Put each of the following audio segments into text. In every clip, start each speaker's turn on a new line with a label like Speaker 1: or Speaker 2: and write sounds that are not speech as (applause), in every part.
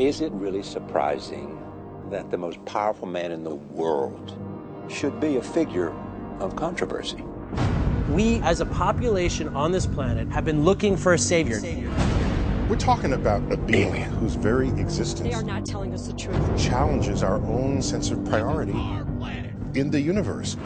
Speaker 1: Is it really surprising that the most powerful man in the world should be a figure of controversy?
Speaker 2: We, as a population on this planet, have been looking for a savior.
Speaker 3: We're talking about a being whose very existence
Speaker 4: They are not telling us the truth.
Speaker 3: challenges our own sense of priority in the universe.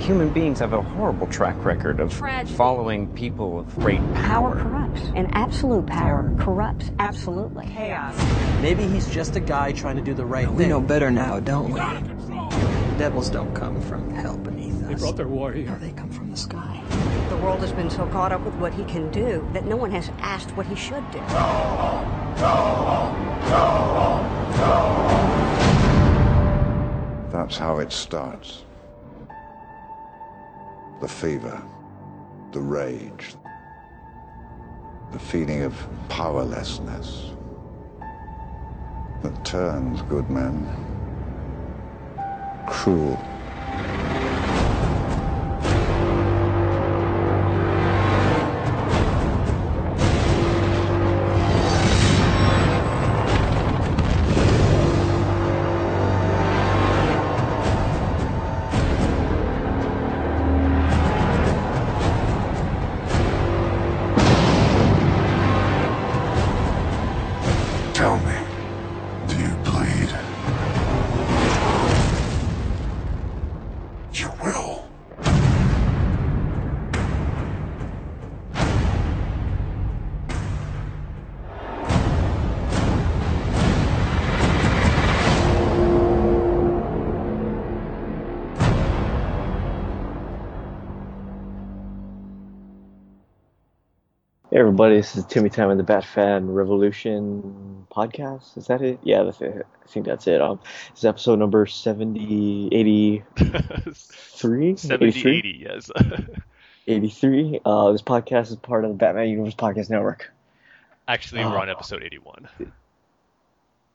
Speaker 5: Human beings have a horrible track record of
Speaker 4: Tragedy.
Speaker 5: following people of great
Speaker 6: Power
Speaker 5: power.
Speaker 6: corrupts, and absolute power corrupts absolutely. Chaos.
Speaker 2: Maybe he's just a guy trying to do the right
Speaker 7: We
Speaker 2: thing.
Speaker 7: We know better now, don't we? Devils don't come from hell beneath us. They brought their war here. No, they come from the sky.
Speaker 6: The world has been so caught up with what he can do that no one has asked what he should do.
Speaker 8: That's how it starts. The fever, the rage, the feeling of powerlessness that turns good men cruel.
Speaker 9: This is Timmy Time and the Bat Fan Revolution podcast. Is that it? Yeah, that's it. I think that's it. Um, this is episode number 70, 83? (laughs)
Speaker 10: 70,
Speaker 9: 83?
Speaker 10: 80, yes. (laughs)
Speaker 9: 83. Uh, this podcast is part of the Batman Universe Podcast Network.
Speaker 10: Actually, we're on
Speaker 9: Oh.
Speaker 10: episode 81.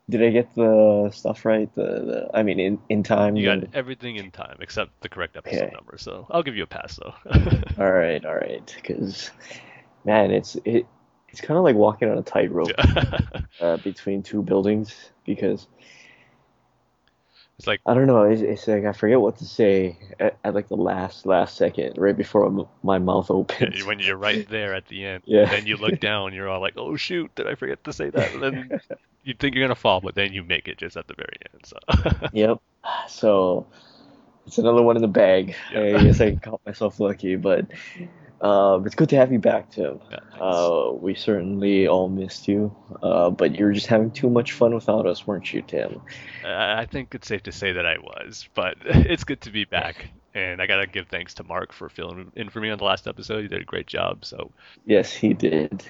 Speaker 9: Did I get the stuff right? The, the I mean, in, in time?
Speaker 10: You got everything in time except the correct episode
Speaker 9: Okay.
Speaker 10: number, so I'll give you a pass though. (laughs)
Speaker 9: All right, all right. Because, man, it's it, it's kind of like walking on a tightrope (laughs) uh, between two buildings because
Speaker 10: it's like
Speaker 9: I don't know. It's, it's like I forget what to say at, at like the last last second, right before m- my mouth opens.
Speaker 10: when you're right there at the end,
Speaker 9: Yeah.
Speaker 10: then you look down, you're all like, "Oh shoot, did I forget to say that?" And then (laughs) you think you're gonna fall, but then you make it just at the very end. So (laughs)
Speaker 9: Yep. So it's another one in the bag.
Speaker 10: Yeah.
Speaker 9: I guess I caught myself lucky, but um, it's good to have you back, Tim.
Speaker 10: Yeah.
Speaker 9: Uh, we certainly all missed you, uh, but you were just having too much fun without us, weren't you, Tim?
Speaker 10: I I think it's safe to say that I was, but (laughs) it's good to be back. And I gotta give thanks to Mark for filling in for me on the last episode. He did a great job. So,
Speaker 9: Yes, he did.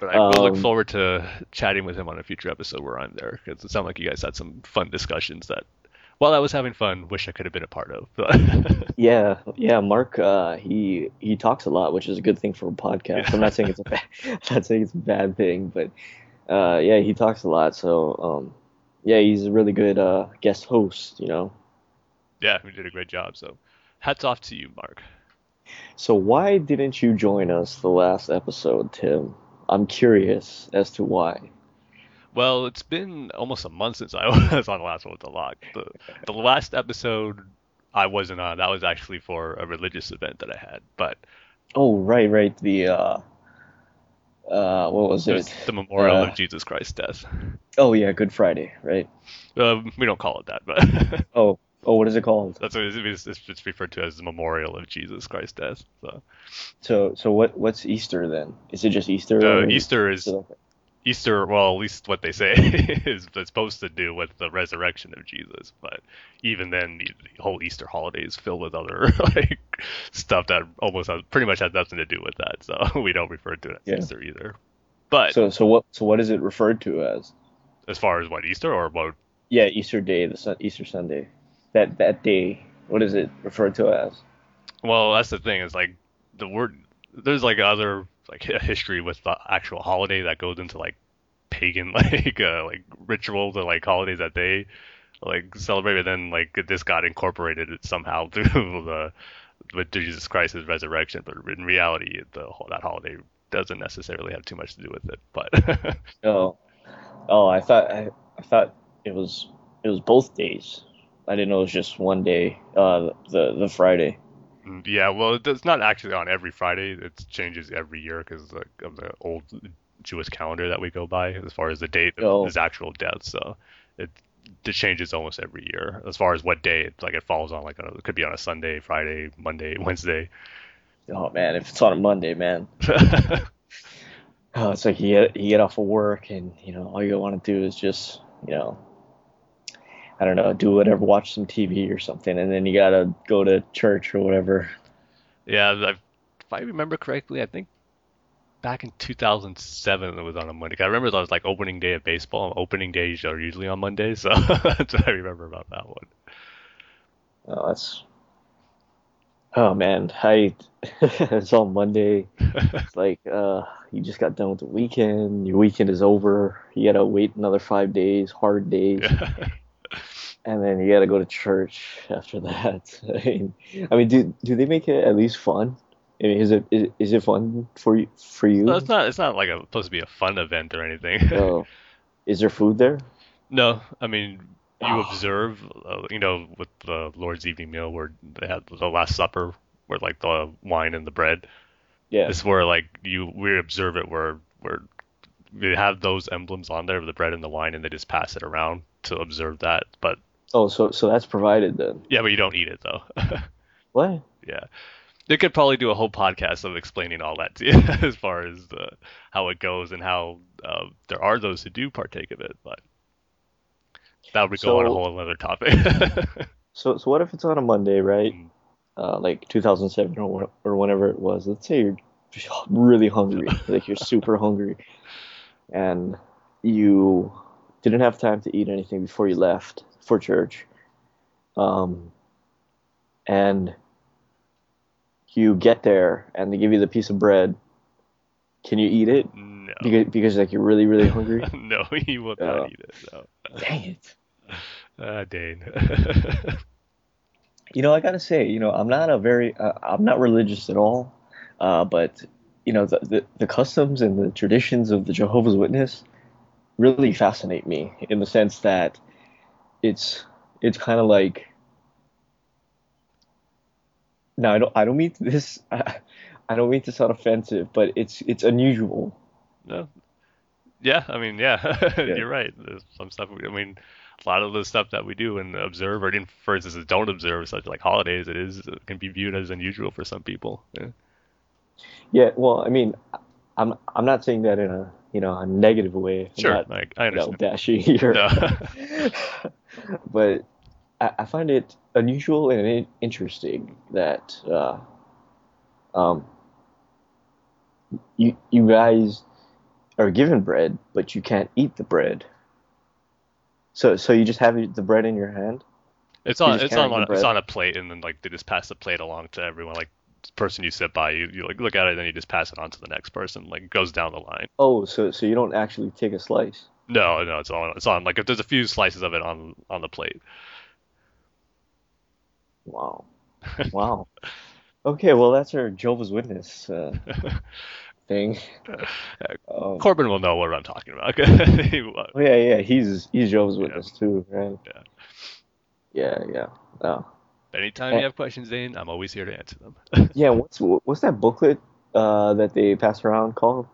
Speaker 10: but I will look
Speaker 9: Um,
Speaker 10: forward to chatting with him on a future episode where I'm there because it sounded like you guys had some fun discussions that, while I was having fun, wish I could have been a part of. (laughs)
Speaker 9: Yeah, yeah. Mark, uh, he he talks a lot, which is a good thing for a podcast. I'm not saying it's a bad, (laughs) I'm not saying it's a bad thing, but uh, yeah, he talks a lot. So um, yeah, he's a really good uh, guest host. You know.
Speaker 10: yeah, we did a great job. So, hats off to you, Mark.
Speaker 9: So why didn't you join us the last episode, Tim? I'm curious as to why.
Speaker 10: Well, it's been almost a month since I (laughs) was on the last one with the lock. The, the last episode I wasn't on. That was actually for a religious event that I had, but
Speaker 9: Oh, right, right. The uh, uh, what was
Speaker 10: it
Speaker 9: it?
Speaker 10: the memorial
Speaker 9: Uh,
Speaker 10: of Jesus Christ's death.
Speaker 9: Oh yeah, Good Friday, right?
Speaker 10: Um, we don't call it that, but (laughs)
Speaker 9: Oh, oh, what is it called?
Speaker 10: that's what it's, it's, it's referred to as the memorial of Jesus Christ's death. So
Speaker 9: So, so what? What's Easter then? Is it just Easter?
Speaker 10: uh, Easter is
Speaker 9: So-
Speaker 10: Easter. Well, at least what they say (laughs) is supposed to do with the resurrection of Jesus. But even then, the the whole Easter holiday is filled with other (laughs) like stuff that almost has, pretty much has nothing to do with that. So (laughs) we don't refer to it as
Speaker 9: Yeah.
Speaker 10: Easter either. But
Speaker 9: So, so what? So what is it referred to as?
Speaker 10: as far as what Easter or what
Speaker 9: Yeah, Easter Day, the sun, Easter Sunday. That that day. What is it referred to as?
Speaker 10: Well, that's the thing. Is like the word. There's like other like (laughs) a history with the actual holiday that goes into like pagan (laughs) like uh, like rituals or like holidays that they like celebrate. But then like this got incorporated somehow (laughs) through the with Jesus Christ's resurrection. But in reality, the that holiday doesn't necessarily have too much to do with it. But
Speaker 9: Oh, Oh, I thought I, I thought it was it was both days. I didn't know it was just one day. Uh, the the Friday.
Speaker 10: Yeah, well, it's not actually on every Friday. It changes every year because of the old Jewish calendar that we go by as far as the date of
Speaker 9: Oh.
Speaker 10: his actual death. So it it changes almost every year as far as what day it's like it falls on. Like a, it could be on a Sunday, Friday, Monday, (laughs) Wednesday.
Speaker 9: Oh man, if it's on a Monday, man. (laughs) Oh, it's like you get you get off of work and you know all you want to do is just you know I don't know do whatever watch some TV or something and then you gotta go to church or whatever.
Speaker 10: Yeah, I, if I remember correctly, I think back in 2007 it was on a Monday. I remember that was like opening day of baseball. Opening days are usually on Mondays, so (laughs) that's what I remember about that one.
Speaker 9: Oh, that's oh man, I (laughs) it's on Monday. It's (laughs) like uh you just got done with the weekend. Your weekend is over. You gotta wait another five days, hard days. And then you got to go to church after that. (laughs) I mean, I mean, do do they make it at least fun? I mean, is it is, is it fun for you for you?
Speaker 10: No, it's not. It's not like a, supposed to be a fun event or anything. (laughs)
Speaker 9: Oh, is there food there?
Speaker 10: No, I mean you
Speaker 9: Oh.
Speaker 10: observe, uh, you know, with the Lord's evening meal where they had the Last Supper, where like the wine and the bread.
Speaker 9: Yeah.
Speaker 10: It's where like you we observe it where where we have those emblems on there of the bread and the wine, and they just pass it around to observe that. But
Speaker 9: Oh, so so that's provided then.
Speaker 10: yeah, but you don't eat it though. (laughs)
Speaker 9: What?
Speaker 10: yeah. They could probably do a whole podcast of explaining all that to you (laughs) as far as uh, how it goes and how uh, there are those who do partake of it, but that would go on a whole other topic. (laughs)
Speaker 9: So so what if it's on a Monday, right?
Speaker 10: Mm.
Speaker 9: Uh, like 2007 or or whenever it was. Let's say you're really hungry, like you're super hungry, and you didn't have time to eat anything before you left for church. Um, and you get there and they give you the piece of bread. Can you eat it?
Speaker 10: no.
Speaker 9: Because because like you're really really hungry. (laughs)
Speaker 10: no, he will not eat it. No.
Speaker 9: Dang it. (laughs)
Speaker 10: Ah, Dane. (laughs)
Speaker 9: You know, I gotta say, you know, I'm not a very, uh, I'm not religious at all, uh, but you know, the, the the customs and the traditions of the Jehovah's Witness really fascinate me in the sense that it's it's kind of like. Now, I don't I don't mean (laughs) this I don't mean to sound offensive, but it's it's unusual.
Speaker 10: no. Yeah, I mean, (laughs) yeah, you're right. There's some stuff. I mean, a lot of the stuff that we do and observe, or even for instance, don't observe, such like holidays, it is it can be viewed as unusual for some people. Yeah.
Speaker 9: Yeah, well, I mean, I'm I'm not saying that in a you know a negative way. I'm
Speaker 10: Sure,
Speaker 9: not,
Speaker 10: like I
Speaker 9: you know,
Speaker 10: understand.
Speaker 9: bashy or
Speaker 10: No. (laughs)
Speaker 9: but I, I find it unusual and interesting that uh, um, you you guys are given bread, but you can't eat the bread. So so you just have the bread in your hand.
Speaker 10: It's on it's on, on it's on a plate, and then like they just pass the plate along to everyone. Like person you sit by, you, you like look at it, and then you just pass it on to the next person. Like goes down the line.
Speaker 9: Oh, so so you don't actually take a slice.
Speaker 10: No, no, it's on it's on like if there's a few slices of it on on the plate.
Speaker 9: Wow, (laughs) wow. Okay, well that's our Jehovah's Witness uh, (laughs) thing. Um,
Speaker 10: Corbin will know what I'm talking about. (laughs)
Speaker 9: Oh yeah, yeah, he's he's Jehovah's Witness too, right?
Speaker 10: Yeah.
Speaker 9: Yeah, yeah. Oh.
Speaker 10: Anytime you have questions, Dane, I'm always here to answer them. (laughs)
Speaker 9: Yeah, what's what's that booklet uh, that they pass around called?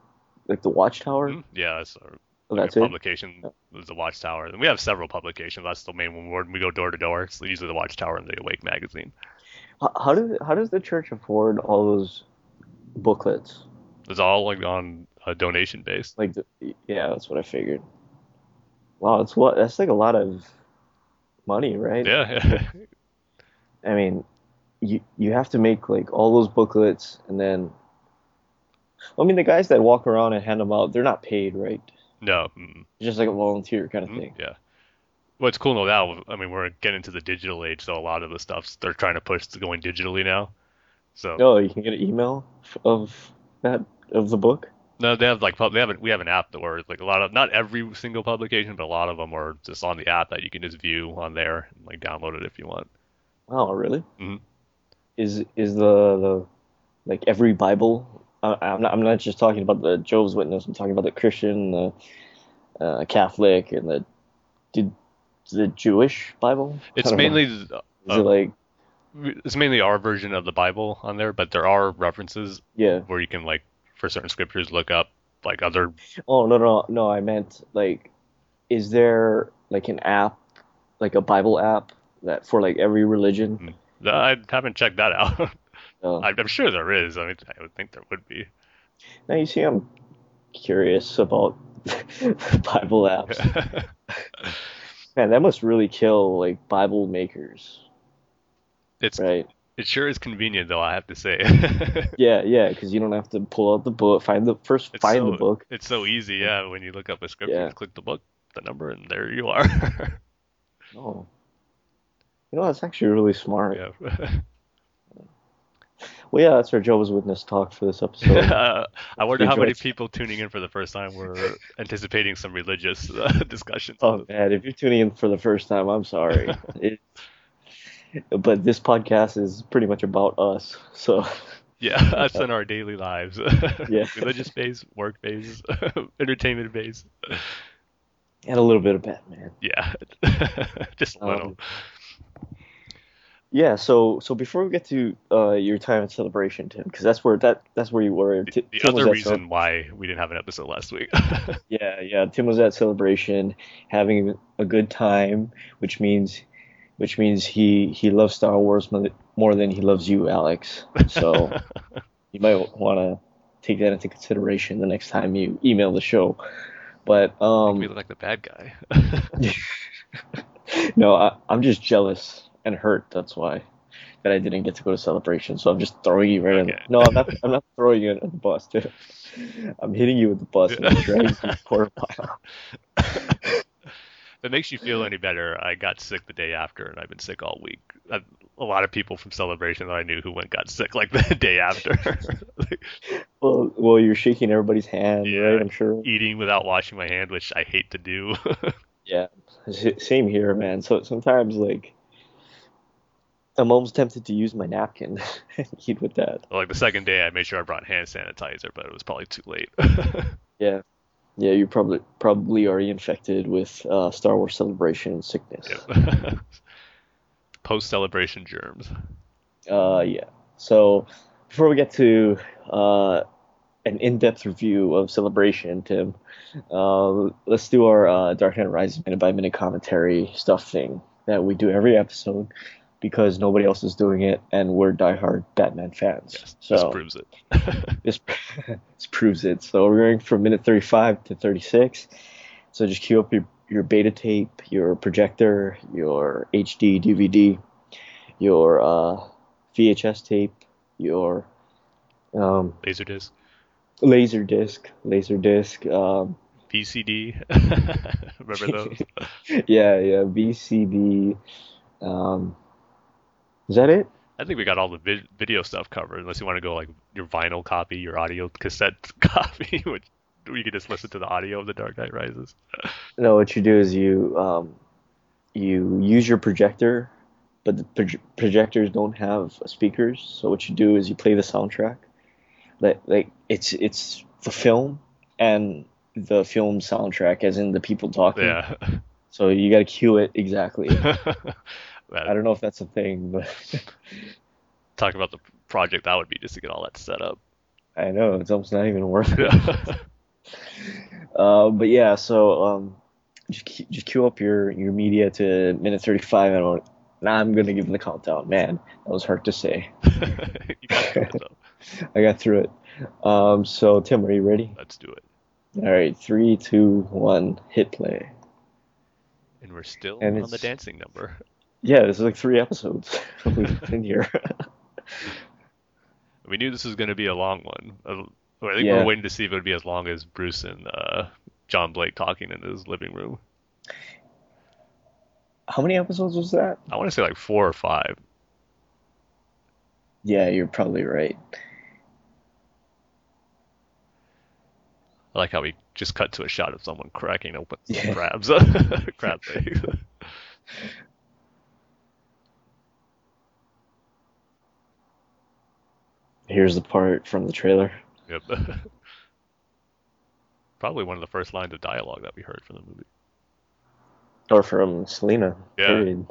Speaker 9: Like the Watchtower?
Speaker 10: yeah, that's our
Speaker 9: Oh,
Speaker 10: like
Speaker 9: that's it?
Speaker 10: publication. There's the Watchtower, and we have several publications. That's the main one. When we go door to door, it's usually the Watchtower and the Awake magazine.
Speaker 9: How, how does how does the church afford all those booklets?
Speaker 10: It's all like on a donation base.
Speaker 9: Like, the, yeah, that's what I figured. Wow, that's what that's like a lot of money, right?
Speaker 10: Yeah, (laughs)
Speaker 9: I mean, you you have to make like all those booklets, and then, I mean, the guys that walk around and hand them out, they're not paid, right?
Speaker 10: no. mm.
Speaker 9: It's just like a volunteer kind of
Speaker 10: Mhm,
Speaker 9: thing.
Speaker 10: Yeah. What's cool now, I mean, we're getting into the digital age, so a lot of the stuff they're trying to push to going digitally now. So
Speaker 9: Oh, you can get an email of that of the book.
Speaker 10: no, they have like pub- they have a, we have an app that where like a lot of not every single publication, but a lot of them are just on the app that you can just view on there and like download it if you want.
Speaker 9: Oh, really?
Speaker 10: Mhm.
Speaker 9: Is is the the like every Bible? I, I'm not I'm not just talking about the Jehovah's Witness. I'm talking about the Christian, the uh, Catholic and the did the Jewish Bible.
Speaker 10: It's mainly
Speaker 9: Is
Speaker 10: uh,
Speaker 9: it like
Speaker 10: it's mainly our version of the Bible on there, but there are references
Speaker 9: yeah?
Speaker 10: where you can like for certain scriptures look up like other.
Speaker 9: Oh no no no! I meant like, is there like an app, like a Bible app that for like every religion? Mm.
Speaker 10: I haven't checked that out. (laughs)
Speaker 9: Oh.
Speaker 10: I- I'm sure there is. I mean, I would think there would be.
Speaker 9: Now you see, I'm curious about (laughs) Bible apps. (laughs) Man, that must really kill like Bible makers,
Speaker 10: It's
Speaker 9: right?
Speaker 10: it sure is convenient though. I have to say.
Speaker 9: Yeah, yeah, because you don't have to pull out the book, find the first,
Speaker 10: It's
Speaker 9: find
Speaker 10: so,
Speaker 9: the book.
Speaker 10: It's so easy, yeah. When you look up a scripture,
Speaker 9: Yeah.
Speaker 10: click the book, the number, and there you are.
Speaker 9: Oh, you know that's actually really smart.
Speaker 10: yeah. (laughs)
Speaker 9: Well, yeah, that's our Jehovah's Witness talk for this (laughs) episode.
Speaker 10: Uh, I wonder how many people tuning in for the first time were anticipating some religious uh, (laughs) discussions.
Speaker 9: Oh man, if you're tuning in for the first time, I'm sorry. it, but this podcast is pretty much about us, so
Speaker 10: Yeah, us in our daily lives.
Speaker 9: Yeah.
Speaker 10: Religious phase, work phase, entertainment phase.
Speaker 9: and a little bit of Batman.
Speaker 10: Yeah. Just a little.
Speaker 9: Um, Yeah, so so before we get to uh, your time at celebration, Tim, because that's where that that's where you were.
Speaker 10: the the
Speaker 9: Tim
Speaker 10: other
Speaker 9: at Cel-
Speaker 10: reason why we didn't have an episode last week. (laughs)
Speaker 9: Yeah, yeah. Tim was at celebration, having a good time, which means, which means he he loves Star Wars more than he loves you, Alex. So (laughs) you might want to take that into consideration the next time you email the show. But
Speaker 10: we
Speaker 9: um,
Speaker 10: look like the bad guy. (laughs)
Speaker 9: no, I, I'm just jealous and hurt. That's why that I didn't get to go to celebration. So I'm just throwing you right in. No, I'm not. I'm not throwing you under the bus, too. I'm hitting you with the bus and (laughs) dragging you the quarter mile.
Speaker 10: If it makes you feel any better, I got sick the day after, and I've been sick all week. A lot of people from celebration that I knew who went got sick like (laughs) the day after. Like, (laughs)
Speaker 9: Well, well, you're shaking everybody's hand,
Speaker 10: Yeah.
Speaker 9: right? I'm sure.
Speaker 10: eating without washing my hand, which I hate to do.
Speaker 9: Yeah, same here, man. So sometimes, like, I'm almost tempted to use my napkin and eat with that.
Speaker 10: like the second day, I made sure I brought hand sanitizer, but it was probably too late. (laughs)
Speaker 9: Yeah, yeah. You probably probably already infected with uh, Star Wars Celebration sickness. (laughs)
Speaker 10: Post celebration germs.
Speaker 9: Uh, yeah. So before we get to uh, an in-depth review of Celebration, Tim, uh, let's do our uh, Dark Knight Rises minute by minute commentary stuff thing that we do every episode because nobody else is doing it, and we're diehard Batman fans.
Speaker 10: Yes,
Speaker 9: so
Speaker 10: this proves it. (laughs)
Speaker 9: this, (laughs) this proves it. So we're going from minute 35 to 36. So just queue up your, your beta tape, your projector, your HD DVD, your uh, VHS tape, your um,
Speaker 10: Laserdisc,
Speaker 9: laser disc, laser disc. Um,
Speaker 10: VCD. (laughs) Remember those?
Speaker 9: yeah, yeah, VCD. Um, is that it?
Speaker 10: I think we got all the vid- video stuff covered, unless you want to go like your vinyl copy, your audio cassette (laughs) copy, which you could just listen to the audio of The Dark Knight Rises. (laughs)
Speaker 9: No, what you do is you um, you use your projector, but the proj- projectors don't have speakers. So what you do is you play the soundtrack. Like like it's it's the film and the film soundtrack, as in the people talking.
Speaker 10: Yeah. (laughs)
Speaker 9: So you got to cue it exactly. I don't know if that's a thing, but (laughs)
Speaker 10: talk about the project that would be just to get all that set up.
Speaker 9: I know it's almost not even worth it. (laughs) (laughs) Uh, but yeah, so um, just just queue up your your media to minute 35, and I'll- now I'm gonna give them the countdown. Man, that was hard to say.
Speaker 10: got it.
Speaker 9: I got through it. Um, so Tim, are you ready?
Speaker 10: Let's do it.
Speaker 9: All right, three, two, one, hit play.
Speaker 10: And we're still
Speaker 9: And
Speaker 10: on the dancing number.
Speaker 9: Yeah, this is like three episodes (laughs) we've (laughs) been here.
Speaker 10: We knew this was going to be a long one. I think we're waiting to see if it would be as long as Bruce and uh, John Blake talking in his living room.
Speaker 9: How many episodes was that?
Speaker 10: I want to say like four or five.
Speaker 9: Yeah, you're probably right.
Speaker 10: I like how we just cut to a shot of someone cracking open some
Speaker 9: Yeah.
Speaker 10: crabs. (laughs) Crab legs.
Speaker 9: Here's the part from the trailer.
Speaker 10: yep. (laughs) probably one of the first lines of dialogue that we heard from the movie.
Speaker 9: Or from Selina.
Speaker 10: Yeah.
Speaker 9: Period.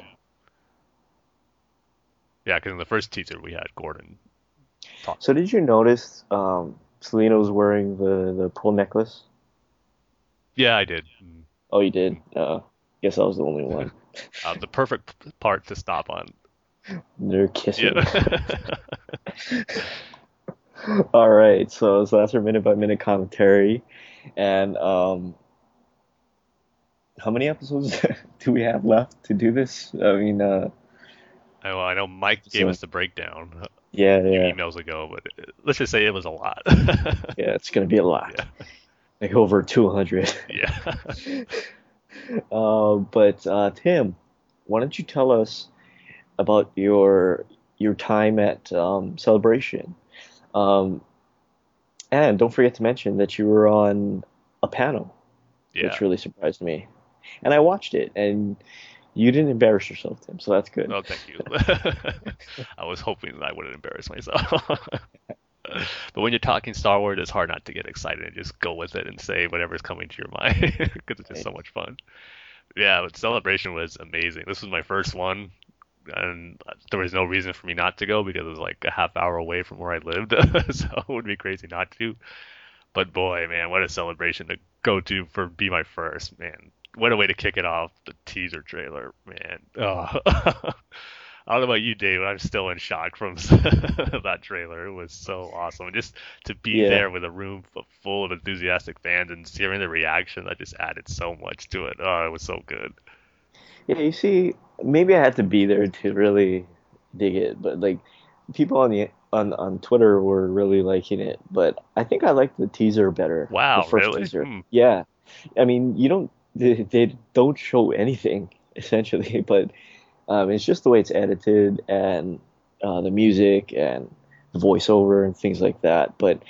Speaker 10: Yeah, because in the first teaser we had Gordon. Talk.
Speaker 9: So did you notice um, Selina was wearing the the pearl necklace?
Speaker 10: Yeah, I did.
Speaker 9: Oh, you did. Uh, guess I was the only one. (laughs)
Speaker 10: Uh, the perfect part to stop on.
Speaker 9: They're kissing.
Speaker 10: Yeah. (laughs) (laughs)
Speaker 9: All right, so so that's our minute by minute commentary, and um, how many episodes (laughs) do we have left to do this? I mean, uh,
Speaker 10: I, well, I know Mike gave
Speaker 9: So-
Speaker 10: us the breakdown a
Speaker 9: yeah,
Speaker 10: few
Speaker 9: yeah,
Speaker 10: emails ago, but it, let's just say it was a lot. (laughs)
Speaker 9: yeah. It's gonna be a lot,
Speaker 10: Yeah.
Speaker 9: like over two hundred.
Speaker 10: yeah.
Speaker 9: Uh, but uh, Tim, why don't you tell us about your your time at um, Celebration? Um, and don't forget to mention that you were on a panel,
Speaker 10: yeah.
Speaker 9: which really surprised me. And I watched it, and you didn't embarrass yourself, Tim, so that's good.
Speaker 10: Oh, thank you. (laughs) I was hoping that I wouldn't embarrass myself. (laughs) but when you're talking Star Wars, it's hard not to get excited and just go with it and say whatever's coming to your (laughs) mind because it's just so much fun. Yeah, but Celebration was amazing. This was my first one, and there was no reason for me not to go because it was like a half hour away from where I lived, (laughs) so it would be crazy not to. But boy, man, what a celebration to go to for be my first, man. What a way to kick it off. The teaser trailer, man. Oh. (laughs) I don't know about you, Dave. but I'm still in shock from (laughs) that trailer. It was so awesome. Just to be
Speaker 9: Yeah.
Speaker 10: there with a room full of enthusiastic fans and hearing the reaction, that just added so much to it. Oh, it was so good.
Speaker 9: Yeah, you see, maybe I had to be there to really dig it, but like people on the on on Twitter were really liking it, but I think I liked the teaser better.
Speaker 10: Wow,
Speaker 9: the first
Speaker 10: really?
Speaker 9: teaser.
Speaker 10: Hmm.
Speaker 9: Yeah, I mean, you don't they, they don't show anything (laughs) essentially, but um, it's just the way it's edited and uh, the music and the voiceover and things like that. But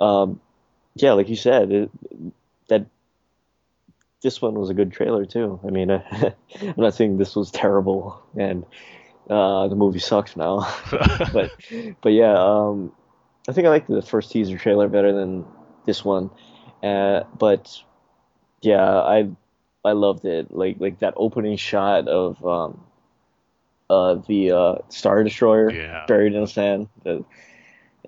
Speaker 9: um, yeah, like you said, it, this one was a good trailer too. I mean, (laughs) I'm not saying this was terrible and uh, the movie sucks now, (laughs) but but yeah, um, I think I liked the first teaser trailer better than this one. Uh, but yeah, I I loved it. Like like that opening shot of um, uh, the uh, Star Destroyer
Speaker 10: Yeah.
Speaker 9: buried in the sand that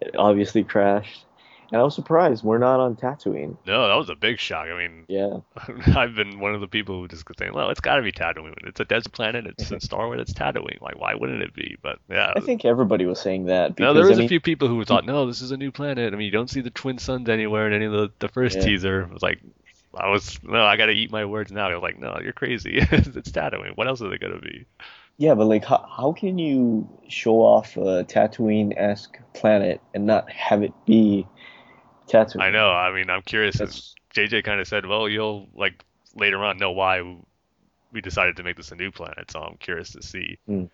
Speaker 9: it obviously crashed. And I was surprised we're not on Tatooine.
Speaker 10: No, that was a big shock. I mean,
Speaker 9: Yeah. (laughs)
Speaker 10: I've been one of the people who just saying, "Well, it's got to be Tatooine. It's a desert planet. It's in (laughs) Star Wars. It's Tatooine. Like, why wouldn't it be?" But yeah,
Speaker 9: I think everybody was saying that
Speaker 10: no, there was
Speaker 9: I mean,
Speaker 10: a few people who thought, "No, this is a new planet." I mean, you don't see the twin suns anywhere in any of the the first
Speaker 9: Yeah.
Speaker 10: teaser. It was like, I was no, I got to eat my words now. I was like, "No, you're crazy. (laughs) it's Tatooine. What else is it gonna be?"
Speaker 9: Yeah, but like, how, how can you show off a Tatooine-esque planet and not have it be
Speaker 10: I know. I mean, I'm curious.
Speaker 9: That's-
Speaker 10: JJ kind of said, "Well, you'll like later on know why we decided to make this a new planet." So I'm curious to see.
Speaker 9: Hmm.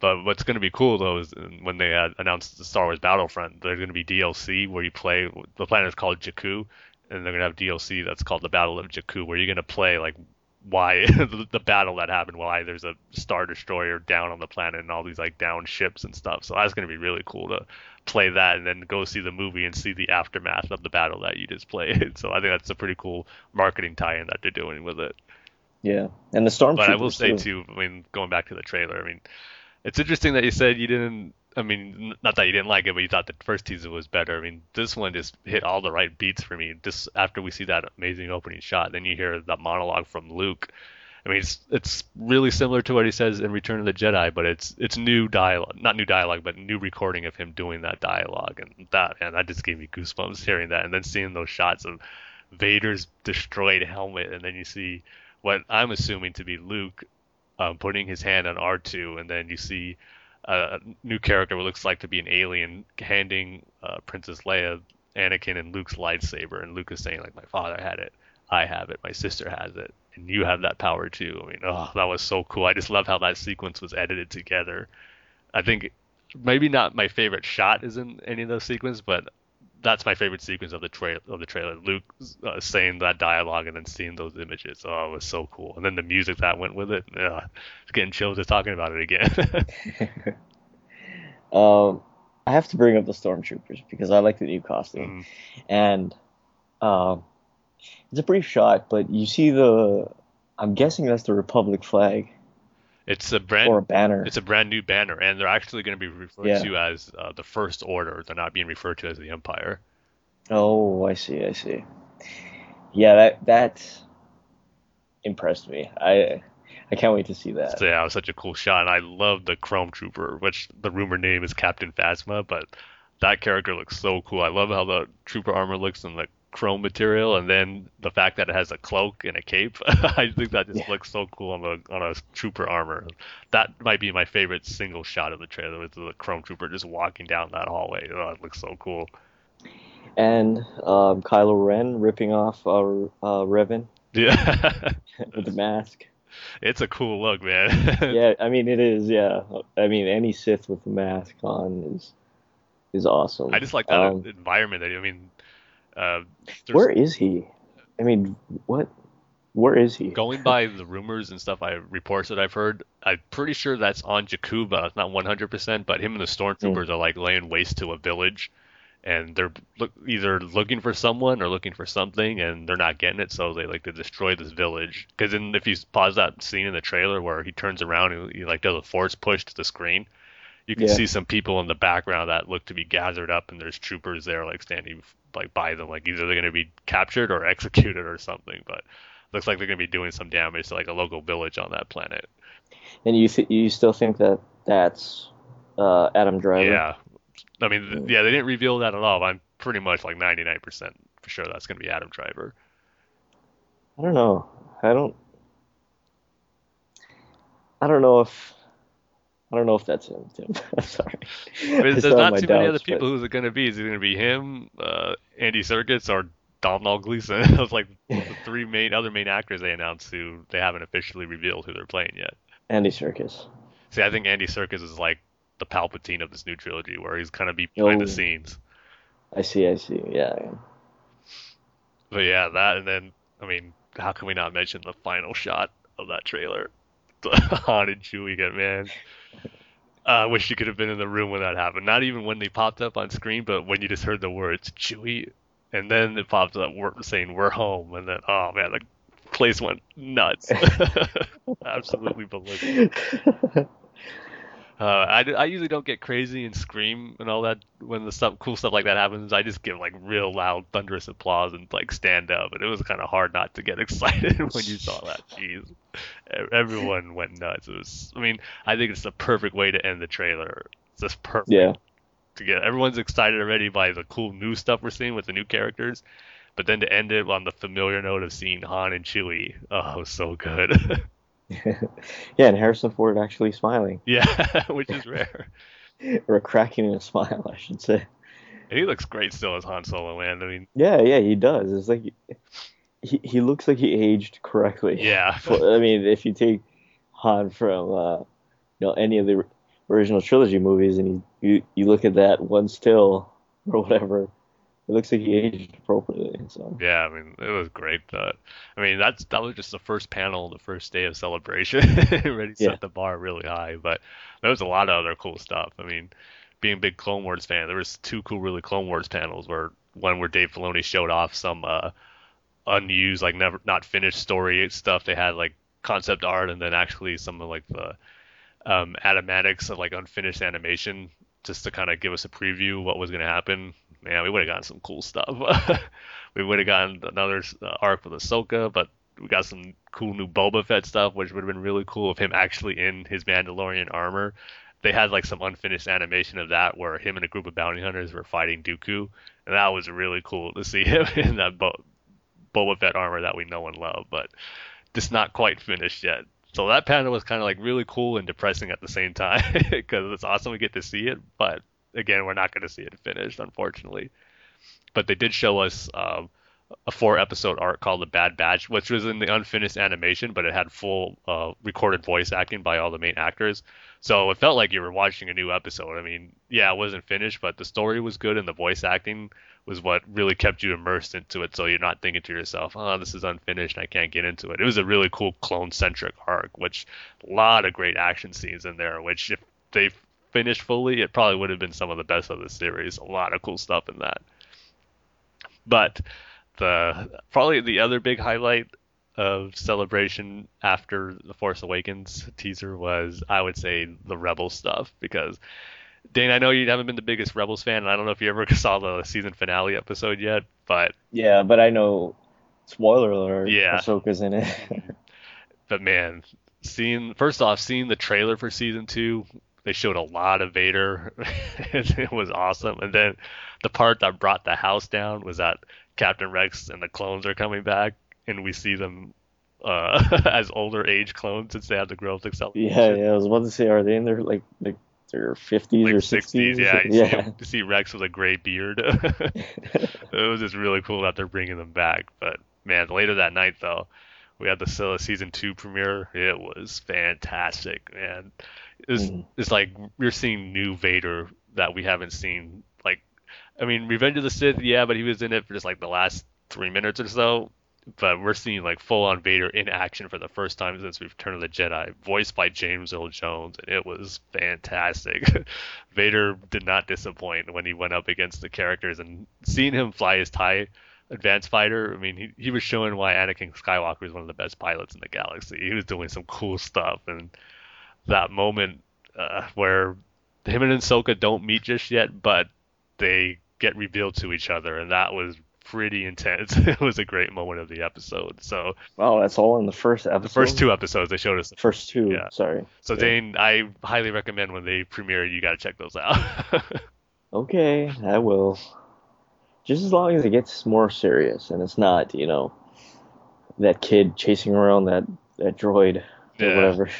Speaker 10: But what's going to be cool though is when they announced the Star Wars Battlefront, there's going to be DLC where you play. The planet is called Jakku, and they're going to have DLC that's called the Battle of Jakku, where you're going to play like why (laughs) the, the battle that happened, why there's a star destroyer down on the planet and all these like down ships and stuff. So that's going to be really cool to play that and then go see the movie and see the aftermath of the battle that you just (laughs) played. So I think that's a pretty cool marketing tie-in that they're doing with it.
Speaker 9: Yeah, and the stormtroopers.
Speaker 10: But I will say
Speaker 9: too.
Speaker 10: too, I mean, going back to the trailer, I mean, it's interesting that you said you didn't. I mean, not that you didn't like it, but you thought the first teaser was better. I mean, this one just hit all the right beats for me. Just after we see that amazing opening shot, then you hear that monologue from Luke. I mean, it's it's really similar to what he says in Return of the Jedi, but it's it's new dialogue, not new dialogue, but new recording of him doing that dialogue, and that and that just gave me goosebumps hearing that, and then seeing those shots of Vader's destroyed helmet, and then you see what I'm assuming to be Luke um, putting his hand on R2, and then you see a new character what looks like to be an alien handing uh, Princess Leia Anakin and Luke's lightsaber, and Luke is saying like, "My father had it, I have it, my sister has it, and you have that power too." I mean, oh, that was so cool. I just love how that sequence was edited together. I think maybe not my favorite shot is in any of those sequences, but that's my favorite sequence of the trail of the trailer. Luke uh, saying that dialogue and then seeing those images. Oh, it was so cool. And then the music that went with it. Uh, it's getting chills just talking about it again. (laughs)
Speaker 9: Um, I have to bring up the stormtroopers because I like the new costume,
Speaker 10: Mhm.
Speaker 9: and um, It's a brief shot, but you see the. I'm guessing that's the Republic flag
Speaker 10: It's a brand
Speaker 9: or a banner.
Speaker 10: It's a brand new banner, and they're actually going to be referred
Speaker 9: Yeah.
Speaker 10: to as uh, the First Order. They're not being referred to as the Empire.
Speaker 9: Oh, I see, I see. Yeah, that that impressed me. I I can't wait to see that.
Speaker 10: So yeah, it was such a cool shot, and I love the Chrome Trooper, which the rumor name is Captain Phasma, but that character looks so cool. I love how the trooper armor looks and the chrome material, and then the fact that it has a cloak and a cape. (laughs) I think that just
Speaker 9: Yeah.
Speaker 10: looks so cool on a on a trooper armor. That might be my favorite single shot of the trailer with the Chrome Trooper just walking down that hallway. Oh, it looks so cool.
Speaker 9: And um, Kylo Ren ripping off uh, uh, Revan
Speaker 10: Yeah, (laughs)
Speaker 9: with the mask.
Speaker 10: it's a cool look, man. (laughs)
Speaker 9: Yeah, I mean it is. Yeah, I mean any Sith with a mask on is is awesome.
Speaker 10: I just like that
Speaker 9: Um,
Speaker 10: environment. That I mean, uh,
Speaker 9: where is he? I mean, what? Where is he?
Speaker 10: going by the rumors and stuff, I reports that I've heard, I'm pretty sure that's on Jakuba. It's not 100%, but him and the stormtroopers are like laying waste to a village, and they're look, either looking for someone or looking for something, and they're not getting it, so they like to destroy this village. Because then, if you pause that scene in the trailer where he turns around and he like does a force push to the screen, you can
Speaker 9: Yeah.
Speaker 10: see some people in the background that look to be gathered up, and there's troopers there like standing like by them, like either they're going to be captured or (laughs) executed or something, but. Looks like they're going to be doing some damage to like a local village on that planet.
Speaker 9: And you th- you still think that that's uh, Adam Driver?
Speaker 10: Yeah. I mean, th- yeah, they didn't reveal that at all. But I'm pretty much like 99% for sure that's going to be Adam Driver.
Speaker 9: I don't know. I don't. I don't know if. I don't know if that's him, Tim. (laughs) I'm sorry.
Speaker 10: There's, there's not too many other
Speaker 9: doubts, but-
Speaker 10: people who's it going to be. Is it going to be him, uh, Andy Serkis, or Domhnall Gleeson? (laughs) Those like (laughs) the three main other main actors they announced who they haven't officially revealed who they're playing yet.
Speaker 9: Andy Serkis.
Speaker 10: See, I think Andy Serkis is like the Palpatine of this new trilogy, where he's kind of be behind
Speaker 9: Oh.
Speaker 10: the scenes.
Speaker 9: I see. I see. Yeah.
Speaker 10: But yeah, that and then I mean, how can we not mention the final shot of that trailer? The Han and Chewie man. I wish you could have been in the room when that happened. Not even when they popped up on screen, but when you just heard the words Chewie, and then it popped up we're saying "We're home," and then oh man, the place went nuts. (laughs) Absolutely (laughs) ballistic. Uh, I, I usually don't get crazy and scream and all that when the stuff cool stuff like that happens. I just give like real loud thunderous applause and like stand up. And it was kind of hard not to get (laughs) excited when you saw that. Jeez, everyone went nuts. It was. I mean, I think it's the perfect way to end the trailer. It's just perfect
Speaker 9: Yeah.
Speaker 10: to get everyone's excited already by the cool new stuff we're seeing with the new characters. But then to end it on the familiar note of seeing Han and Chewie, oh, so good. (laughs) (laughs)
Speaker 9: yeah, and Harrison Ford actually smiling
Speaker 10: yeah, (laughs) which is (laughs) rare.
Speaker 9: or cracking a smile, I should say.
Speaker 10: And he looks great still as Han Solo, man. I mean,
Speaker 9: Yeah, yeah, he does. It's like he he looks like he aged correctly.
Speaker 10: yeah,
Speaker 9: I mean, if you take Han from uh, you know any of the original trilogy movies and you, you you look at that one still or whatever, it looks like he aged appropriately. So
Speaker 10: yeah. I mean, it was great. Uh, I mean, that's that was just the first panel, the first day of celebration. (laughs) It really set
Speaker 9: Yeah.
Speaker 10: the bar really high. But there was a lot of other cool stuff. I mean, being a big Clone Wars fan, there was two cool, really Clone Wars panels. Where one where Dave Filoni showed off some uh, unused, like never not finished story stuff. They had like concept art, and then actually some of like the um, animatics of like unfinished animation, just to kind of give us a preview what was going to happen. Man, we would have gotten some cool stuff. (laughs) we would have gotten another uh, arc with Ahsoka, but we got some cool new Boba Fett stuff, which would have been really cool of him actually in his Mandalorian armor. They had like some unfinished animation of that where him and a group of bounty hunters were fighting Dooku, and that was really cool to see (laughs) him in that Bo- Boba Fett armor that we know and love, but just not quite finished yet. So that panel was kind of like really cool and depressing at the same time (laughs) because it's awesome we get to see it, but again, we're not going to see it finished, unfortunately. But they did show us um, a four episode arc called The Bad Batch, which was in the unfinished animation, but it had full uh, recorded voice acting by all the main actors. So it felt like you were watching a new episode. I mean, yeah, it wasn't finished, but the story was good and the voice acting was what really kept you immersed into it. So you're not thinking to yourself, oh, this is unfinished. I can't get into it. It was a really cool clone centric arc, which a lot of great action scenes in there, which if they finished fully, it probably would have been some of the best of the series. A lot of cool stuff in that. But the probably the other big highlight of celebration after the Force Awakens teaser was I would say the Rebel stuff because Dane, I know you haven't been the biggest Rebels fan, and I don't know if you ever (laughs) saw the season finale episode yet, but
Speaker 9: Yeah, but I know. Spoiler alert.
Speaker 10: Yeah.
Speaker 9: Ahsoka's in it. (laughs)
Speaker 10: but man, seeing first off seeing the trailer for season two, they showed a lot of Vader. (laughs) it was awesome, and then the part that brought the house down was that Captain Rex and the clones are coming back, and we see them uh, (laughs) as older age clones since they have the growth acceleration.
Speaker 9: yeah, yeah. I was about to say, are they in their like like their fifties
Speaker 10: like
Speaker 9: or
Speaker 10: 60s,
Speaker 9: sixties?
Speaker 10: yeah. You, See
Speaker 9: yeah.
Speaker 10: him, you see Rex with a gray beard. (laughs) (laughs) it was just really cool that they're bringing them back. But man, later that night though, we had the Scylla season two premiere. It was fantastic, man. It's
Speaker 9: Mhm.
Speaker 10: it's like we're seeing new Vader that we haven't seen. I mean, Revenge of the Sith, yeah, but he was in it for just like the last three minutes or so. But we're seeing like full on Vader in action for the first time since Return of the Jedi, voiced by James Earl Jones, and it was fantastic. (laughs) Vader did not disappoint when he went up against the characters, and seeing him fly his TIE advanced fighter, I mean, he, he was showing why Anakin Skywalker is one of the best pilots in the galaxy. He was doing some cool stuff, and that moment uh, where him and Ahsoka don't meet just yet, but they get revealed to each other, and that was pretty intense. (laughs) it was a great moment of the episode. So
Speaker 9: Wow, that's all in the first episode.
Speaker 10: the first two episodes they showed us.
Speaker 9: the First two.
Speaker 10: Yeah.
Speaker 9: Sorry.
Speaker 10: So
Speaker 9: Yeah.
Speaker 10: Dane, I highly recommend when they premiere, you got to check those out. (laughs)
Speaker 9: Okay, I will. Just as long as it gets more serious and it's not, you know, that kid chasing around that that droid or
Speaker 10: Yeah.
Speaker 9: whatever.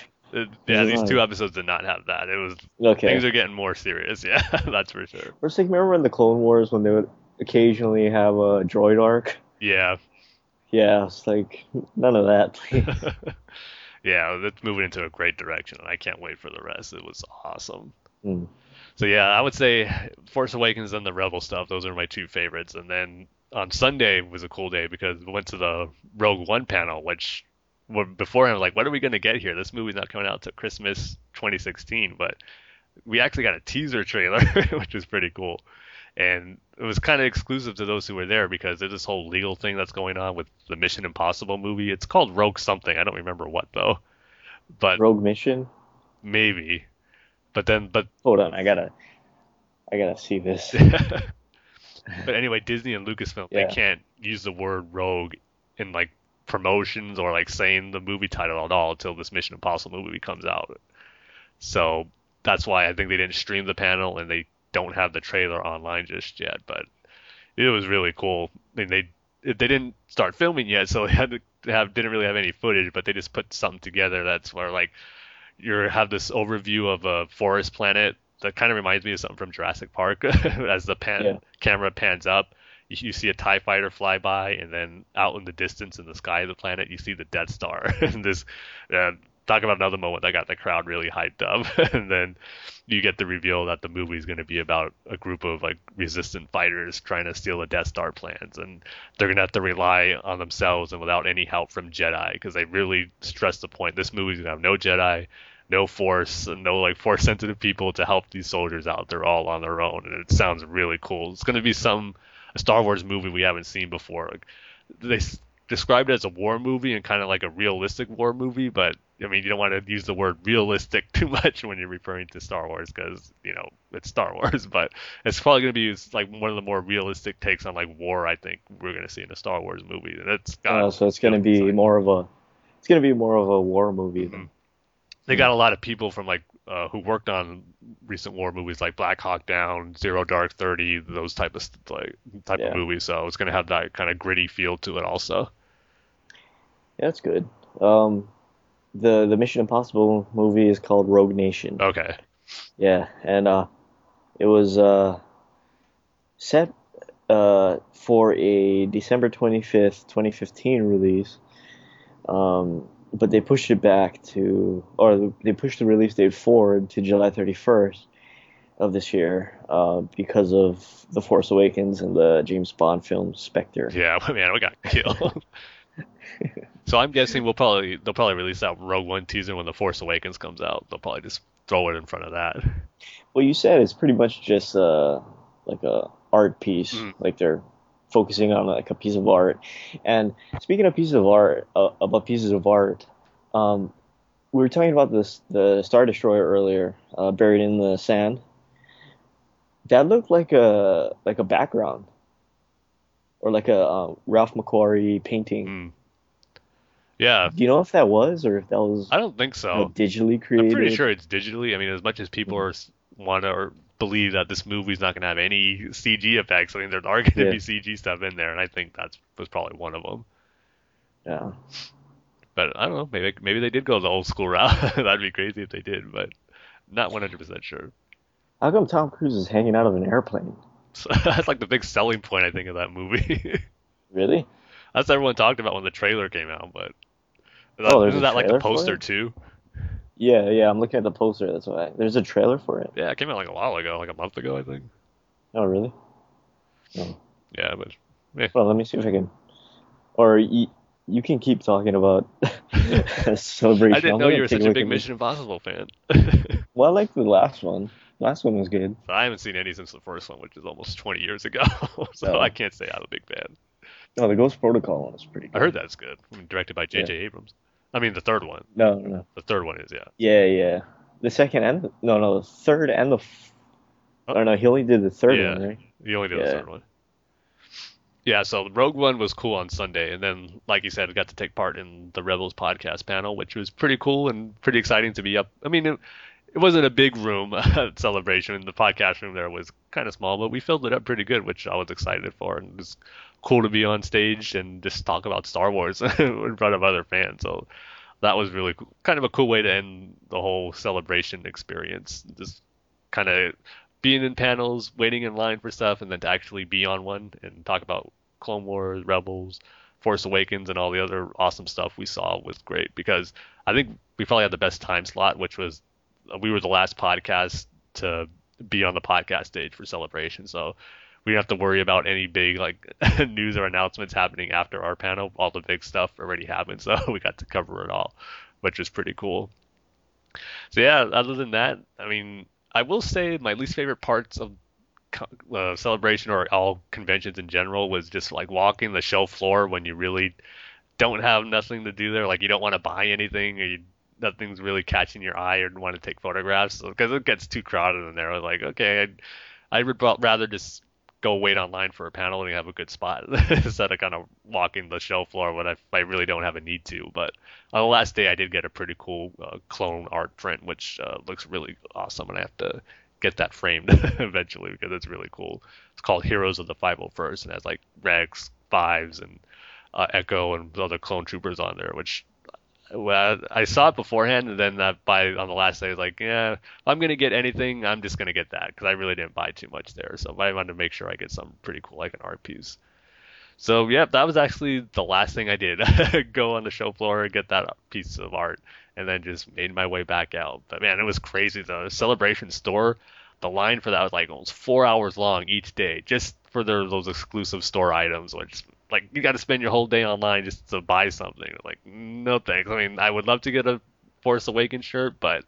Speaker 10: Yeah, these two episodes did not have that. It was
Speaker 9: Okay.
Speaker 10: things are getting more serious. (laughs) Yeah, that's for sure.
Speaker 9: Or it's like remember in the Clone Wars when they would occasionally have a droid arc?
Speaker 10: Yeah,
Speaker 9: Yeah, it's like none of that, (laughs) (laughs)
Speaker 10: yeah, that's moving into a great direction, and I can't wait for the rest. It was awesome.
Speaker 9: Mm.
Speaker 10: So yeah, I would say Force Awakens and the Rebel stuff. Those are my two favorites. And then on Sunday was a cool day because we went to the Rogue One panel, which beforehand I was like, what are we gonna get here? This movie's not coming out till Christmas 2016, but we actually got a teaser trailer, (laughs) which was pretty cool. And it was kind of exclusive to those who were there because there's this whole legal thing that's going on with the Mission Impossible movie. It's called Rogue something. I don't remember what though. But
Speaker 9: Rogue Mission.
Speaker 10: maybe. But then, but
Speaker 9: Hold on, I gotta, I gotta see this. (laughs)
Speaker 10: but anyway, Disney and Lucasfilm
Speaker 9: Yeah.
Speaker 10: they can't use the word rogue in like promotions or like saying the movie title at all until this Mission Impossible movie comes out. So that's why I think they didn't stream the panel and they don't have the trailer online just yet. But it was really cool. I mean, they they didn't start filming yet, so (laughs) they had to have didn't really have any footage, but they just put something together that's where like you have this overview of a forest planet that kind of reminds me of something from Jurassic Park (laughs) as the pan
Speaker 9: Yeah.
Speaker 10: camera pans up. You, see a TIE fighter fly by, and then out in the distance in the sky of the planet, you see the Death Star. (laughs) and this, uh, talk about another moment that got the crowd really hyped up. (laughs) and then you get the reveal that the movie is going to be about a group of like resistant fighters trying to steal the Death Star plans, and they're going to have to rely on themselves and without any help from Jedi because they really stress the point. This movie's going to have no Jedi no force, no like force sensitive people to help these soldiers out. They're all on their own, and it sounds really cool. It's going to be some a Star Wars movie we haven't seen before. Like, they s- described it as a war movie and kind of like a realistic war movie, but I mean you don't want to use the word realistic (laughs) too much when you're referring to Star Wars because you know it's Star Wars. (laughs) But it's probably going to be like one of the more realistic takes on like war. I think we're going to see in a Star Wars movie, and it's got
Speaker 9: Uh, so it's gonna be more of a, it's gonna be more of a war movie. Then.
Speaker 10: they got a lot of people from like uh, who worked on recent war movies like Black Hawk Down, Zero Dark Thirty, those type of like type
Speaker 9: Yeah.
Speaker 10: of movies. So it's gonna have that kind of gritty feel to it also.
Speaker 9: Yeah, that's good. Um, the the Mission Impossible movie is called Rogue Nation.
Speaker 10: Okay.
Speaker 9: Yeah, and uh, it was uh, set uh, for a December 25th, 2015 release. Um, but they pushed it back to, or they pushed the release date forward to July 31st of this year uh, because of The Force Awakens and the James Bond film Spectre.
Speaker 10: Yeah, (laughs) man, we got killed. (laughs) so I'm guessing we'll probably they'll probably release that Rogue One teaser when The Force Awakens comes out. They'll probably just throw it in front of that.
Speaker 9: Well, you said it's pretty much just uh, like a art piece,
Speaker 10: Mm.
Speaker 9: like they're focusing on like a piece of art. And speaking of pieces of art, uh, about pieces of art, um, we were talking about this the Star Destroyer earlier, uh, buried in the sand. That looked like a like a background, or like a uh, Ralph McQuarrie painting.
Speaker 10: Mm. Yeah.
Speaker 9: Do you know if that was or if that was?
Speaker 10: I don't think so.
Speaker 9: digitally created.
Speaker 10: I'm pretty sure it's digitally. I mean, as much as people are want to or believe that this movie's not going to have any CG effects, I mean, there are going to
Speaker 9: Yeah.
Speaker 10: be CG stuff in there, and I think that's was probably one of them.
Speaker 9: Yeah.
Speaker 10: But I don't know. Maybe maybe they did go the old school (laughs) route. That'd be crazy if they did, but not 100% sure.
Speaker 9: How come Tom Cruise is hanging out of an airplane?
Speaker 10: So (laughs) that's like the big selling point I think of that movie. (laughs)
Speaker 9: Really?
Speaker 10: that's what everyone talked about when the trailer came out. But
Speaker 9: Oh,
Speaker 10: isn't that like the poster too?
Speaker 9: Yeah, yeah. I'm looking at the poster. That's why. There's a trailer for it.
Speaker 10: Yeah, it came out like a while ago, like a month ago, I think.
Speaker 9: Oh, really? Oh.
Speaker 10: Yeah, but
Speaker 9: Well, let me see if I can. Or you, you can keep talking about (laughs) celebration.
Speaker 10: I didn't
Speaker 9: I'm
Speaker 10: know you were such a big Mission Impossible fan. (laughs)
Speaker 9: Well, I like the last one. Last one was good.
Speaker 10: I haven't seen any since the first one, which is almost 20 years ago, (laughs) so
Speaker 9: Oh.
Speaker 10: I can't say I'm a big fan.
Speaker 9: No, the Ghost Protocol one is pretty good.
Speaker 10: I heard that's good. I mean, directed by J.J. Abrams. I mean, the third one.
Speaker 9: No, no.
Speaker 10: The third one is, yeah.
Speaker 9: Yeah, yeah. The second and the, no, no, the third and the. F-
Speaker 10: Oh.
Speaker 9: no, he only did the third
Speaker 10: yeah,
Speaker 9: one, right?
Speaker 10: he only did the third one. Yeah, so Rogue One was cool on Sunday, and then, like you said, got to take part in the Rebels podcast panel, which was pretty cool and pretty exciting to be up. I mean, it, it wasn't a big room (laughs) uh, celebration. The podcast room there was kind of small, but we filled it up pretty good, which I was excited for, and it was cool to be on stage and just talk about Star Wars (laughs) in front of other fans. So that was really cool. kind of a cool way to end the whole celebration experience. Just kind of being in panels, waiting in line for stuff, and then to actually be on one and talk about Clone Wars, Rebels, Force Awakens, and all the other awesome stuff we saw was great because I think we probably had the best time slot, which was we were the last podcast to be on the podcast stage for celebration. So we didn't have to worry about any big like (laughs) news or announcements happening after our panel. All the big stuff already happened, (laughs) so we got to cover it all, which was pretty cool. So yeah, other than that, I mean, I will say my least favorite parts of uh, celebration or all conventions in general was just like walking the show floor when you really don't have nothing to do there. Like you don't want to buy anything or you, nothing's really catching your eye or want to take photographs because it gets too crowded in there. Like, okay, I'd, I would rather just go wait online for a panel and have a good spot (laughs) instead of kind of walking the show floor when I, I really don't have a need to. But on the last day, I did get a pretty cool uh, clone art print, which uh, looks really awesome, and I have to get that framed (laughs) eventually because it's really cool. It's called Heroes of the 501st and has like Rex, Fives, and uh, Echo and other clone troopers on there, which well, I saw it beforehand, and then uh, by on the last day, I was like, yeah, I'm gonna get anything, I'm just gonna get that because I really didn't buy too much there. So I wanted to make sure I get something pretty cool, like an art piece. So yeah, that was actually the last thing I did. (laughs) Go on the show floor and get that piece of art, and then just made my way back out. But man, it was crazy. The celebration store, the line for that was like almost four hours long each day, just for their, those exclusive store items, which like you got to spend your whole day online just to buy something. Like no thanks. I mean, I would love to get a Force Awakens shirt, but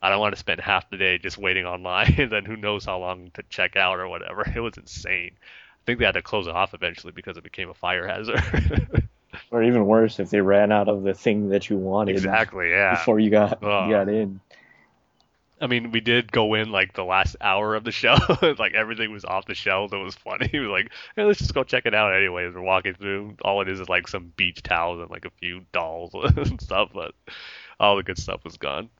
Speaker 10: I don't want to spend half the day just waiting online (laughs) and then who knows how long to check out or whatever. (laughs) It was insane. I think they had to close it off eventually because it became a fire hazard. (laughs)
Speaker 9: Or even worse, if they ran out of the thing that you wanted
Speaker 10: exactly, yeah.
Speaker 9: before you got you got in.
Speaker 10: I mean, we did go in like the last hour of the show. (laughs) like everything was off the shelves. It was funny. (laughs) It was like, hey, let's just go check it out anyways. We're walking through. All it is is like some beach towels and like a few dolls (laughs) and stuff, but all the good stuff was gone.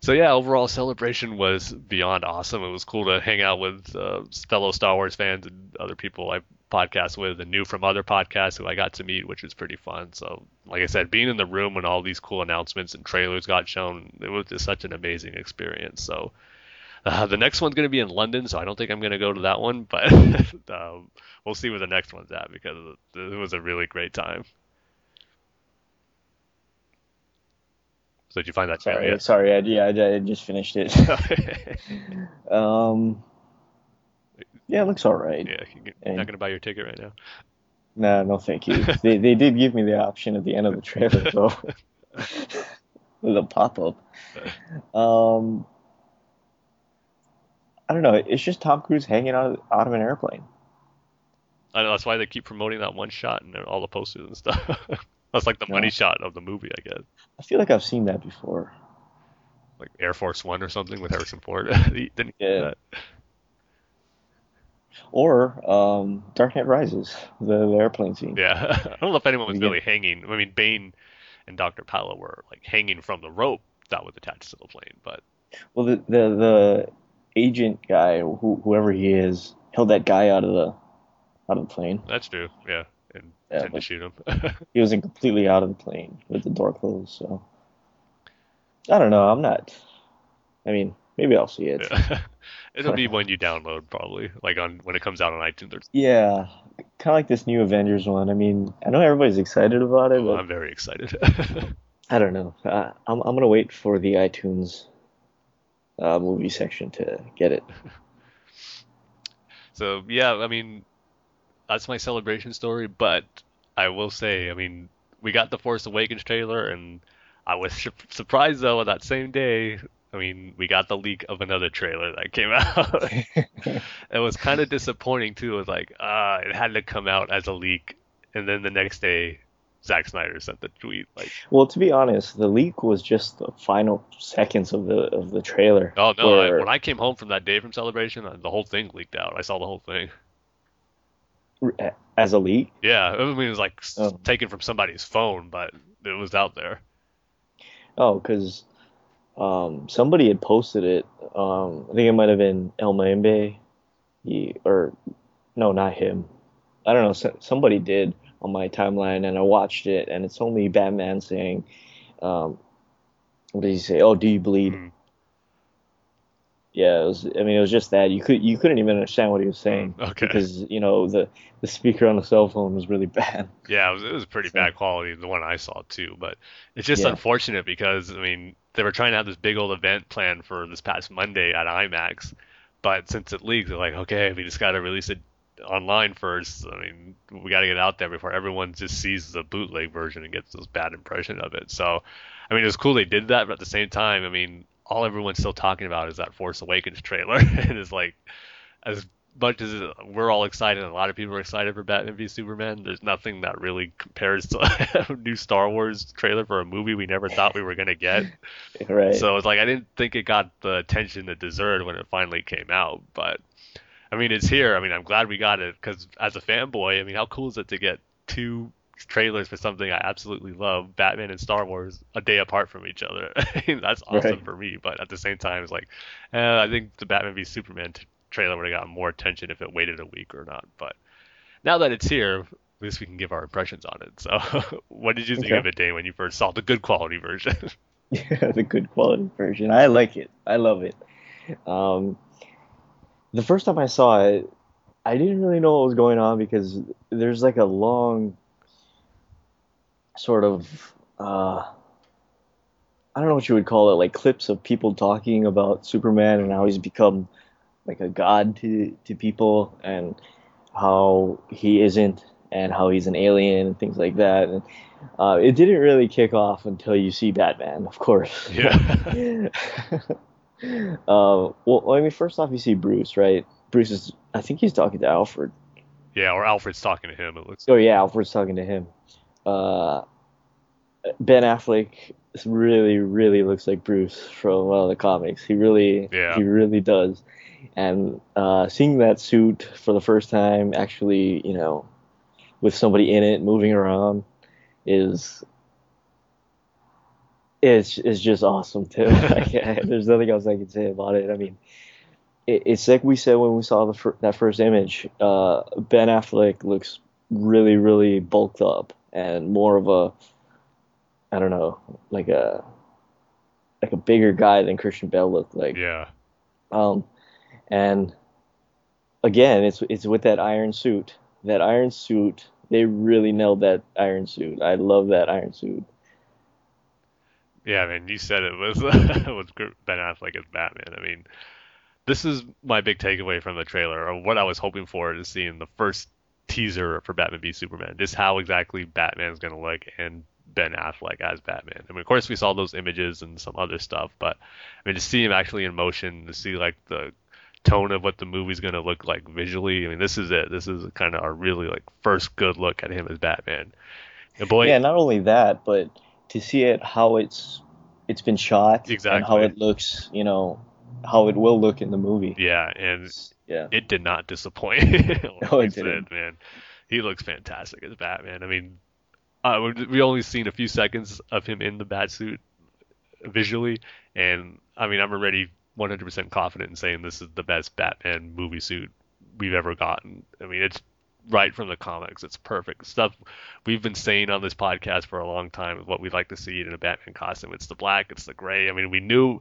Speaker 10: So yeah, overall celebration was beyond awesome. It was cool to hang out with uh, fellow Star Wars fans and other people I podcast with and knew from other podcasts who I got to meet, which was pretty fun. So, like I said, being in the room when all these cool announcements and trailers got shown, it was just such an amazing experience. So, uh, the next one's going to be in London, so I don't think I'm going to go to that one, (laughs) but um, we'll see where the next one's at because it was a really great time. So did you find that
Speaker 9: Sorry, sorry, I, yeah, I, I just finished it. (laughs) (laughs) um, yeah, it looks all right.
Speaker 10: Yeah, are
Speaker 9: And-
Speaker 10: not going to buy your ticket right now.
Speaker 9: No, no, thank you. (laughs) they they did give me the option at the end of the trailer, (laughs) though, with a pop up. Um, I don't know. It's just Tom Cruise hanging out out of an airplane.
Speaker 10: I know that's why they keep promoting that one shot and all the posters and stuff. (laughs) that's like the money shot of the movie, I guess.
Speaker 9: I feel like I've seen that before.
Speaker 10: Like Air Force One or something with Harrison Ford. Didn't he do
Speaker 9: Yeah. Or um, Dark Knight Rises, the, the airplane scene.
Speaker 10: Yeah, (laughs) I don't know if anyone was
Speaker 9: Yeah.
Speaker 10: really hanging. I mean, Bane and Doctor Pavel were like hanging from the rope that was attached to the plane, but
Speaker 9: Well, the the, the agent guy, who, whoever he is, held that guy out of the out of the plane.
Speaker 10: that's true. Yeah, and
Speaker 9: Yeah,
Speaker 10: tend to shoot him. (laughs)
Speaker 9: He wasn't completely out of the plane with the door closed. So I don't know. I'm not. I mean, maybe I'll see it.
Speaker 10: Yeah. (laughs) It'll be when you download probably, like on when it comes out on iTunes. Or,
Speaker 9: Yeah, kind of like this new Avengers one. I mean, I know everybody's excited about it, but
Speaker 10: I'm very excited. (laughs)
Speaker 9: I don't know. Uh, I'm I'm gonna wait for the iTunes uh, movie section to get it. (laughs)
Speaker 10: So yeah, I mean, that's my celebration story. But I will say, I mean, we got the Force Awakens trailer, and I was su- surprised though on that same day. I mean, we got the leak of another trailer that came (laughs) out. it was kind of (laughs) disappointing too. It was like, ah, it had to come out as a leak, and then the next day, Zack Snyder sent the tweet like,
Speaker 9: Well, to be honest, the leak was just the final seconds of the of the trailer.
Speaker 10: "Oh no!" I, when I came home from that day from celebration, uh, the whole thing leaked out. I saw the whole thing.
Speaker 9: as a leak.
Speaker 10: Yeah, I mean, it was like
Speaker 9: Oh.
Speaker 10: taken from somebody's phone, but it was out there.
Speaker 9: Oh, because um, somebody had posted it. Um, I think it might have been El Mayimbe. He or no, not him. I don't know. Somebody did on my timeline, and I watched it, and it's only Batman saying, um, "What did he say? Oh, do you bleed?"
Speaker 10: Mm.
Speaker 9: Yeah, it was. I mean, it was just that you could you couldn't even understand what he was saying
Speaker 10: Mm, okay.
Speaker 9: because you know the the speaker on the cell phone was really (laughs) bad.
Speaker 10: Yeah, it was, it was pretty
Speaker 9: So-
Speaker 10: bad quality, the one I saw too. But it's just
Speaker 9: Yeah.
Speaker 10: unfortunate because I mean they were trying to have this big old event planned for this past Monday at IMAX, but since it leaked, they're like, okay, we just got to release it online first. I mean, we got to get out there before everyone just sees the bootleg version and gets this bad impression of it. So, I mean, it was cool they did that, but at the same time, I mean, all everyone's still talking about is that Force Awakens trailer, (laughs) and it's like as much as we're all excited, and a lot of people are excited for Batman v Superman. There's nothing that really compares to (laughs) a new Star Wars trailer for a movie we never thought we were gonna get. (laughs)
Speaker 9: right.
Speaker 10: So it's like I didn't think it got the attention it deserved when it finally came out. But I mean, it's here. I mean, I'm glad we got it because as a fanboy, I mean, how cool is it to get two trailers for something I absolutely love, Batman and Star Wars, a day apart from each other? (laughs) I mean, That's awesome
Speaker 9: Right.
Speaker 10: for me. But at the same time, it's like eh, I think the Batman v Superman t- trailer would have gotten more attention if it waited a week or not. But now that it's here, at least we can give our impressions on it. So, (laughs) what did you think
Speaker 9: Okay.
Speaker 10: of it, Dane, when you first saw the good quality version? (laughs)
Speaker 9: Yeah, the good quality version. I like it. I love it. Um, the first time I saw it, I didn't really know what was going on because there's like a long sort of uh, I don't know what you would call it, like clips of people talking about Superman and how he's become like a god to to people and how he isn't and how he's an alien and things like that. And uh, it didn't really kick off until you see Batman, of course.
Speaker 10: yeah. (laughs)
Speaker 9: uh, well, I mean, first off, you see Bruce, right? Bruce is, I think he's talking to Alfred.
Speaker 10: Yeah, or Alfred's talking to him. It looks.
Speaker 9: Oh yeah, Alfred's talking to him. Uh, Ben Affleck really, really looks like Bruce from one of the comics. He really,
Speaker 10: Yeah.
Speaker 9: he really does. And uh, seeing that suit for the first time, actually, you know, with somebody in it moving around, is it's it's just awesome too. (laughs) like, (laughs) there's nothing else I can say about it. I mean, it, it's like we said when we saw the fir- that first image. Uh, ben Affleck looks really, really bulked up and more of a, I don't know, like a like a bigger guy than Christian Bale looked like.
Speaker 10: Yeah.
Speaker 9: Um, and again, it's it's with that iron suit. That iron suit, they really nailed that iron suit. I love that iron suit.
Speaker 10: Yeah, I mean, you said it was (laughs) was Ben Affleck as Batman. I mean, this is my big takeaway from the trailer, or what I was hoping for to see in the first teaser for Batman v Superman. Just how exactly Batman's going to look and Ben Affleck as Batman. I mean, of course, we saw those images and some other stuff, but I mean, to see him actually in motion, to see like the tone of what the movie's going to look like visually. I mean, this is it. This is kind of our really like first good look at him as Batman. And boy,
Speaker 9: yeah, not only that, but to see it how it's it's been shot
Speaker 10: Exactly.
Speaker 9: and how it looks, you know, how it will look in the movie.
Speaker 10: yeah, and
Speaker 9: Yeah.
Speaker 10: it did not disappoint. (laughs) like
Speaker 9: No, it
Speaker 10: said,
Speaker 9: didn't.
Speaker 10: man. He looks fantastic as Batman. I mean, uh, we- we only seen a few seconds of him in the bat suit visually, and I mean, I'm already 100% confident in saying this is the best Batman movie suit we've ever gotten. I mean, it's right from the comics. It's perfect stuff we've been saying on this podcast for a long time. What we'd like to see in a Batman costume. It's the black. It's the gray. I mean, we knew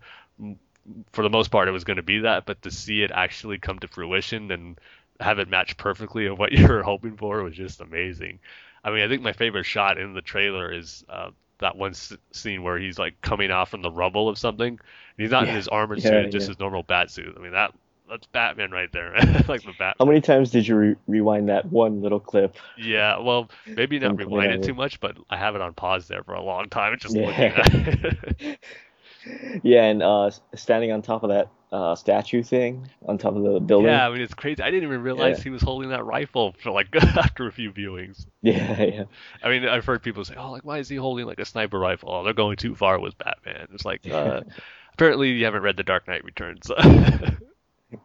Speaker 10: for the most part it was going to be that, but to see it actually come to fruition and have it match perfectly of what (laughs) you were hoping for was just amazing. I mean, I think my favorite shot in the trailer is uh, that one s- scene where he's like coming out from the rubble of something. He's not in his armored
Speaker 9: Yeah,
Speaker 10: suit, just his normal bat suit. I mean, that that's Batman right there, (laughs) like the bat.
Speaker 9: How many times did you re- rewind that one little clip?
Speaker 10: Yeah, well, maybe not rewind it too much, but I have it on pause there for a long time, just
Speaker 9: Yeah.
Speaker 10: looking at it. (laughs)
Speaker 9: Yeah, and uh, standing on top of that uh, statue thing on top of the building.
Speaker 10: yeah, I mean it's crazy. I didn't even realize
Speaker 9: Yeah.
Speaker 10: he was holding that rifle for like (laughs) after a few viewings. (laughs)
Speaker 9: Yeah, yeah.
Speaker 10: I mean, I've heard people say, "Oh, like why is he holding like a sniper rifle? Oh, they're going too far with Batman." It's like, uh, (laughs) apparently you haven't read The Dark Knight Returns,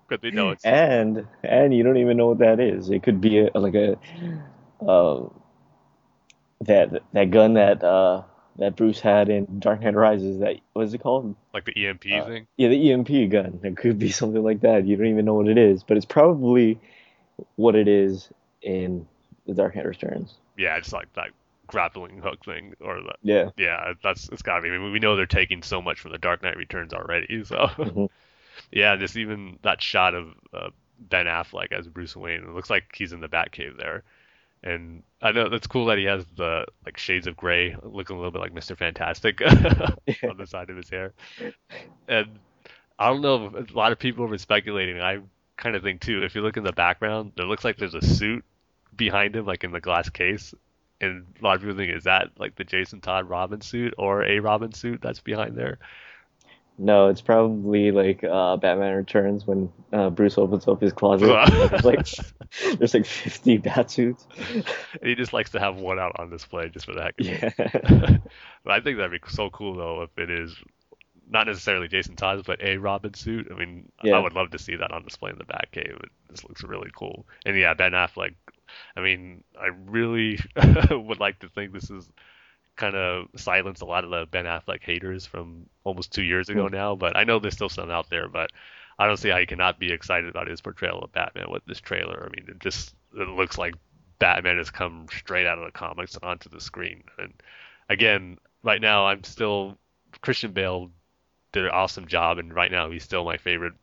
Speaker 10: but they know it's
Speaker 9: And and you don't even know what that is. It could be a, like a uh, that that gun that uh, that Bruce had in Dark Knight Rises. That what is it called?
Speaker 10: like the EMP
Speaker 9: Uh,
Speaker 10: thing.
Speaker 9: Yeah, the EMP gun. It could be (laughs) something like that. You don't even know what it is, but it's probably what it is in the Dark Knight Returns.
Speaker 10: Yeah, it's like that grappling hook thing, or the
Speaker 9: Yeah.
Speaker 10: yeah, that's it's gotta be. I mean, we know they're taking so much from the Dark Knight Returns already, so
Speaker 9: Mhm. (laughs)
Speaker 10: yeah, just even that shot of uh, Ben Affleck as Bruce Wayne, it looks like he's in the Batcave there, and I know that's cool that he has the like shades of gray, looking a little bit like Mister Fantastic (laughs) on the side of his hair, and I don't know, a lot of people have been speculating. I kind of think too. If you look in the background, there looks like there's a suit behind him, like in the glass case. And a lot of people think is that like the Jason Todd Robin suit or a Robin suit that's behind there.
Speaker 9: No, it's probably like uh, Batman Returns when uh, Bruce opens up his closet. (laughs) there's like there's like 50 bat suits.
Speaker 10: And he just likes to have one out on display just for the heck of it.
Speaker 9: Yeah. (laughs)
Speaker 10: but I think that'd be so cool though if it is not necessarily Jason Todd's, but a Robin suit. I mean, I would love to see that on display in the Batcave. It just looks really cool. And yeah, Ben Affleck. I mean, I really (laughs) would like to think this is kind of silenced a lot of the Ben Affleck haters from almost two years ago
Speaker 9: Hmm.
Speaker 10: now. But I know there's still some out there. But I don't see how you cannot be excited about his portrayal of Batman with this trailer. I mean, it just it looks like Batman has come straight out of the comics onto the screen. And again, right now I'm still Christian Bale did an awesome job, and right now he's still my favorite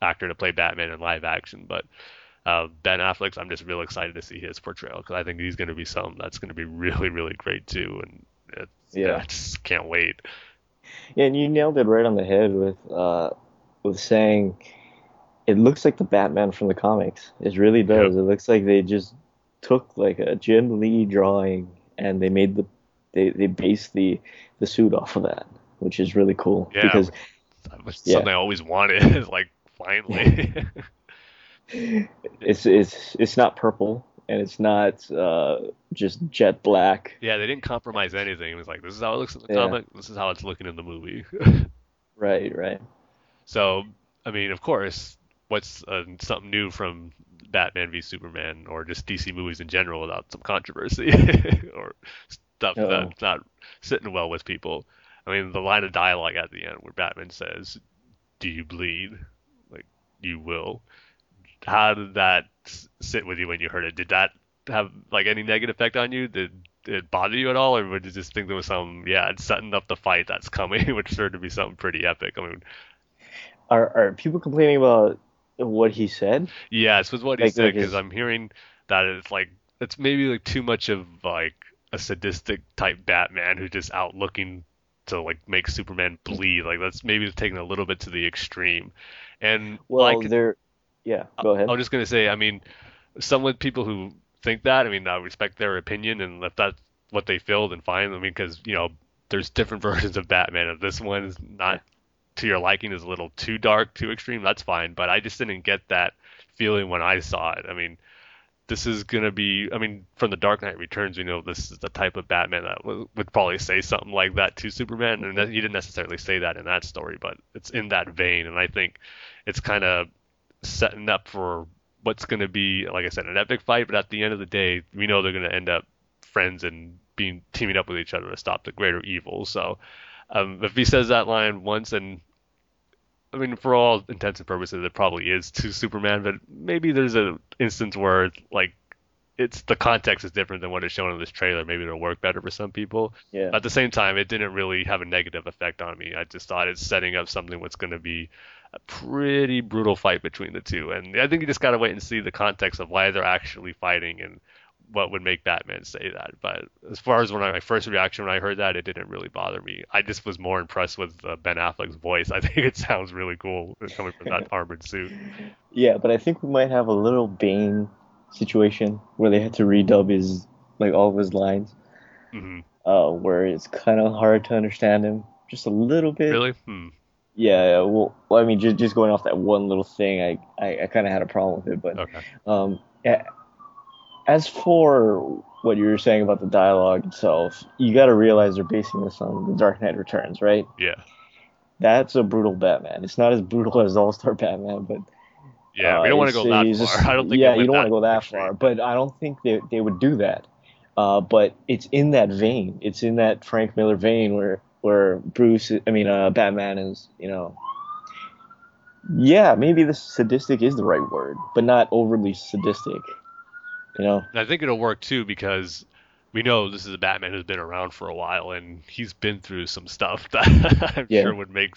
Speaker 10: actor to play Batman in live action. But uh, Ben Affleck, I'm just real excited to see his portrayal because I think he's going to be something that's going to be really, really great too. And it's,
Speaker 9: Yeah.
Speaker 10: I just can't wait.
Speaker 9: Yeah, and you nailed it right on the head with uh, with saying it looks like the Batman from the comics. It really does. It looks like they just took like a Jim Lee drawing and they made the they they based the the suit off of that, which is really cool
Speaker 10: Yeah,
Speaker 9: because Yeah.
Speaker 10: something I always wanted. Is (laughs) like finally. (laughs)
Speaker 9: it's it's it's not purple and it's not uh, just jet black.
Speaker 10: yeah, they didn't compromise anything. It was like this is how it looks in the
Speaker 9: Yeah.
Speaker 10: comic. This is how it's looking in the movie. (laughs)
Speaker 9: Right, right.
Speaker 10: So, I mean, of course, what's uh, something new from Batman v Superman or just DC movies in general without some controversy (laughs) or stuff
Speaker 9: Uh-oh.
Speaker 10: that's not sitting well with people? I mean, the line of dialogue at the end where Batman says, "Do you bleed? Like you will." How did that sit with you when you heard it? Did that have like any negative effect on you? Did it bother you at all, or would you just think there was some, yeah, it's setting up the fight that's coming, (laughs) which started to be something pretty epic? I mean,
Speaker 9: Are are people complaining about what he said?
Speaker 10: Yes, was what he
Speaker 9: Like,
Speaker 10: said
Speaker 9: like
Speaker 10: because
Speaker 9: his-
Speaker 10: I'm hearing that it's like it's maybe like too much of like a sadistic type Batman who's just out looking to like make Superman bleed. Like that's maybe taking a little bit to the extreme. And
Speaker 9: Well,
Speaker 10: like
Speaker 9: they're yeah. Go ahead.
Speaker 10: I was just gonna say, I mean, some with people who think that, I mean, I respect their opinion, and if that's what they feel, then fine. I mean, because you know, there's different (laughs) versions of Batman. If this one's not to your liking is a little too dark, too extreme, that's fine. But I just didn't get that feeling when I saw it. I mean, this is gonna be. I mean, from the Dark Knight Returns, we know this is the type of Batman that w- would probably say something like that to Superman, and that, he didn't necessarily say that in that story, but it's in that vein, and I think it's kind of setting up for what's gonna be, like I said, an epic fight. But at the end of the day, we know they're gonna end up friends and being teaming up with each other to stop the greater evil. So, um, if he says that line once and I mean, for all intents and purposes, it probably is to Superman, but maybe there's an instance where like it's the context is different than what is shown in this trailer. Maybe it'll work better for some people.
Speaker 9: Yeah.
Speaker 10: At the same time, it didn't really have a negative effect on me. I just thought it's setting up something that's going to be a pretty brutal fight between the two, and I think you just got to wait and see the context of why they're actually fighting and what would make Batman say that. But as far as when I, my first reaction when I heard that, it didn't really bother me. I just was more impressed with uh, Ben Affleck's voice. (laughs) I think it sounds really cool coming from that armored suit.
Speaker 9: Yeah, but I think we might have a little Bane situation where they had to redub his like all of his lines,
Speaker 10: hmm
Speaker 9: uh, where it's kind of hard to understand him just a little bit.
Speaker 10: Really? Hmm.
Speaker 9: Yeah, well, well, I mean, just just going off that one little thing, I I, I kind of had a problem with it, but
Speaker 10: Okay.
Speaker 9: um. As for what you were saying about the dialogue itself, you got to realize they're basing this on The Dark Knight Returns, right?
Speaker 10: Yeah.
Speaker 9: That's a brutal Batman. It's not as brutal as All Star Batman, but
Speaker 10: Yeah.
Speaker 9: uh,
Speaker 10: we don't want to go that
Speaker 9: he's
Speaker 10: far.
Speaker 9: just- (laughs)
Speaker 10: I don't think.
Speaker 9: Yeah, you don't want to go that far, but I don't think they they would do that. Uh, but it's in that vein. It's in that Frank Miller vein where where Bruce, I mean, uh, Batman is, you know, yeah, maybe the sadistic is the right word, but not overly sadistic. You know,
Speaker 10: And I think it'll work too because we know this is a Batman who's been around for a while and he's been through some stuff (laughs) that I'm
Speaker 9: Yeah.
Speaker 10: sure would make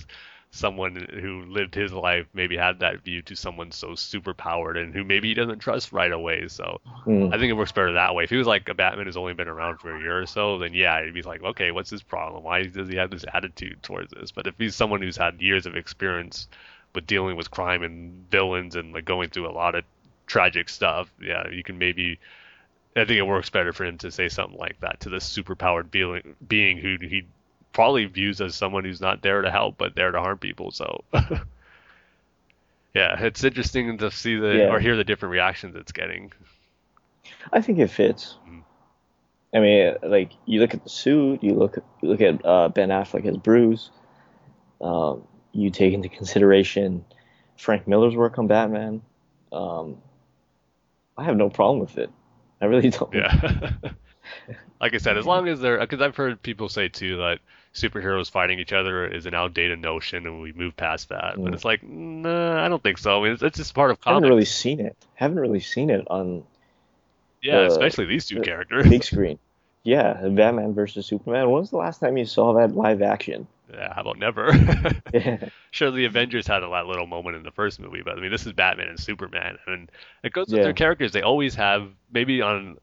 Speaker 10: someone who lived his life maybe had that view to someone so super powered and who maybe he doesn't trust right away. So
Speaker 9: Mm.
Speaker 10: I think it works better that way. If he was like a Batman who's only been around for a year or so, then yeah, he'd be like, okay, what's his problem? Why does he have this attitude towards this? But if he's someone who's had years of experience with dealing with crime and villains and like going through a lot of tragic stuff, yeah, you can maybe. I think it works better for him to say something like that to this superpowered being, being who he probably views as someone who's not there to help but there to harm people. So, (laughs) yeah, it's interesting to see the
Speaker 9: Yeah.
Speaker 10: or hear the different reactions it's getting.
Speaker 9: I think it fits.
Speaker 10: Mm.
Speaker 9: I mean, like you look at the suit, you look you look at uh, Ben Affleck as Bruce. Um, you take into consideration Frank Miller's work on Batman. Um, I have no problem with it. I really (laughs) don't.
Speaker 10: Yeah. (laughs) like I said, as long as they're because I've heard people say too that superheroes fighting each other is an outdated notion and we move past that. But
Speaker 9: Mm.
Speaker 10: it's like, nah, I don't think so. I mean, it's, it's just part of Comics.
Speaker 9: I haven't really seen it. Haven't really seen it on
Speaker 10: yeah,
Speaker 9: the-
Speaker 10: especially these two
Speaker 9: the
Speaker 10: characters.
Speaker 9: big screen. Yeah, Batman versus Superman. When was the last time you saw that live action?
Speaker 10: yeah, how about never? (laughs)
Speaker 9: Yeah, (laughs)
Speaker 10: sure, the Avengers had a little moment in the first movie, but I mean, this is Batman and Superman, and it goes with
Speaker 9: Yeah.
Speaker 10: their characters. They always have maybe on.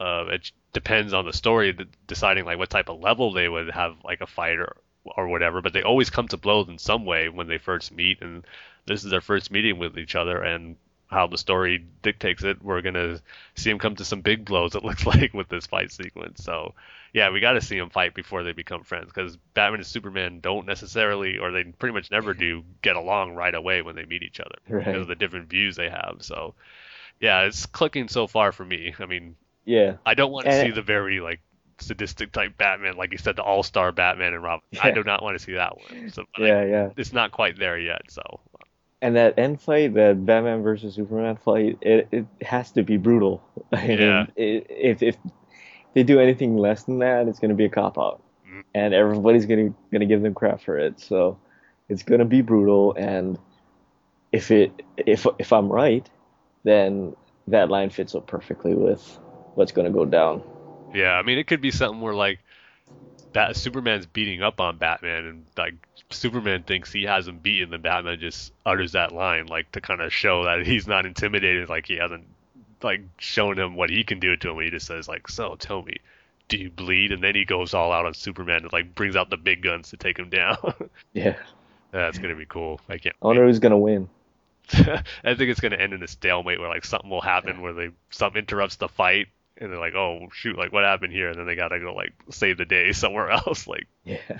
Speaker 10: Uh, it depends on the story, deciding like what type of level they would have like a fight or or whatever. But they always come to blows in some way when they first meet, and this is their first meeting with each other, and how the story dictates it, we're gonna see them come to some big blows. It looks (laughs) like with this fight sequence. So yeah, we got to see them fight before they become friends because Batman and Superman don't necessarily, or they pretty much never do, get along right away when they meet each other
Speaker 9: Right.
Speaker 10: because of the different views they have. So yeah, it's clicking so far for me. I mean,
Speaker 9: yeah.
Speaker 10: I don't want to
Speaker 9: And-
Speaker 10: see the very like sadistic type Batman, like you said, the All Star Batman and Robin. I do not want to see that one. So but I-
Speaker 9: Yeah, yeah.
Speaker 10: it's not quite there yet. So
Speaker 9: And that end fight, that Batman versus Superman fight, it, it has to be brutal. (laughs) I mean,
Speaker 10: Yeah.
Speaker 9: it, if if they do anything less than that, it's going to be a cop out,
Speaker 10: Mm.
Speaker 9: and everybody's going to going to give them crap for it. So it's going to be brutal. And if it if if I'm right, then that line fits up perfectly with what's going to go down.
Speaker 10: Yeah, I mean, it could be something where like that Superman's beating up on Batman, and like Superman thinks he has him beaten, then Batman just utters that line, like to kind of show that he's not intimidated, like he hasn't like shown him what he can do to him. He just says like, "So tell me, do you bleed?" And then he goes all out on Superman and like brings out the big guns to take him down. (laughs)
Speaker 9: Yeah,
Speaker 10: That's gonna be cool. I can't.
Speaker 9: I wonder who's going to win. (laughs)
Speaker 10: I think it's gonna end in a stalemate where like something will happen where they something interrupts the fight and they're like, oh shoot, like what happened here? And then they gotta go like save the day (laughs) somewhere else. (laughs) Like
Speaker 9: Yeah,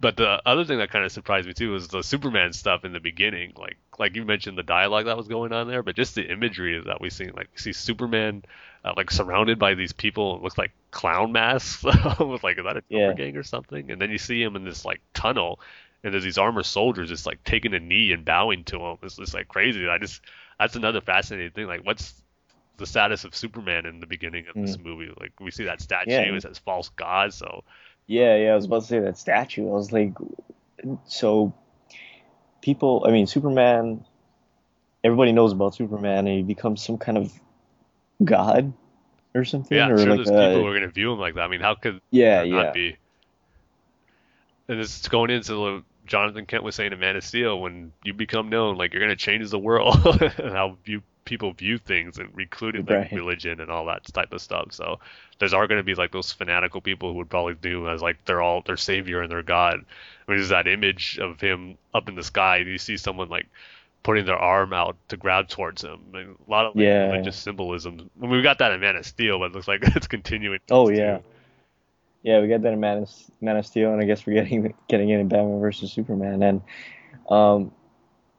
Speaker 10: but the other thing that kind of surprised me too was the Superman stuff in the beginning. Like like you mentioned the dialogue that was going on there, but just the imagery that we see. Like we see Superman uh, like surrounded by these people. It looks like clown masks. (laughs) with like is that a
Speaker 9: Yeah.
Speaker 10: gang or something? And then you see him in this like tunnel, and there's these armored soldiers just like taking a knee and bowing to him. It's just like crazy. I just that's another fascinating thing. Like what's the status of Superman in the beginning of this hmm. movie? Like we see that statue.
Speaker 9: Yeah.
Speaker 10: it says false god, so
Speaker 9: Yeah, yeah, I was about to say that statue. I was like, so people, I mean, Superman, everybody knows about Superman, and he becomes some kind of god or something,
Speaker 10: Yeah, I'm
Speaker 9: or
Speaker 10: sure
Speaker 9: like
Speaker 10: there's
Speaker 9: a,
Speaker 10: people who are going to view him like that. I mean, how could
Speaker 9: yeah,
Speaker 10: that
Speaker 9: yeah,
Speaker 10: not be? And it's going into what Jonathan Kent was saying in Man of Steel when you become known, like you're going to change the world (laughs) and how view people view things, and including like
Speaker 9: Right.
Speaker 10: religion and all that type of stuff. So there's are going to be like those fanatical people who would probably do as like they're all their savior and their god. I mean, there's that image of him up in the sky. And You see someone like putting their arm out to grab towards him. I mean, a lot of like,
Speaker 9: Yeah.
Speaker 10: religious symbolism. I mean, we got that in Man of Steel, but it looks like (laughs) it's continuing.
Speaker 9: Oh,
Speaker 10: too.
Speaker 9: Yeah. We got that in Man of, Man of Steel, and I guess we're getting (laughs) getting it in Batman versus Superman. And um,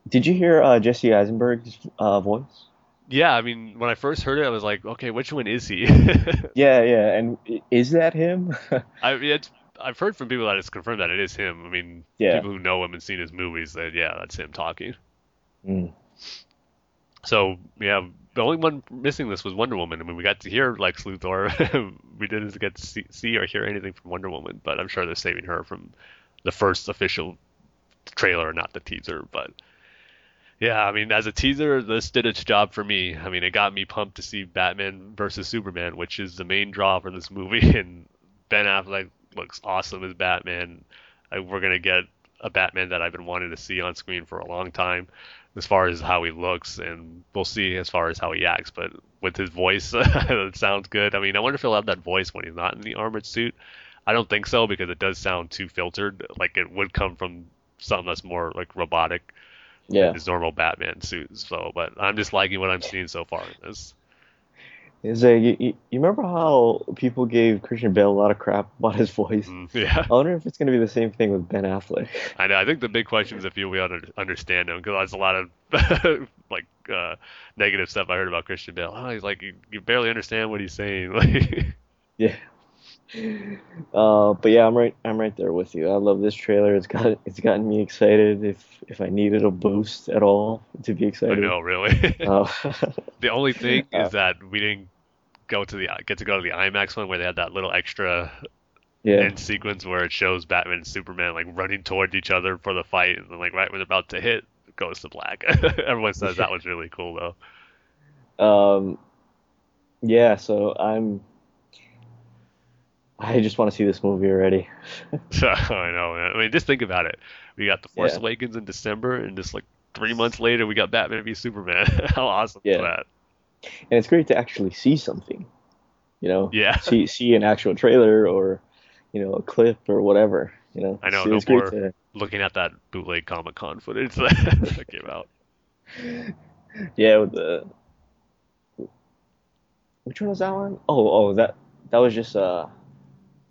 Speaker 9: did you hear uh, Jesse Eisenberg's uh, voice?
Speaker 10: Yeah, I mean, when I first heard it, I was like, okay, which one is he? (laughs)
Speaker 9: Yeah, yeah. And is that him? (laughs)
Speaker 10: I mean, it's, I've heard from people that it's confirmed that it is him. I mean,
Speaker 9: Yeah.
Speaker 10: people who know him and seen his movies, that yeah, that's him talking.
Speaker 9: Mm.
Speaker 10: So yeah, the only one missing this was Wonder Woman. I mean, we got to hear Lex Luthor. (laughs) we didn't get to see, see or hear anything from Wonder Woman, but I'm sure they're saving her from the first official trailer, not the teaser. But yeah, I mean, as a teaser, this did its job for me. I mean, it got me pumped to see Batman versus Superman, which is the main draw for this movie. (laughs) And Ben Affleck looks awesome as Batman. I, we're gonna get a Batman that I've been wanting to see on screen for a long time, as far as how he looks, and we'll see as far as how he acts. But with his voice, (laughs) it sounds good. I mean, I wonder if he'll have that voice when he's not in the armored suit. I don't think so because it does sound too filtered. Like it would come from something that's more like robotic
Speaker 9: Yeah.
Speaker 10: his normal Batman suit. So, but I'm just liking what I'm seeing so far in this.
Speaker 9: Is a you, you remember how people gave Christian Bale a lot of crap (laughs) about his voice?
Speaker 10: Mm, Yeah,
Speaker 9: I wonder if it's gonna be the same thing with Ben Affleck. (laughs)
Speaker 10: I know. I think the big question is if you'll be able to understand him because there's a lot of (laughs) like uh, negative stuff I heard about Christian Bale. Oh, he's like you, you barely understand what he's saying. Like,
Speaker 9: Yeah. Uh, but yeah, I'm right. I'm right there with you. I love this trailer. It's got it's gotten me excited. If if I needed a boost at all to be excited.
Speaker 10: I
Speaker 9: excited.
Speaker 10: know, really.
Speaker 9: Uh, (laughs) (laughs)
Speaker 10: the only thing is that we didn't go to the get to go to the IMAX one where they had that little extra
Speaker 9: yeah.
Speaker 10: end sequence where it shows Batman and Superman like running towards each other for the fight, and then like right when they're about to hit, it goes to black. (laughs) Everyone says that was really cool though.
Speaker 9: Um, yeah. So I'm. I just want to see this movie already. (laughs) (laughs)
Speaker 10: I know, man. I mean, just think about it. We got The Force
Speaker 9: Yeah.
Speaker 10: Awakens in December, and just like three months later, we got Batman v Superman. (laughs) How awesome is that?
Speaker 9: and it's great to actually see something. You know.
Speaker 10: Yeah.
Speaker 9: See see an actual trailer or, you know, a clip or whatever. You know.
Speaker 10: I know,
Speaker 9: So
Speaker 10: no more-
Speaker 9: to-
Speaker 10: Looking at that bootleg Comic Con footage that came out.
Speaker 9: Yeah, with the which one was that one? Oh, oh, that that was just uh,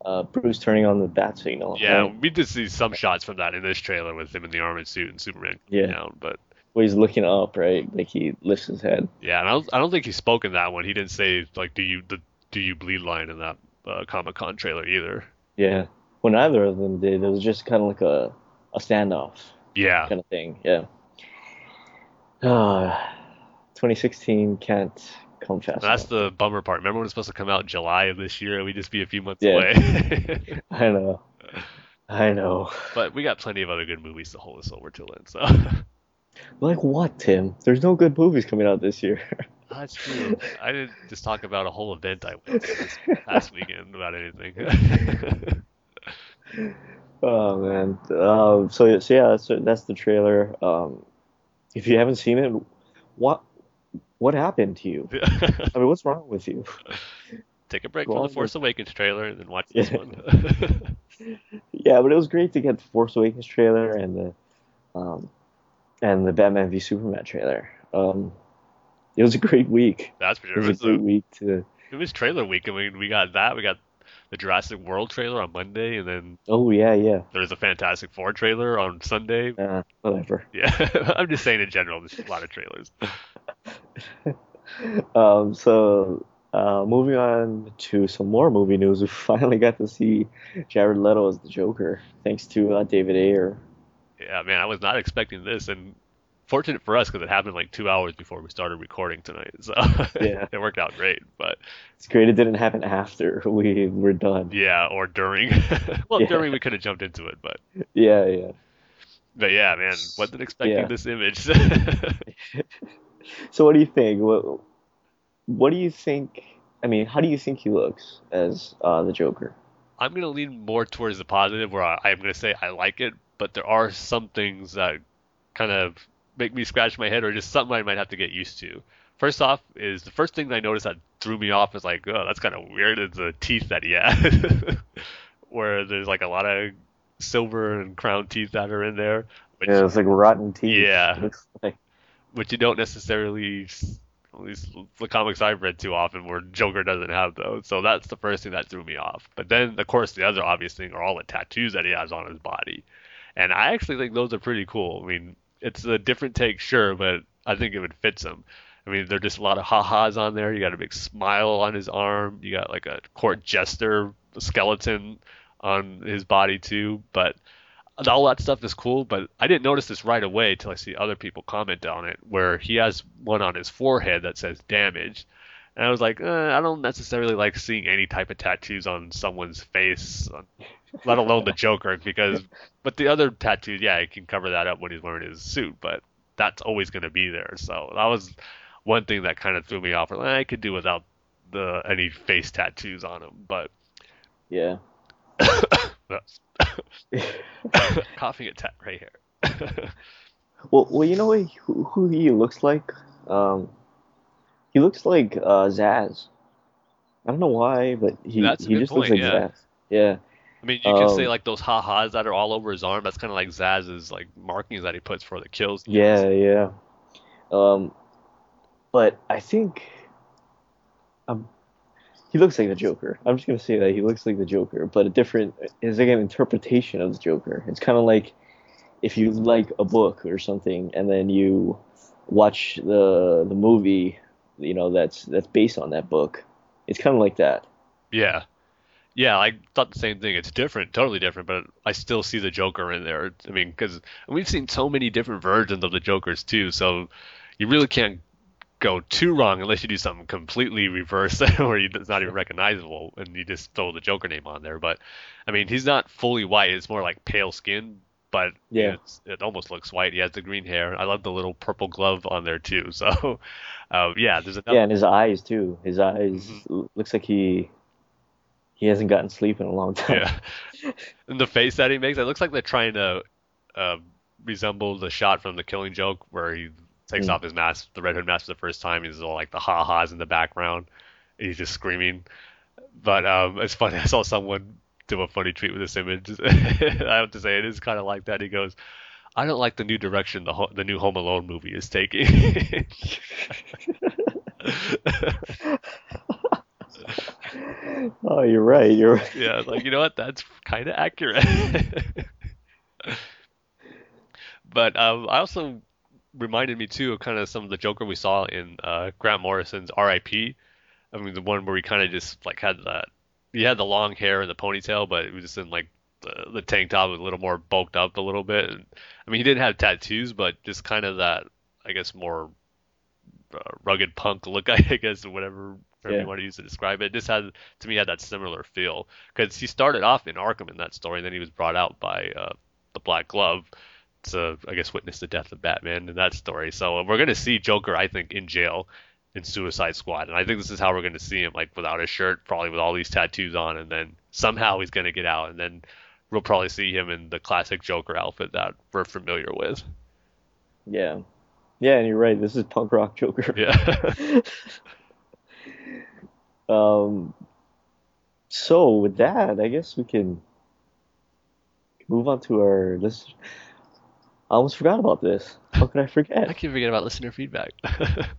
Speaker 9: uh, Bruce turning on the bat signal.
Speaker 10: Yeah,
Speaker 9: right?
Speaker 10: we did see some shots from that in this trailer with him in the armored suit and Superman
Speaker 9: Yeah.
Speaker 10: down, but
Speaker 9: where he's looking up, right? Like he lifts his head.
Speaker 10: yeah, and I don't, I don't think he spoke in that one. He didn't say like, "Do you the do you bleed?" line in that uh, Comic Con trailer either.
Speaker 9: Yeah. Well, neither of them did. It was just kind of like a a standoff
Speaker 10: Yeah,
Speaker 9: kind of thing. Yeah. Uh, 2016 can't
Speaker 10: that's the bummer part. Remember when it was supposed to come out July of this year? And we'd just be a few months
Speaker 9: Yeah.
Speaker 10: away. (laughs)
Speaker 9: I know. I know.
Speaker 10: but we got plenty of other good movies to hold us over till then. So
Speaker 9: Like what, Tim? There's no good movies coming out this year. (laughs)
Speaker 10: that's true. I didn't just talk about a whole event I went to this past weekend about anything. (laughs)
Speaker 9: Oh man. Um, so so yeah, that's that's the trailer. Um, if you haven't seen it, what what happened to you? (laughs) I mean, what's wrong with you?
Speaker 10: Take a break
Speaker 9: Go
Speaker 10: from the Force Awakens trailer and then watch this
Speaker 9: Yeah.
Speaker 10: one. (laughs)
Speaker 9: Yeah, but it was great to get the Force Awakens trailer and the um, and the Batman v Superman trailer. Um, it was a great week.
Speaker 10: That's for
Speaker 9: It
Speaker 10: sure.
Speaker 9: was
Speaker 10: It
Speaker 9: a
Speaker 10: was,
Speaker 9: great
Speaker 10: a-
Speaker 9: week to
Speaker 10: it was trailer week. I mean, we got that. We got the Jurassic World trailer on Monday, and then
Speaker 9: Oh yeah, yeah.
Speaker 10: there's a Fantastic Four trailer on Sunday.
Speaker 9: Uh, whatever.
Speaker 10: Yeah, (laughs) I'm just saying in general, there's a lot of trailers. (laughs)
Speaker 9: Um, so uh, moving on to some more movie news, (laughs) we finally got to see Jared Leto as the Joker, thanks to uh, David Ayer.
Speaker 10: Yeah, man, I was not expecting this, and fortunate for us because it happened like two hours before we started recording tonight, (laughs) so
Speaker 9: Yeah.
Speaker 10: it worked out great. But
Speaker 9: It's great it didn't happen after we were done.
Speaker 10: yeah, or during. well,
Speaker 9: Yeah.
Speaker 10: during we could have jumped into it, but
Speaker 9: Yeah, yeah.
Speaker 10: but yeah, man, wasn't expecting
Speaker 9: Yeah.
Speaker 10: this image.
Speaker 9: So what do you think? What What do you think? I mean, how do you think he looks as uh, the Joker?
Speaker 10: I'm gonna lean more towards the positive, where I, I'm gonna say I like it, but there are some things that kind of make me scratch my head, or just something I might have to get used to. First off, is the first thing that I noticed that threw me off is like, oh, that's kind of weird. Is the teeth that he has, (laughs) where there's like a lot of silver and crown teeth that are in there. Which,
Speaker 9: Yeah, it's like rotten teeth.
Speaker 10: Yeah.
Speaker 9: Looks like
Speaker 10: which you don't necessarily, at least the comics I've read too often, where Joker doesn't have those. So that's the first thing that threw me off. But then, of course, the other obvious thing are all the tattoos that he has on his body, and I actually think those are pretty cool. I mean, it's a different take, sure, but I think it would fit him. I mean, there're just a lot of ha-has on there. You got a big smile on his arm. You got like a court jester skeleton on his body too. But all that stuff is cool, but I didn't notice this right away till I see other people comment on it, where he has one on his forehead that says damage. And I was like, eh, I don't necessarily like seeing any type of tattoos on someone's face, let alone the Joker, because, but the other tattoos, yeah, he can cover that up when he's wearing his suit, but that's always going to be there. So that was one thing that kind of threw me off. Like, I could do without the any face tattoos on him, but
Speaker 9: yeah. (laughs)
Speaker 10: coughing attack right here. (laughs)
Speaker 9: Well, well, you know what, who, who he looks like? Um, he looks like uh, Zsasz. I don't know why, but he
Speaker 10: That's
Speaker 9: he just
Speaker 10: point,
Speaker 9: looks like
Speaker 10: yeah.
Speaker 9: Zsasz. Yeah.
Speaker 10: I mean, you can say
Speaker 9: Um,
Speaker 10: like those ha-has that are all over his arm. That's kind of like Zsasz's like markings that he puts for the kills.
Speaker 9: Yeah, yeah. Um, but I think um, he looks like the Joker. I'm just gonna say that he looks like the Joker, but a different. It's like an interpretation of the Joker. It's kind of like if you like a book or something, and then you watch the the movie, you know, that's that's based on that book. It's kind of like that.
Speaker 10: Yeah. Yeah, I thought the same thing. It's different, totally different, but I still see the Joker in there. I mean, because we've seen so many different versions of the Jokers too, so you really can't go too wrong unless you do something completely reverse (laughs) where it's not even recognizable and you just throw the Joker name on there. But I mean, he's not fully white; it's more like pale skin, but
Speaker 9: Yeah.
Speaker 10: it's, it almost looks white. He has the green hair. I love the little purple glove on there too. (laughs) So, uh, yeah, there's another.
Speaker 9: Yeah, and his eyes too. His eyes
Speaker 10: Mm-hmm.
Speaker 9: looks like he he hasn't gotten sleep in a long time.
Speaker 10: Yeah. (laughs) and the face that he makes, it looks like they're trying to uh, resemble the shot from The Killing Joke where he takes
Speaker 9: Mm.
Speaker 10: off his mask, the Red Hood mask for the first time. He's all like the ha ha's in the background. He's just screaming. But um, it's funny. (laughs) I saw someone do a funny tweet with this image. (laughs) I have to say, it is kind of like that. He goes, I don't like the new direction the ho- the new Home Alone movie is taking. (laughs)
Speaker 9: Oh, you're right. You're right.
Speaker 10: yeah, like you know what? That's kind of accurate. but um, I also reminded me too of kind of some of the Joker we saw in uh, Grant Morrison's R.I.P. I mean, the one where he kind of just like had that. He had the long hair and the ponytail, but it was just in like the, the tank top was a little more bulked up a little bit. And, I mean, he didn't have tattoos, but just kind of that, I guess, more uh, rugged punk look, (laughs) I guess, whatever term
Speaker 9: Yeah.
Speaker 10: you want to use to describe it. Just had to me had that similar feel because he started off in Arkham in that story, and then he was brought out by uh, the Black Glove to, I guess, witness the death of Batman in that story. So we're gonna see Joker, I think, in jail in Suicide Squad, and I think this is how we're gonna see him, like without a shirt, probably with all these tattoos on, and then somehow he's gonna get out, and then we'll probably see him in the classic Joker outfit that we're familiar with.
Speaker 9: Yeah. Yeah, and you're right. This is punk rock Joker.
Speaker 10: Yeah. (laughs)
Speaker 9: Um, so with that, I guess we can move on to our list. I almost forgot about this. How could I forget?
Speaker 10: I
Speaker 9: forget?
Speaker 10: keep forgetting about listener feedback. (laughs)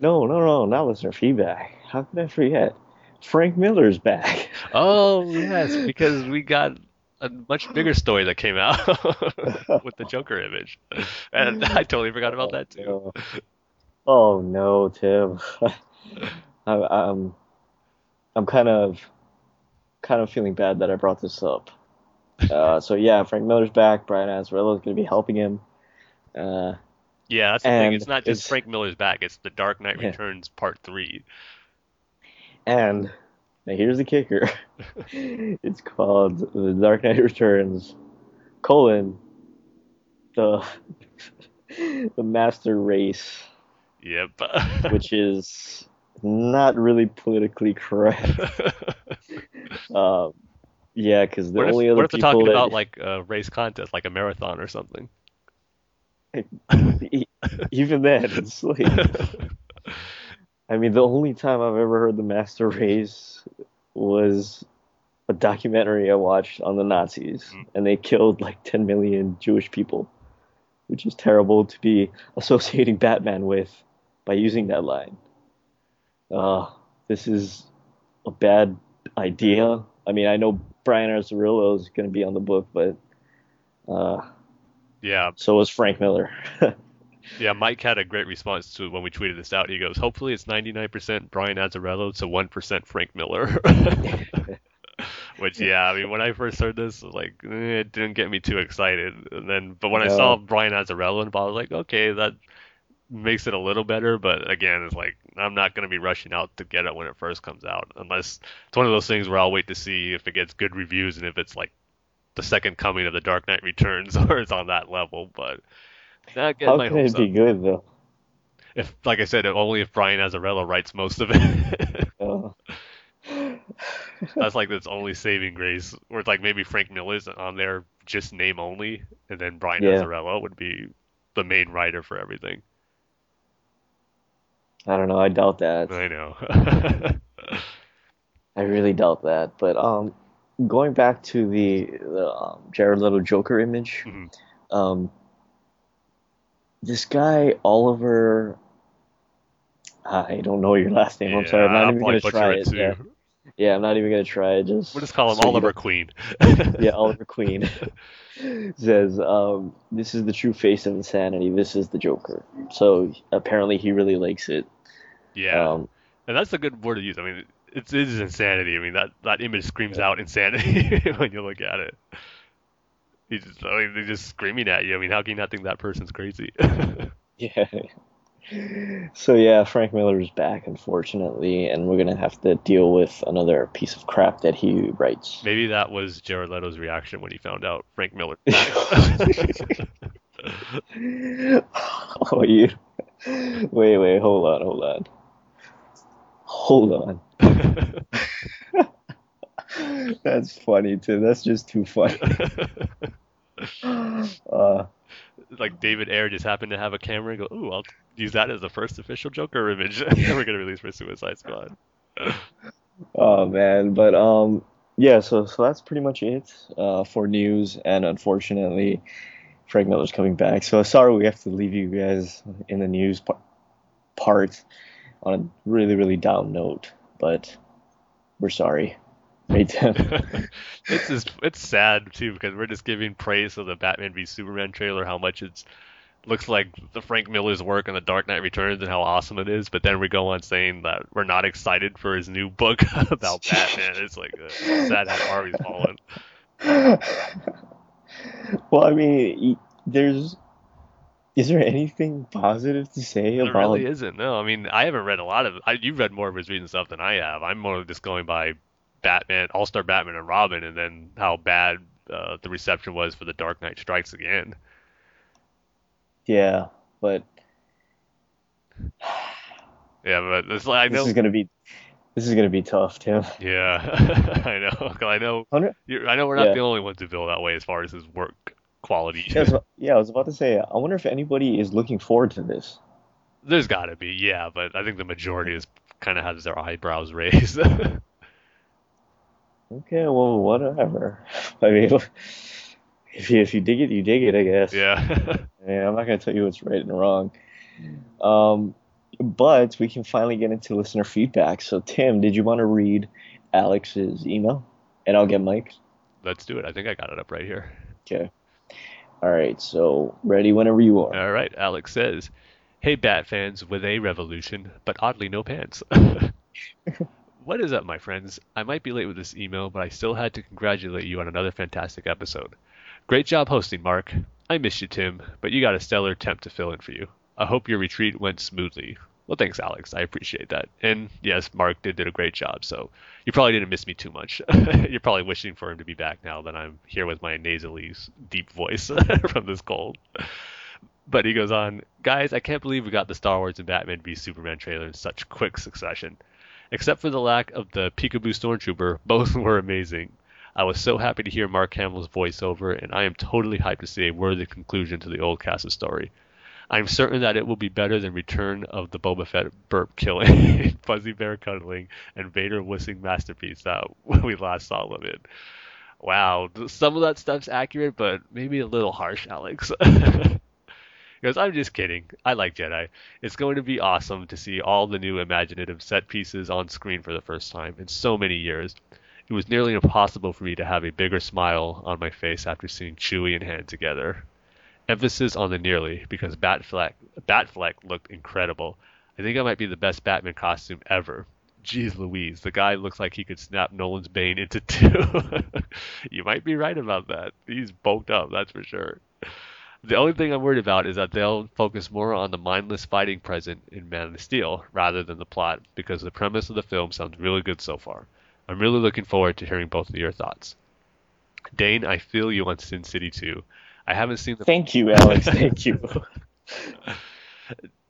Speaker 9: No, no, no, not listener feedback. How could I forget? Frank Miller's back.
Speaker 10: Oh (laughs) yes, because we got a much bigger story that came out (laughs) with the Joker image, and I totally forgot about that too.
Speaker 9: Oh no, oh, Tim. I, I'm I'm kind of kind of feeling bad that I brought this up. Uh, so yeah, Frank Miller's back. Brian Azzarello is going to be helping him. Uh,
Speaker 10: Yeah, that's the thing. It's not just
Speaker 9: it's-
Speaker 10: Frank Miller's back. It's The Dark Knight
Speaker 9: Yeah.
Speaker 10: Returns Part Three.
Speaker 9: and now here's the kicker. (laughs) it's called The Dark Knight Returns: colon the (laughs) the Master Race,
Speaker 10: Yep. (laughs)
Speaker 9: which is not really politically correct. Um, yeah, because the
Speaker 10: what if,
Speaker 9: only other
Speaker 10: what if
Speaker 9: people
Speaker 10: talking
Speaker 9: that
Speaker 10: about (laughs) like a race contest, like a marathon or something?
Speaker 9: Even then, it's (laughs) like I mean, the only time I've ever heard the Master Race was a documentary I watched on the Nazis, and they killed like 10 million Jewish people, which is terrible to be associating (laughs) Batman with by using that line. Uh, this is a bad idea. I mean, I know Brian Azzarello is going to be on the book, but uh,
Speaker 10: yeah,
Speaker 9: so was Frank Miller. (laughs)
Speaker 10: yeah. Mike had a great response to when we tweeted this out. He goes, "Hopefully, it's 99% Brian Azzarello to 1% Frank Miller." (laughs) (laughs) Which, yeah, I mean, when I first heard this, like, eh, it didn't get me too excited. And then, but when I saw Brian Azzarello involved, I was like, okay, that makes it a little better. But again, it's like I'm not gonna be rushing out to get it when it first comes out, unless it's one of those things where I'll wait to see if it gets good reviews and if it's like the second coming of the Dark Knight Returns (laughs) or it's on that level. But not getting
Speaker 9: How
Speaker 10: my
Speaker 9: can it be
Speaker 10: up.
Speaker 9: good though?
Speaker 10: If, like I said, only if Brian Azzarello writes most of it.
Speaker 9: Uh, (laughs)
Speaker 10: That's like its only saving grace. Or it's like maybe Frank Miller's on there just name only, and then Brian
Speaker 9: Yeah.
Speaker 10: Azzarello would be the main writer for everything.
Speaker 9: I don't know. I doubt that.
Speaker 10: I know. (laughs)
Speaker 9: I really doubt that. But um, going back to the, the um, Jared Leto Joker image,
Speaker 10: Mhm.
Speaker 9: um, this guy Oliver, I don't know your last name. I'm sorry. I'm not
Speaker 10: I'll
Speaker 9: even gonna try
Speaker 10: it.
Speaker 9: it yeah. yeah. I'm not even gonna try it. Just
Speaker 10: We'll just call him
Speaker 9: so
Speaker 10: Oliver Queen. (laughs)
Speaker 9: yeah, Oliver (laughs) Queen says, um, "This is the true face of insanity. This is the Joker." So apparently, he really likes it.
Speaker 10: Yeah,
Speaker 9: Um,
Speaker 10: and that's a good word to use. I mean, it's, it is insanity. I mean, that that image screams out insanity (laughs) when you look at it. He's just, I mean, they're just screaming at you. I mean, how can you not think that person's crazy? (laughs)
Speaker 9: Yeah. So yeah, Frank Miller is back, unfortunately, and we're gonna have to deal with another piece of crap that he writes.
Speaker 10: Maybe that was Jared Leto's reaction when he found out Frank Miller. (laughs)
Speaker 9: oh, you. Wait, wait, hold on, hold on, hold on. (laughs) That's funny too. That's just too funny. (laughs) Uh,
Speaker 10: like David Ayer just happened to have a camera and go, "Ooh, I'll use that as the first official Joker image (laughs) we're gonna release for Suicide Squad."
Speaker 9: Oh man, but um, yeah. So so that's pretty much it uh, for news, and unfortunately, Frank Miller's coming back. So sorry we have to leave you guys in the news par- part on a really really down note, but we're sorry. Right, Tim? (laughs)
Speaker 10: it's just it's sad too because we're just giving praise to the Batman v Superman trailer, how much it's looks like the Frank Miller's work on The Dark Knight Returns and how awesome it is, but then we go on saying that we're not excited for his new book (laughs) about Batman. It's like uh, sad hat Harvey's fallen. (laughs)
Speaker 9: well, I mean, there's. Is there anything positive to say
Speaker 10: There
Speaker 9: about?
Speaker 10: really isn't. No, I mean I haven't read a lot of. I, you've read more of his recent stuff than I have. I'm more just going by Batman, All Star Batman and Robin, and then how bad uh, the reception was for The Dark Knight Strikes Again.
Speaker 9: Yeah, but (sighs)
Speaker 10: Yeah, but like I
Speaker 9: this is gonna be. This is gonna be tough, Tim. (laughs)
Speaker 10: Yeah, (laughs) I know. I know. I know we're not
Speaker 9: Yeah.
Speaker 10: the only ones who feel that way as far as his work quality.
Speaker 9: Yeah, I was, (laughs) yeah, I was about to say. I wonder if anybody is looking forward to this.
Speaker 10: There's got to be, yeah, but I think the majority is kind of has their eyebrows raised. (laughs)
Speaker 9: Okay, well, whatever. (laughs) I mean, if you, if you dig it, you dig it, I guess.
Speaker 10: yeah.
Speaker 9: Mean, I'm not gonna tell you what's right and wrong. Um, but we can finally get into listener feedback. So, Tim, did you want to read Alex's email, and I'll get Mike's.
Speaker 10: Let's do it. I think I got it up right here.
Speaker 9: Okay. All right. So ready whenever you are.
Speaker 10: All right. Alex says, "Hey, Bat fans with a revolution, but oddly no pants." (laughs) what is up, my friends? I might be late with this email, but I still had to congratulate you on another fantastic episode. Great job hosting, Mark. I missed you, Tim, but you got a stellar temp to fill in for you. I hope your retreat went smoothly. Well, thanks, Alex. I appreciate that. And yes, Mark did, did a great job, so you probably didn't miss me too much. (laughs) You're probably wishing for him to be back now that I'm here with my nasally deep voice (laughs) from this cold. But he goes on, guys, I can't believe we got the Star Wars and Batman v Superman trailer in such quick succession. Except for the lack of the Peekaboo Stormtrooper, (laughs) both were amazing. I was so happy to hear Mark Hamill's voiceover, and I am totally hyped to see a worthy conclusion to the old cast story. I'm certain that it will be better than Return of the Boba Fett burp killing, (laughs) Fuzzy Bear cuddling, and Vader whistling masterpiece that (laughs) we last saw of it. Wow, some of that stuff's accurate, but maybe a little harsh, Alex. (laughs) Because I'm just kidding. I like Jedi. It's going to be awesome to see all the new imaginative set pieces on screen for the first time in so many years. It was nearly impossible for me to have a bigger smile on my face after seeing Chewie and Han together. Emphasis on the nearly, because Batfleck, Batfleck looked incredible. I think I might be the best Batman costume ever. Jeez Louise, the guy looks like he could snap Nolan's Bane into (laughs) two. you might be right about that. He's bulked up, that's for sure. The only thing I'm worried about is that they'll focus more on the mindless fighting present in Man of Steel rather than the plot, because the premise of the film sounds really good so far. I'm really looking forward to hearing both of your thoughts. Dane, I feel you on Sin City 2. I haven't seen the
Speaker 9: Thank you, Alex. Thank you. (laughs)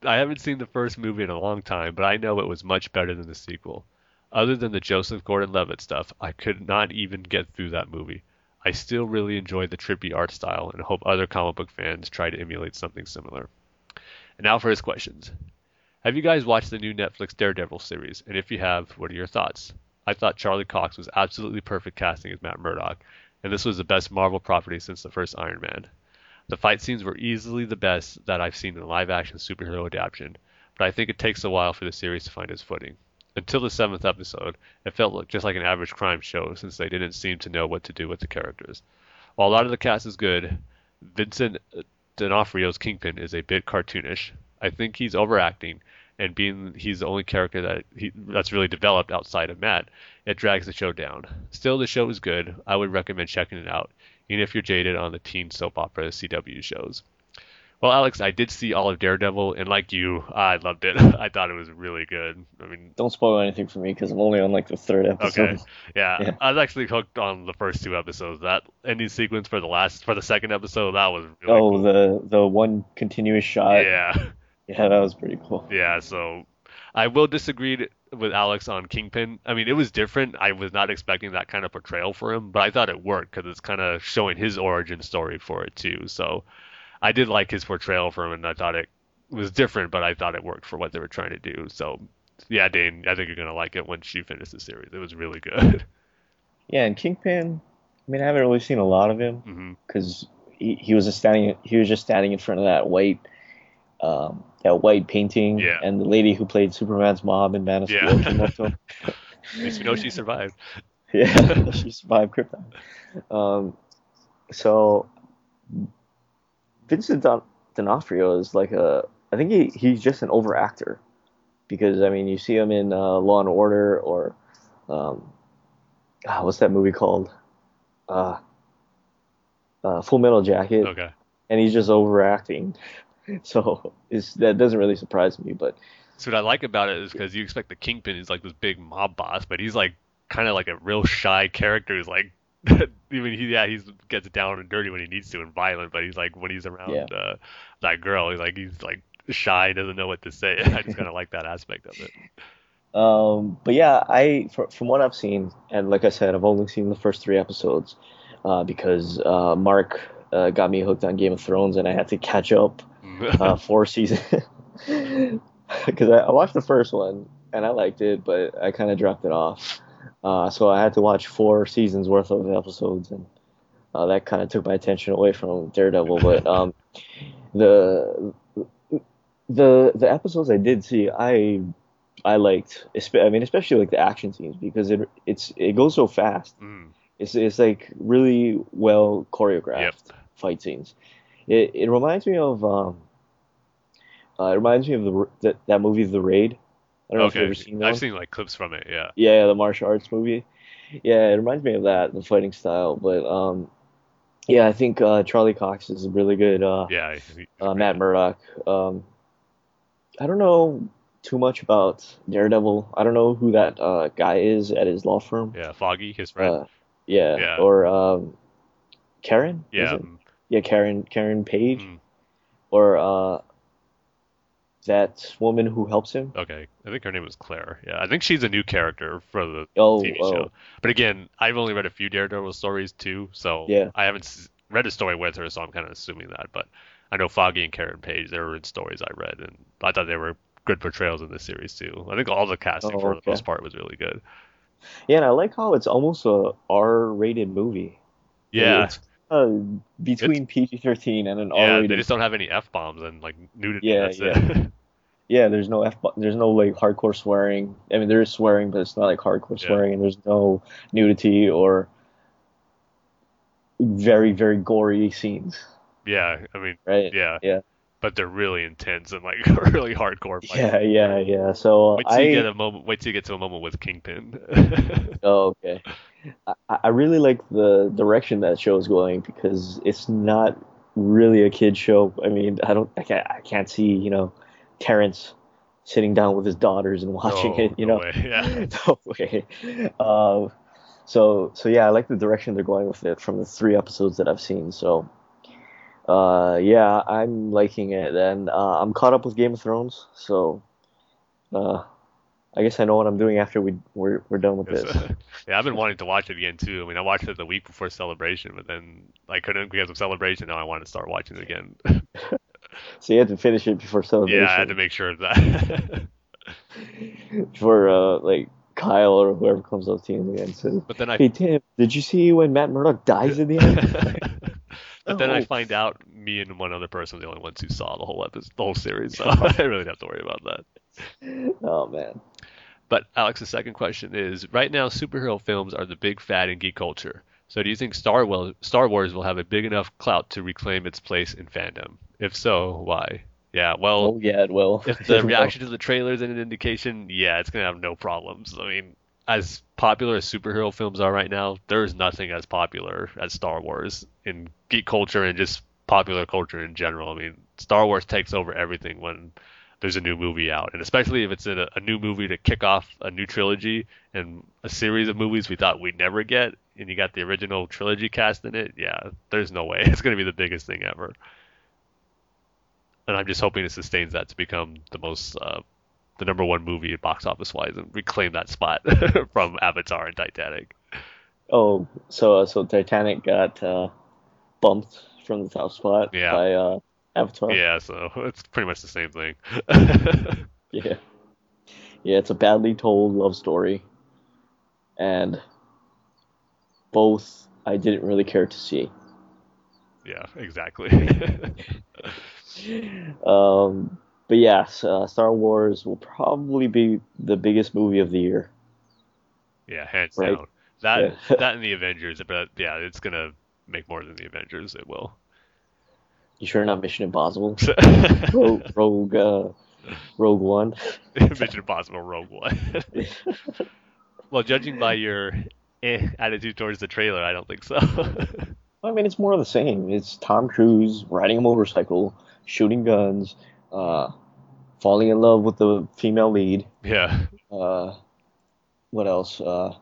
Speaker 10: I haven't seen the first movie in a long time, but I know it was much better than the sequel. Other than the Joseph Gordon-Levitt stuff, I could not even get through that movie. I still really enjoy the trippy art style and hope other comic book fans try to emulate something similar. And now for his questions. Have you guys watched the new Netflix Daredevil series? And if you have, what are your thoughts? I thought Charlie Cox was absolutely perfect casting as Matt Murdock, and this was the best Marvel property since the first Iron Man. The fight scenes were easily the best that I've seen in a live action superhero adaptation, but I think it takes a while for the series to find its footing. Until the seventh episode, it felt just like an average crime show since they didn't seem to know what to do with the characters. While a lot of the cast is good, Vincent D'Onofrio's Kingpin is a bit cartoonish. I think he's overacting, and being he's the only character that he, that's really developed outside of Matt, it drags the show down. Still, the show is good. I would recommend checking it out, even if you're jaded on the teen soap opera CW shows. Well, Alex, I did see all of Daredevil, and like you, I loved it. (laughs) I thought it was really good. I mean,
Speaker 9: don't spoil anything for me because I'm only on like the third episode.
Speaker 10: Okay, yeah, (laughs) yeah, I was actually hooked on the first two episodes. That ending sequence for the last, for the second episode, that was really
Speaker 9: oh
Speaker 10: cool.
Speaker 9: the the one continuous shot.
Speaker 10: Yeah,
Speaker 9: yeah, that was pretty cool.
Speaker 10: Yeah, so I will disagree with Alex on Kingpin. I mean, it was different. I was not expecting that kind of portrayal for him, but I thought it worked because it's kind of showing his origin story for it too. So I did like his portrayal for him, and I thought it was different, but I thought it worked for what they were trying to do. So yeah, Dane, I think you're gonna like it when she finishes the series. It was really good. (laughs)
Speaker 9: Yeah, and Kingpin. I mean, I haven't really seen a lot of him because mm-hmm. he, he was just standing he was just standing in front of that white um, that white painting,
Speaker 10: yeah.
Speaker 9: and the lady who played Superman's mom in Man of Steel
Speaker 10: yeah.
Speaker 9: came up.
Speaker 10: At least we know she survived. (laughs)
Speaker 9: yeah, (laughs) she survived Krypton. Um, so Vincent D'Onofrio is like a, I think he, he's just an over actor, because I mean you see him in uh, Law and Order or, um, ah, what's that movie called? Uh, uh, Full Metal Jacket.
Speaker 10: Okay.
Speaker 9: And he's just overacting. (laughs) So that doesn't really surprise me, but.
Speaker 10: So what I like about it is because you expect the Kingpin is like this big mob boss, but he's like kind of like a real shy character. He's like, (laughs) mean, he yeah, he gets down and dirty when he needs to and violent, but he's like when he's around
Speaker 9: yeah.
Speaker 10: uh, that girl, he's like he's like shy, doesn't know what to say. (laughs) I just kind of like that aspect of it.
Speaker 9: Um, but yeah, I for, from what I've seen, and like I said, I've only seen the first three episodes uh, because uh, Mark uh, got me hooked on Game of Thrones, and I had to catch up (laughs) uh, four seasons (laughs) because I, I, watched the first one and I liked it, but I kind of dropped it off. Uh, so I had to watch four seasons worth of episodes, and uh, that kind of took my attention away from Daredevil. (laughs) But um, the the the episodes I did see, I I liked. I mean, especially like the action scenes because it it's it goes so fast.
Speaker 10: Mm.
Speaker 9: It's it's like really well choreographed
Speaker 10: Yep.
Speaker 9: fight scenes. It it reminds me of um. Uh, it reminds me of the that, that movie The Raid. I don't know if you've ever seen that.
Speaker 10: I've seen like clips from it. Yeah.
Speaker 9: Yeah, the martial arts movie. Yeah, it reminds me of that, the fighting style. But um, yeah, I think uh, Charlie Cox is a really good. Uh,
Speaker 10: Yeah.
Speaker 9: uh, Matt Murdock. Um, I don't know too much about Daredevil. I don't know who that uh, guy is at his law firm.
Speaker 10: Yeah. Foggy, his friend.
Speaker 9: Uh, yeah,
Speaker 10: Yeah.
Speaker 9: or um, Karen.
Speaker 10: yeah. mm,
Speaker 9: yeah, Karen Karen Page,
Speaker 10: Mm.
Speaker 9: or uh, that woman who helps him.
Speaker 10: Okay. I think her name was Claire. Yeah. I think she's a new character for the
Speaker 9: Oh,
Speaker 10: TV
Speaker 9: oh.
Speaker 10: show. But again, I've only read a few Daredevil stories too, so
Speaker 9: Yeah.
Speaker 10: I haven't read a story with her, so I'm kind of assuming that. But I know Foggy and Karen Page, they were in stories I read, and I thought they were good portrayals in this series too. I think all the casting
Speaker 9: Oh,
Speaker 10: for
Speaker 9: okay.
Speaker 10: the most part was really good.
Speaker 9: Yeah, and I like how it's almost a R-rated movie.
Speaker 10: Yeah.
Speaker 9: It's uh, between PG-13 and an
Speaker 10: yeah,
Speaker 9: R-rated
Speaker 10: they just don't have any f bombs and like nudity.
Speaker 9: Yeah,
Speaker 10: that's
Speaker 9: yeah. (laughs) Yeah, there's no F, there's no like hardcore swearing. I mean, there is swearing, but it's not like hardcore
Speaker 10: Yeah.
Speaker 9: swearing, and there's no nudity or very, very gory scenes,
Speaker 10: yeah, I mean,
Speaker 9: right?
Speaker 10: yeah,
Speaker 9: yeah,
Speaker 10: but they're really intense and like (laughs) really hardcore. fights.
Speaker 9: yeah, yeah, yeah. So
Speaker 10: Wait till
Speaker 9: I,
Speaker 10: you get a moment. Wait till you get to a moment with Kingpin. (laughs)
Speaker 9: oh, okay. I, I really like the direction that show is going because it's not really a kid show. I mean, I don't, I can't, I can't see, you know, Terrence sitting down with his daughters and watching
Speaker 10: No,
Speaker 9: it. You
Speaker 10: no
Speaker 9: know,
Speaker 10: way, (laughs) yeah. (laughs)
Speaker 9: no way. Um, so so yeah, I like the direction they're going with it from the three episodes that I've seen. So uh, yeah, I'm liking it, and uh, I'm caught up with Game of Thrones. So uh, I guess I know what I'm doing after we we're we're done with
Speaker 10: Yes.
Speaker 9: this. (laughs)
Speaker 10: yeah, I've been wanting to watch it again too. I mean, I watched it the week before Celebration, but then I couldn't because of Celebration. Now I want to start watching it again.
Speaker 9: So you had to finish it before celebration.
Speaker 10: yeah, I had to make sure of that. (laughs)
Speaker 9: before uh, like Kyle or whoever comes up to you again says,
Speaker 10: but then I,
Speaker 9: "Hey Tim, did you see when Matt Murdock dies in the end?" (laughs)
Speaker 10: but then I find out me and one other person are the only ones who saw the whole episode, the whole series, so (laughs) I really didn't have to worry about that.
Speaker 9: oh man.
Speaker 10: But Alex, the second question is: Right now, superhero films are the big fad in geek culture. So, do you think Star Wars will have a big enough clout to reclaim its place in fandom? If so, why? Yeah, well,
Speaker 9: Oh yeah, it will.
Speaker 10: if (laughs) the reaction to the trailer is an indication, yeah, it's gonna have no problems. I mean, as popular as superhero films are right now, there is nothing as popular as Star Wars in geek culture and just popular culture in general. I mean, Star Wars takes over everything when there's a new movie out, and especially if it's in a, a new movie to kick off a new trilogy and a series of movies we thought we'd never get, and you got the original trilogy cast in it. Yeah, there's no way (laughs) it's gonna be the biggest thing ever and I'm just hoping it sustains that to become the most, uh, the number one movie box office wise and reclaim that spot (laughs) from Avatar and Titanic.
Speaker 9: Oh, so uh, so Titanic got uh, bumped from the top spot
Speaker 10: Yeah.
Speaker 9: by uh, Avatar.
Speaker 10: Yeah, so it's pretty much the same thing. (laughs)
Speaker 9: Yeah. Yeah, it's a badly told love story, and both I didn't really care to see.
Speaker 10: yeah, exactly. (laughs)
Speaker 9: Um, but yes, uh, Star Wars will probably be the biggest movie of the year.
Speaker 10: yeah, hands
Speaker 9: Right.
Speaker 10: down. That
Speaker 9: Yeah. (laughs)
Speaker 10: that and the Avengers, but yeah, it's gonna make more than the Avengers. It will.
Speaker 9: You sure not Mission Impossible? (laughs) Rogue, Rogue, uh, Rogue One. (laughs)
Speaker 10: Mission Impossible Rogue One. well, judging by your eh, attitude towards the trailer, I don't think so.
Speaker 9: I mean, it's more of the same. It's Tom Cruise riding a motorcycle, shooting guns, uh, falling in love with the female lead.
Speaker 10: yeah.
Speaker 9: Uh, what else? Uh,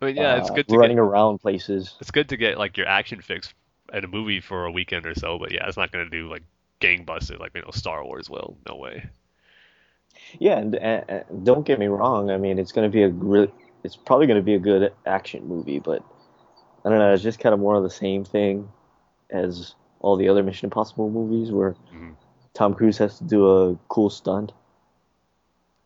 Speaker 10: mean, yeah, it's
Speaker 9: uh,
Speaker 10: good to
Speaker 9: running
Speaker 10: get,
Speaker 9: around places.
Speaker 10: it's good to get like your action fix at a movie for a weekend or so, but yeah, it's not gonna do like gangbusters like you know Star Wars will. No way.
Speaker 9: Yeah, and, and, don't get me wrong. I mean, it's going to be a gr- it's probably going to be a good action movie, but I don't know. It's just kind of more of the same thing as all the other Mission Impossible movies, where
Speaker 10: Mhm.
Speaker 9: Tom Cruise has to do a cool stunt.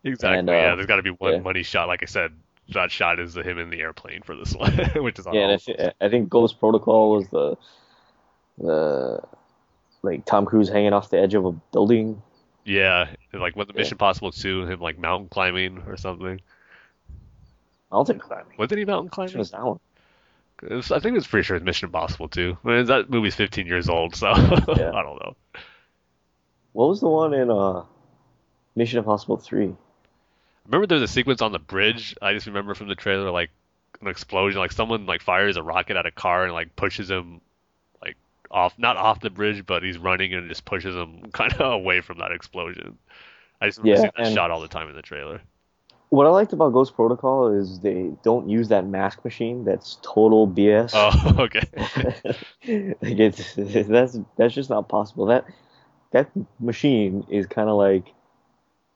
Speaker 10: Exactly.
Speaker 9: And, uh,
Speaker 10: yeah, there's got to be one
Speaker 9: yeah.
Speaker 10: money shot. Like I said, that shot is him in the airplane for this one, (laughs) which is
Speaker 9: Yeah, I,
Speaker 10: awesome.
Speaker 9: I think Ghost Protocol was the the like Tom Cruise hanging off the edge of a building.
Speaker 10: Yeah, Like what the Mission Possible two, him like mountain climbing or something.
Speaker 9: Mountain climbing.
Speaker 10: Wasn't he mountain climbing?
Speaker 9: was that one?
Speaker 10: Was- I think it was pretty sure it's Mission Impossible too. I mean, that movie's 15 years old, so (laughs)
Speaker 9: Yeah.
Speaker 10: I don't know.
Speaker 9: What was the one in uh Mission Impossible three?
Speaker 10: Remember there's a sequence on the bridge. I just remember from the trailer like an explosion, like someone like fires a rocket at a car and like pushes him like off, not off the bridge, but he's running and just pushes him (laughs) kind of away from that explosion. I just remember
Speaker 9: Yeah,
Speaker 10: seeing that shot all the time in the trailer.
Speaker 9: What I liked about Ghost Protocol is they don't use that mask machine. That's total BS.
Speaker 10: Oh, (laughs) okay. (laughs)
Speaker 9: like it's (laughs) that's that's just not possible. That that machine is kind of like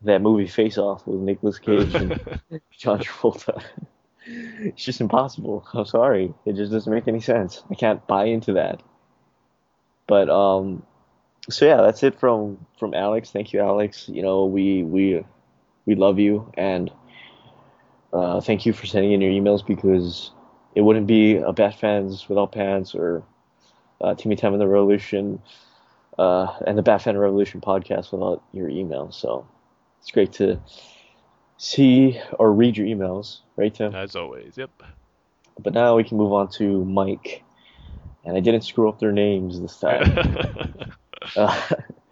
Speaker 9: that movie Face Off with Nicolas Cage and John Travolta. It's just impossible. I'm sorry. It just doesn't make any sense. I can't buy into that. But um so yeah, that's it from from Alex. Thank you, Alex. You know, we we we love you and uh, thank you for sending in your emails because it wouldn't be a Bat Fans Without Pants or uh, Timmy Time in the Revolution uh, and the Bat Fan Revolution podcast without your emails. So it's great to see or read your emails, right, Tim?
Speaker 10: As always, yep.
Speaker 9: But now we can move on to Mike. And I didn't screw up their names this time. (laughs) Uh,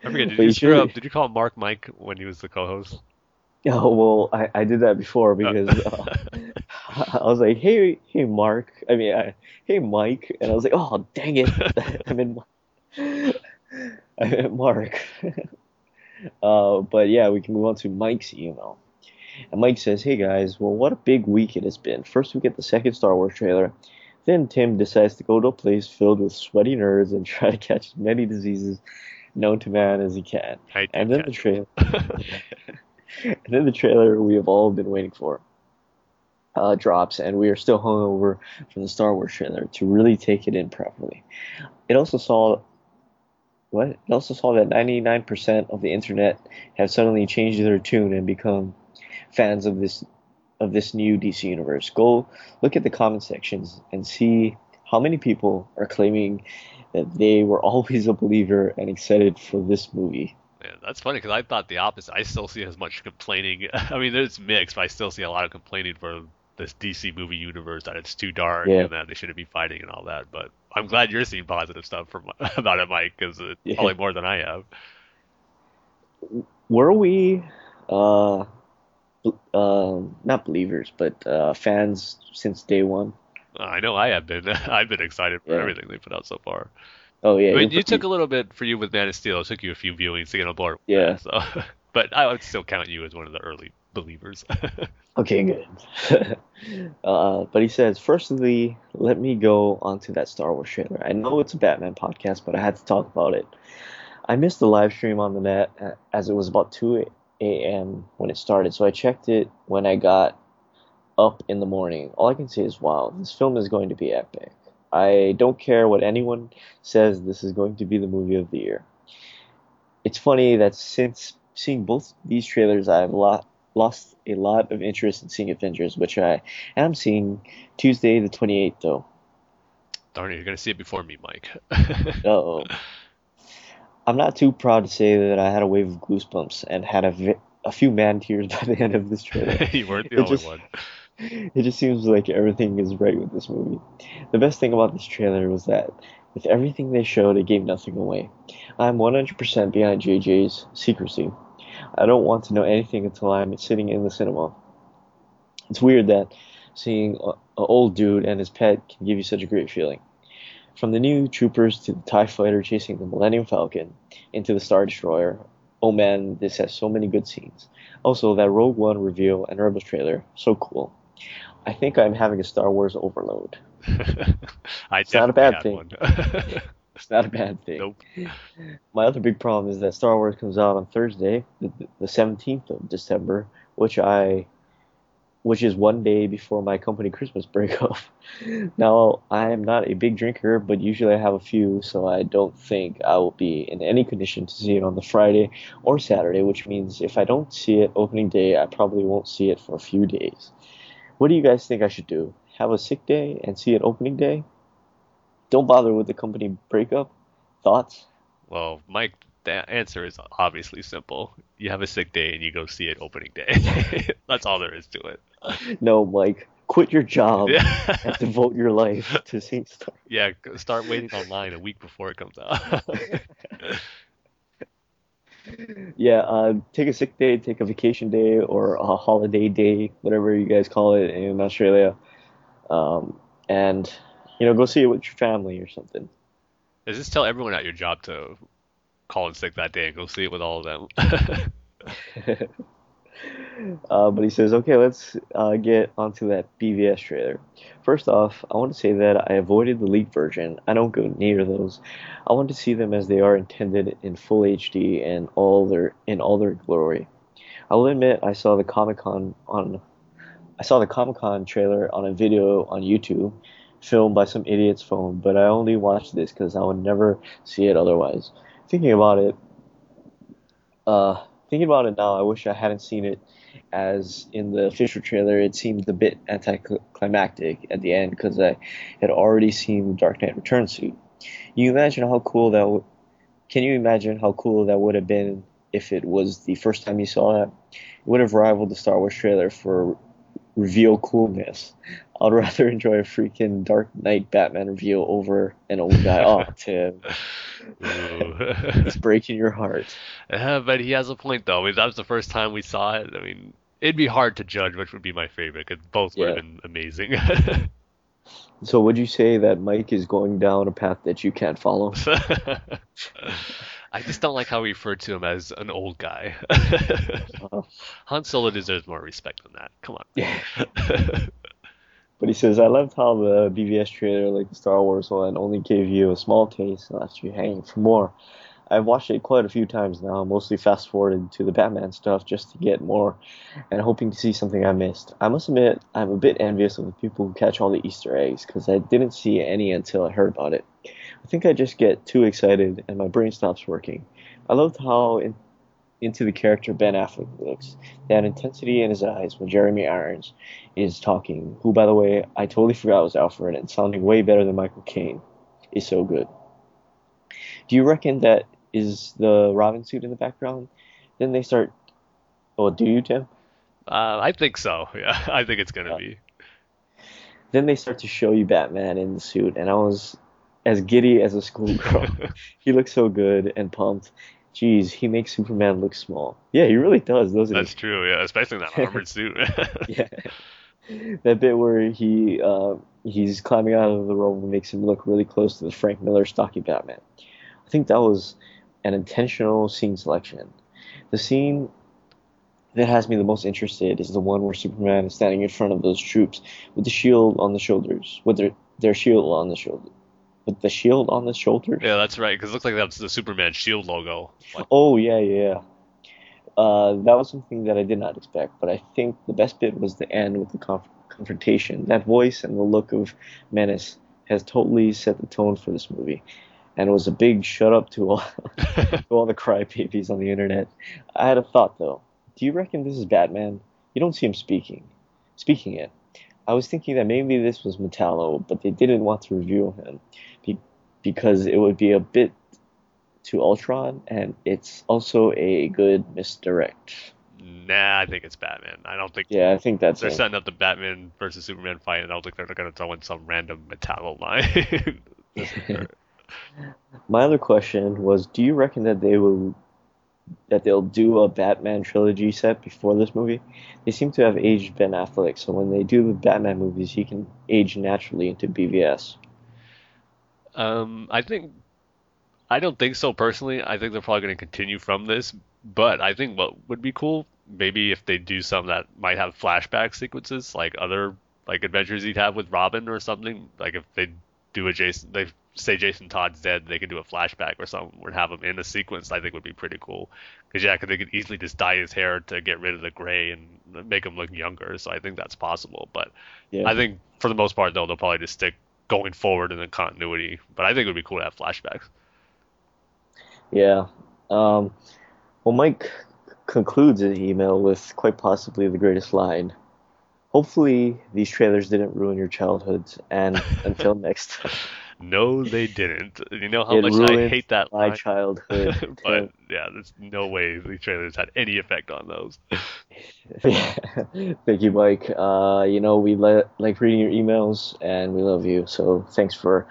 Speaker 10: I forget. Did you
Speaker 9: you
Speaker 10: screw
Speaker 9: should-
Speaker 10: up? Did you call Mark Mike when he was the co-host? (laughs)
Speaker 9: Oh well, I, I did that before because (laughs) uh, (laughs) I was like, hey, hey, Mark. I mean, I, hey, Mike, and I was like, oh, dang it, I meant, I meant Mark. uh, but yeah, we can move on to Mike's email. And Mike says, hey guys, well, what a big week it has been. First, we get the second Star Wars trailer. Then Tim decides to go to a place filled with sweaty nerds and try to catch as many diseases known to man as he can. And then the trailer. And then the trailer we have all been waiting for uh, drops, and we are still hungover from the Star Wars trailer to really take it in properly. It also saw what? It also saw that 99% of the internet have suddenly changed their tune and become fans of this of this new DC universe. Go look at the comment sections and see how many people are claiming that they were (laughs) always a believer and excited for this movie.
Speaker 10: Man, that's funny because I thought the opposite. I still see as much complaining. (laughs) I mean, it's mixed, but I still see a lot of complaining for this DC movie universe that it's too dark
Speaker 9: Yeah.
Speaker 10: and that they shouldn't be fighting and all that. But I'm glad you're seeing positive stuff from (laughs) about it, Mike, because it's
Speaker 9: Yeah.
Speaker 10: probably more than I have.
Speaker 9: were we uh um not believers but uh fans since day one
Speaker 10: Uh, I know I have been. (laughs) I've been excited for
Speaker 9: Yeah.
Speaker 10: everything they put out so far.
Speaker 9: Oh yeah
Speaker 10: I mean,
Speaker 9: you're
Speaker 10: took a little bit for you with Man of Steel. It took you a few viewings to get on board.
Speaker 9: Yeah.
Speaker 10: So, (laughs) but I would still count you as one of the early believers. (laughs)
Speaker 9: okay good (laughs) uh but he says firstly let me go onto that star wars trailer i know it's a batman podcast but i had to talk about it i missed the live stream on the net uh, as it was about 2 a.m when it started so i checked it when i got up in the morning all i can say is wow this film is going to be epic i don't care what anyone says this is going to be the movie of the year it's funny that since seeing both these trailers i've lot, lost a lot of interest in seeing avengers which i am seeing tuesday the 28th though
Speaker 10: Darn it, you're gonna see it before me, Mike. (laughs)
Speaker 9: uh-oh i'm not too proud to say that i had a wave of goosebumps and had a, vi- a few man tears (laughs) by the end of this trailer (laughs)
Speaker 10: you weren't the
Speaker 9: It
Speaker 10: only
Speaker 9: just-
Speaker 10: one.
Speaker 9: It just seems like everything is right with this movie. The best thing about this trailer was that with everything they showed, it gave nothing away. I'm 100% behind JJ's secrecy. I don't want to know anything until I'm sitting in the cinema. It's weird that seeing a, a old dude and his pet can give you such a great feeling. From the new troopers to the TIE fighter chasing the Millennium Falcon into the Star Destroyer, oh man, this has so many good scenes. Also, that Rogue One reveal and Rebels trailer, so cool. I think I'm having a Star Wars overload. (laughs)
Speaker 10: I
Speaker 9: It's not a bad thing. (laughs) It's not a bad thing.
Speaker 10: nope.
Speaker 9: My other big problem is that Star Wars comes out on Thursday, the, the 17th of December, which I, which is one day before my company Christmas break (laughs) off. Now I am not a big drinker, but usually I have a few, so I don't think I will be in any condition to see it on the Friday or Saturday. Which means if I don't see it opening day, I probably won't see it for a few days. What do you guys think I should do? Have a sick day and see it opening day? Don't bother with the company breakup. Thoughts?
Speaker 10: Well, Mike, the answer is obviously simple. You have a sick day and you go see it opening day. (laughs) That's all there is to it.
Speaker 9: No, Mike, quit your job
Speaker 10: Yeah.
Speaker 9: and devote your life to seeing Star.
Speaker 10: Yeah, start waiting online a week before it comes out. (laughs)
Speaker 9: Yeah, uh, take a sick day, take a vacation day, or a holiday day, whatever you guys call it in Australia, um, and you know, go see it with your family or something.
Speaker 10: Just tell everyone at your job to call in sick that day and go see it with all of them. (laughs) (laughs)
Speaker 9: Uh, but he says, okay, let's uh, get onto that BVS trailer. First off, I want to say that I avoided the leaked version. I don't go near those. I want to see them as they are intended in full HD and all their in all their glory. I'll admit I saw the Comic Con on I saw the Comic Con trailer on a video on YouTube, filmed by some idiot's phone, but I only watched this because I would never see it otherwise. Thinking about it, uh, thinking about it now, I wish I hadn't seen it, as in the official trailer, it seemed a bit anticlimactic at the end because I had already seen the Dark Knight Returns suit. You imagine how cool that would. Can you imagine how cool that would have been if it was the first time you saw it? It would have rivaled the Star Wars trailer for reveal coolness. I'd rather (laughs) enjoy a freaking Dark Knight Batman review over an old guy. Oh, (laughs) Tim, it's breaking your heart. (laughs)
Speaker 10: Yeah, but he has a point though. I mean, that was the first time we saw it. I mean, it'd be hard to judge which would be my favorite because both would have been amazing.
Speaker 9: So would you say that Mike is going down a path that you can't follow?
Speaker 10: I just don't like how we refer to him as an old guy. Han Solo deserves more respect than that. Come on.
Speaker 9: But he says, I loved how the BVS trailer, like the Star Wars one, only gave you a small taste and left you hanging for more. I've watched it quite a few times now, mostly fast forwarded to the Batman stuff just to get more and hoping to see something I missed. I must admit, I'm a bit envious of the people who catch all the Easter eggs because I didn't see any until I heard about it. I think I just get too excited and my brain stops working. I loved how in, into the character Ben Affleck looks, that intensity in his eyes when Jeremy Irons is talking, who, by the way, I totally forgot was Alfred and sounding way better than Michael Caine, is so good. Do you reckon that is the Robin suit in the background? Then they start. Oh, do you, Tim?
Speaker 10: Uh, I think so. (laughs) Yeah, I think it's gonna be.
Speaker 9: Then they start to show you Batman in the suit, and I was as giddy as a schoolgirl. (laughs) he looks so good and pumped. Jeez, he makes Superman look small. Yeah, he really does, doesn't
Speaker 10: That's
Speaker 9: he?
Speaker 10: true. Yeah, especially in that armored suit. (laughs) (laughs)
Speaker 9: yeah. That bit where he uh, he's climbing out of the robe makes him look really close to the Frank Miller stocky Batman. I think that was an intentional scene selection. The scene that has me the most interested is the one where Superman is standing in front of those troops with the shield on the shoulders, with their their shield on the shoulder, with the shield on the shoulder.
Speaker 10: yeah, that's right. Because it looks like that's the Superman shield logo. Like,
Speaker 9: Oh yeah, yeah. Uh, that was something that I did not expect, but I think the best bit was the end with the conf- confrontation. That voice and the look of menace has totally set the tone for this movie, and it was a big shut up to all (laughs) to all the crybabies on the internet. I had a thought though. Do you reckon this is Batman? You don't see him speaking, speaking it. I was thinking that maybe this was Metallo, but they didn't want to reveal him because it would be a bit to Ultron, and it's also a good misdirect.
Speaker 10: nah, I think it's Batman. I don't think.
Speaker 9: Yeah, I think that's
Speaker 10: They're
Speaker 9: it.
Speaker 10: setting up the Batman versus Superman fight, and I don't think they're gonna throw in some random Metallo line. (laughs) (laughs)
Speaker 9: My other question was, do you reckon that they will that they'll do a Batman trilogy set before this movie? They seem to have aged Ben Affleck, so when they do the Batman movies, he can age naturally into BVS.
Speaker 10: Um, I think I don't think so personally. I think they're probably going to continue from this, but I think what would be cool, maybe if they do some that might have flashback sequences, like other like adventures he'd have with Robin or something. Like if they do a Jason, they say Jason Todd's dead, they could do a flashback or something, or have him in a sequence. I think would be pretty cool. Because yeah, 'cause they could easily just dye his hair to get rid of the gray and make him look younger. So I think that's possible. But
Speaker 9: Yeah.
Speaker 10: I think for the most part, though, they'll probably just stick going forward in the continuity. But I think it would be cool to have flashbacks.
Speaker 9: Yeah. Um, well, Mike concludes his email with quite possibly the greatest line. Hopefully, these trailers didn't ruin your childhoods. And (laughs) until next time.
Speaker 10: No, they didn't. You know how
Speaker 9: It
Speaker 10: much I hate that
Speaker 9: my
Speaker 10: line.
Speaker 9: childhood. (laughs)
Speaker 10: but yeah, there's no way these trailers had any effect on those. (laughs)
Speaker 9: Thank you, Mike. Uh, you know, we let, like reading your emails and we love you. So thanks for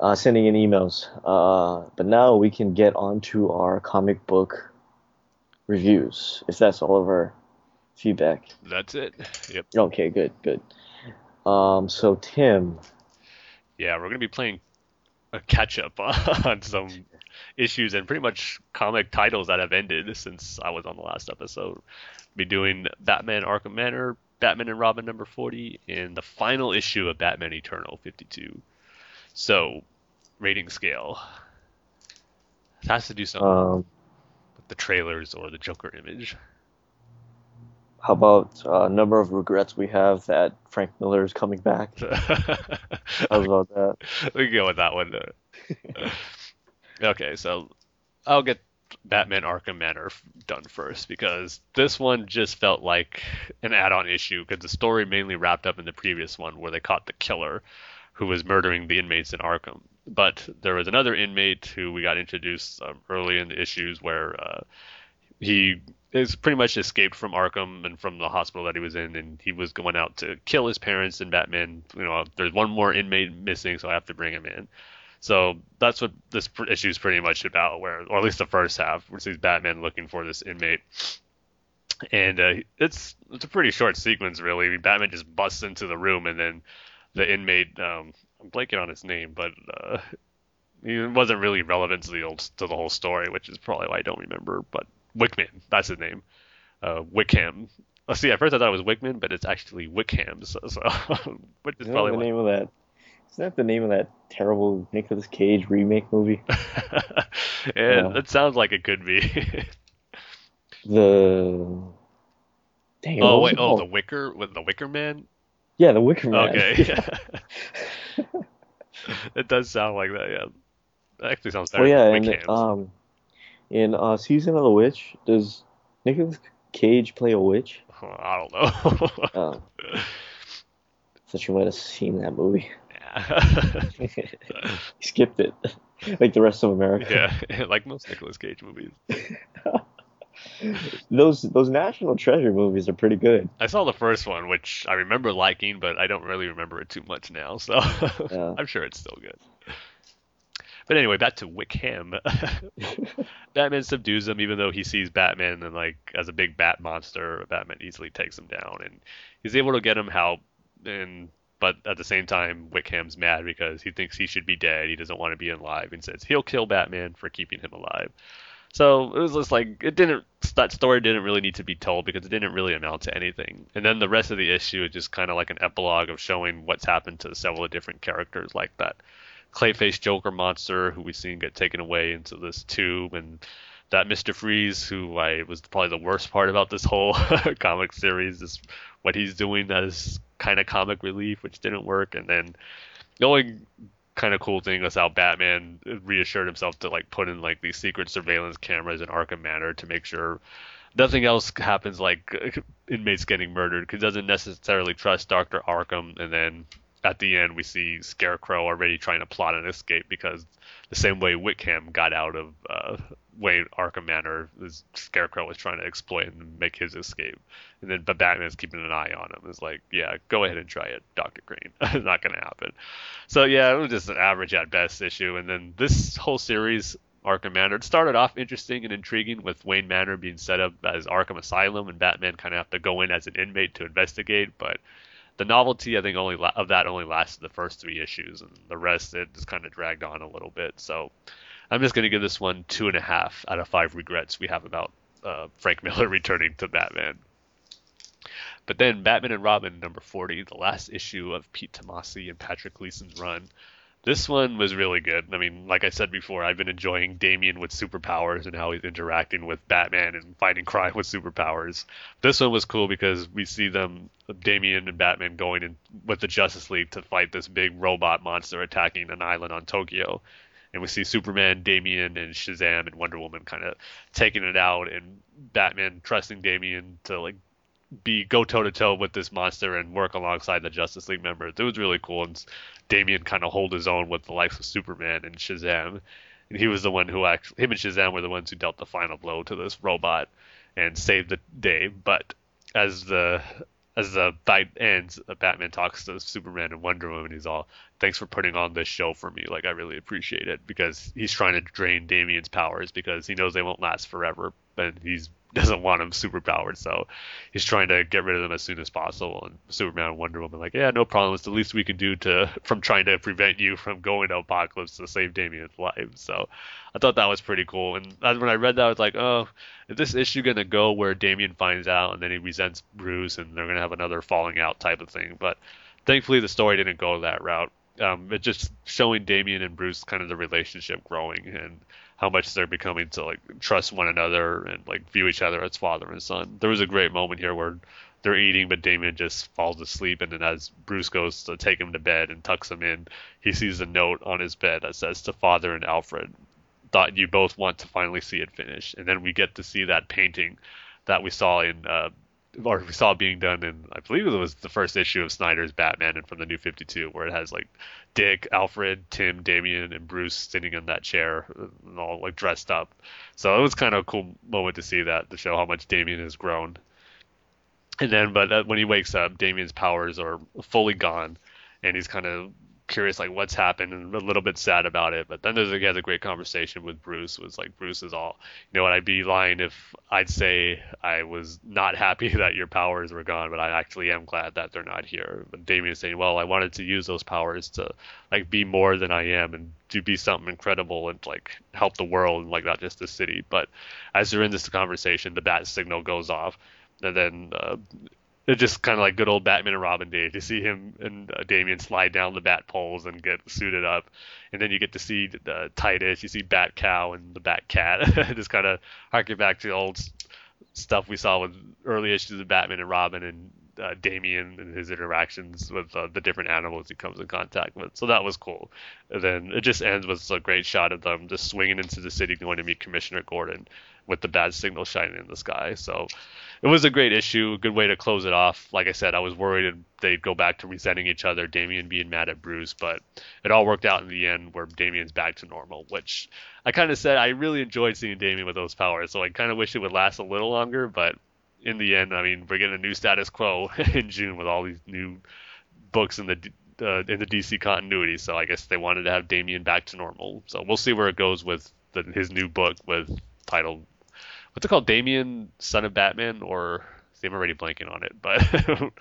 Speaker 9: uh, sending in emails. Uh, but now we can get on to our comic book reviews, if that's all of our feedback.
Speaker 10: That's it. Yep.
Speaker 9: Okay, good, good. Um, so, Tim,
Speaker 10: Yeah, we're gonna be playing a catch up (laughs) on some issues and pretty much comic titles that have ended since I was on the last episode. Be doing Batman Arkham Manor, Batman and Robin number 40, and the final issue of Batman Eternal 52. So, rating scale. It has to do something
Speaker 9: um,
Speaker 10: with the trailers or the Joker image.
Speaker 9: How about uh, number of regrets we have that Frank Miller is coming back? (laughs) How's about that?
Speaker 10: we can go with that one. (laughs) okay, so I'll get Batman Arkham Manor done first because this one just felt like an add-on issue because the story mainly wrapped up in the previous one where they caught the killer who was murdering the inmates in Arkham. But there was another inmate who we got introduced um, early in the issues where uh, he is pretty much escaped from Arkham and from the hospital that he was in, and he was going out to kill his parents. And Batman, you know, there's one more inmate missing, so I have to bring him in. So that's what this issue is pretty much about, where, or at least the first half, which is Batman looking for this inmate. And uh, it's it's a pretty short sequence, really. Batman just busts into the room, and then the inmate, um, I'm blanking on his name, but uh, he wasn't really relevant to the old to the whole story, which is probably why I don't remember. But Wickman, that's his name, uh, Wickham. Let's see. At first I thought it was Wickman, but it's actually Wickham. So, so (laughs) which is probably
Speaker 9: the name of that? Isn't that the name of that terrible Nicolas Cage remake movie? (laughs) Yeah.
Speaker 10: it sounds like it could be. (laughs)
Speaker 9: The dang.
Speaker 10: oh wait, oh the Wicker with the Wicker Man.
Speaker 9: yeah, the Wicker Man.
Speaker 10: Okay, it does sound like that. Yeah, that actually sounds better
Speaker 9: oh yeah, and um, in uh, season of the Witch, does Nicolas Cage play a witch? (laughs)
Speaker 10: I don't know. (laughs)
Speaker 9: Oh, thought you might have seen that movie. (laughs)
Speaker 10: yeah.
Speaker 9: He skipped it, like the rest of America.
Speaker 10: yeah, like most Nicolas Cage movies.
Speaker 9: Those those National Treasure movies are pretty good.
Speaker 10: I saw the first one, which I remember liking, but I don't really remember it too much now, so
Speaker 9: Yeah.
Speaker 10: I'm sure it's still good. But anyway, back to Wickham. (laughs) Batman subdues him, even though he sees Batman and like as a big bat monster. Batman easily takes him down, and he's able to get him help. And but at the same time, Wickham's mad because he thinks he should be dead. He doesn't want to be alive, and says he'll kill Batman for keeping him alive. So it was just like it didn't. That story didn't really need to be told because it didn't really amount to anything. And then the rest of the issue is just kind of like an epilogue of showing what's happened to several different characters, like that Clayface Joker monster who we've seen get taken away into this tube, and that Mister Freeze, who I was probably the worst part about this whole (laughs) comic series, is what he's doing as kind of comic relief, which didn't work. And then the only kind of cool thing was how Batman reassured himself to like put in like these secret surveillance cameras in Arkham Manor to make sure nothing else happens like (laughs) inmates getting murdered because he doesn't necessarily trust Dr. Arkham and then at the end we see Scarecrow already trying to plot an escape because the same way Wickham got out of uh, Wayne Arkham Manor, Scarecrow was trying to exploit and make his escape. And then but Batman's keeping an eye on him. It's like, yeah, go ahead and try it, Doctor Crane. (laughs) it's not gonna happen. So yeah, it was just an average at best issue. And then this whole series, Arkham Manor, it started off interesting and intriguing with Wayne Manor being set up as Arkham Asylum and Batman kind of have to go in as an inmate to investigate, but the novelty I think only la- of that only lasted the first three issues, and the rest it just kind of dragged on a little bit. So I'm just going to give this one two and a half out of five regrets we have about uh, Frank (laughs) Miller returning to Batman. But then Batman and Robin number 40, the last issue of Pete Tomasi and Patrick Gleason's run. This one was really good. I mean, like I said before, I've been enjoying Damian with superpowers and how he's interacting with Batman and fighting crime with superpowers. This one was cool because we see them, Damian and Batman, going in with the Justice League to fight this big robot monster attacking an island on Tokyo. And we see Superman, Damian, and Shazam and Wonder Woman kind of taking it out, and Batman trusting Damian to like be go toe to toe with this monster and work alongside the Justice League members. It was really cool, and Damian kind of hold his own with the likes of Superman and Shazam. And he was the one who actually, him and Shazam were the ones who dealt the final blow to this robot and saved the day. But as the as the fight ends, uh, Batman talks to Superman and Wonder Woman. He's all, "Thanks for putting on this show for me. Like I really appreciate it." Because he's trying to drain Damian's powers because he knows they won't last forever, and he's doesn't want him superpowered, so he's trying to get rid of them as soon as possible. And Superman and Wonder Woman like, yeah, no problem. It's the least we can do to (laughs) from trying to prevent you from going to Apokolips to save Damian's life. So I thought that was pretty cool. And when I read that, I was like, oh, is this issue gonna go where Damian finds out and then he resents Bruce and they're gonna have another falling out type of thing? But thankfully, the story didn't go that route. Um, just showing Damian and Bruce kind of the relationship growing and how much they're becoming to like trust one another and like view each other as father and son. There was a great moment here where they're eating, but Damian just falls asleep, and then as Bruce goes to take him to bed and tucks him in, he sees a note on his bed that says to Father and Alfred, "Thought you both want to finally see it finished," And then we get to see that painting that we saw in uh, or we saw being done in I believe it was the first issue of Snyder's Batman and from the New 52 where it has like Dick, Alfred, Tim, Damian, and Bruce sitting in that chair and all like dressed up. So it was kind of a cool moment to see that to show how much Damian has grown. And then, but uh, when he wakes up, Damian's powers are fully gone, and he's kind of curious like what's happened and a little bit sad about it. But then there's he has a great conversation with Bruce. Was like Bruce is all, you know what? I'd be lying if I'd say I was not happy (laughs) that your powers were gone, but I actually am glad that they're not here. But Damian's saying, well, I wanted to use those powers to like be more than I am and to be something incredible and like help the world and like not just the city. But as they're in this conversation, the bat signal goes off. And then uh, it's just kind of like good old Batman and Robin days. You see him and uh, Damian slide down the bat poles and get suited up, and then you get to see uh, Titus. You see Bat Cow and the Bat Cat. (laughs) just kind of harken back to old stuff we saw with early issues of Batman and Robin and uh, Damian and his interactions with uh, the different animals he comes in contact with. So that was cool. And then it just ends with a great shot of them just swinging into the city going to meet Commissioner Gordon with the bat signal shining in the sky. So it was a great issue, a good way to close it off. Like I said, I was worried they'd go back to resenting each other, Damian being mad at Bruce, but it all worked out in the end where Damian's back to normal, which I kind of said I really enjoyed seeing Damian with those powers. So I kind of wish it would last a little longer, but in the end, I mean, we're getting a new status quo (laughs) in June with all these new books in the uh, in the DC continuity. So I guess they wanted to have Damian back to normal. So we'll see where it goes with the, his new book with titled what's it called? Damian, Son of Batman, or see, I'm already blanking on it, but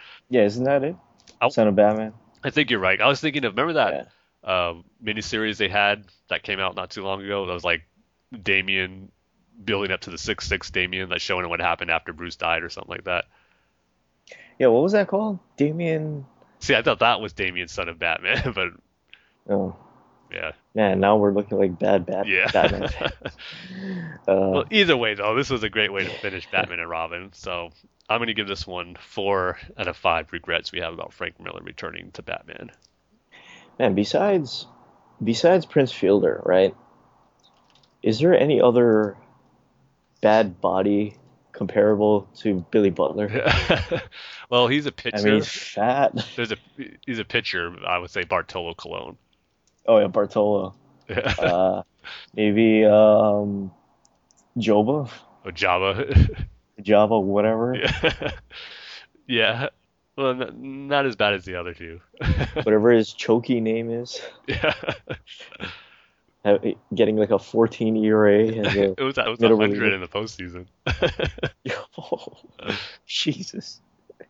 Speaker 10: (laughs)
Speaker 9: yeah, isn't that it? I'll, Son of Batman.
Speaker 10: I think you're right. I was thinking of remember that yeah. uh, miniseries they had that came out not too long ago. That was like Damian building up to the six six Damian, that's showing what happened after Bruce died or something like that.
Speaker 9: Yeah, what was that called? Damian.
Speaker 10: See, I thought that was Damian, son of Batman, (laughs) but
Speaker 9: oh,
Speaker 10: yeah.
Speaker 9: Man, now we're looking like bad bad
Speaker 10: yeah.
Speaker 9: Batman. (laughs) (laughs)
Speaker 10: uh, well, either way, though, this was a great way to finish Batman and Robin. So I'm going to give this one four out of five regrets we have about Frank Miller returning to Batman.
Speaker 9: Man, besides besides Prince Fielder, right? Is there any other bad body comparable to Billy Butler? (laughs)
Speaker 10: well, he's a pitcher. I
Speaker 9: mean, he's fat.
Speaker 10: There's a he's a pitcher. I would say Bartolo Colon.
Speaker 9: Oh yeah, Bartolo. uh, maybe um, Joba.
Speaker 10: Oh, Java.
Speaker 9: Java, whatever. (laughs)
Speaker 10: Yeah. yeah. Well, not as bad as the other two. (laughs)
Speaker 9: whatever his choky name is.
Speaker 10: Yeah.
Speaker 9: Getting like a 14 ERA. (laughs)
Speaker 10: It was, it was 100 in the postseason.
Speaker 9: oh, Jesus.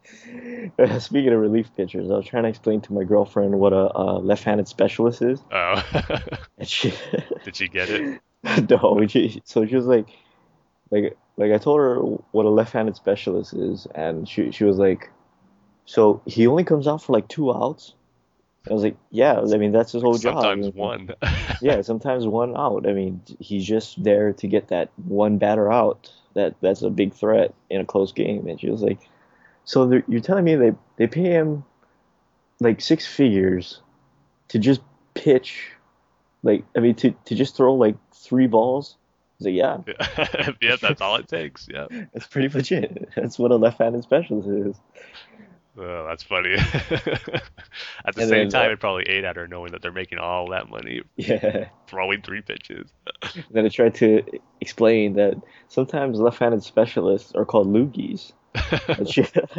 Speaker 9: (laughs) Speaking of relief pitchers, I was trying to explain to my girlfriend what a, a left-handed specialist is.
Speaker 10: Oh. (laughs)
Speaker 9: and she (laughs)
Speaker 10: did she get it?
Speaker 9: no. She, so she was like, like, like I told her what a left-handed specialist is, and she she was like, so he only comes out for like two outs. I was like, yeah. I mean, that's his whole
Speaker 10: sometimes
Speaker 9: job.
Speaker 10: Sometimes one.
Speaker 9: yeah, sometimes one out. I mean, he's just there to get that one batter out. That that's a big threat in a close game. And she was like, so you're telling me they they pay him like six figures to just pitch, like I mean to to just throw like three balls He's like, yeah,
Speaker 10: yeah, (laughs) that's all it takes. Yeah. (laughs)
Speaker 9: that's pretty much it. That's what a left-handed specialist is.
Speaker 10: Oh, that's funny. (laughs) At the
Speaker 9: And
Speaker 10: same
Speaker 9: then,
Speaker 10: time,
Speaker 9: uh,
Speaker 10: it probably ate at her knowing that they're making all that money
Speaker 9: Yeah.
Speaker 10: throwing three pitches.
Speaker 9: Then I tried to explain that sometimes left-handed specialists are called loogies. (laughs)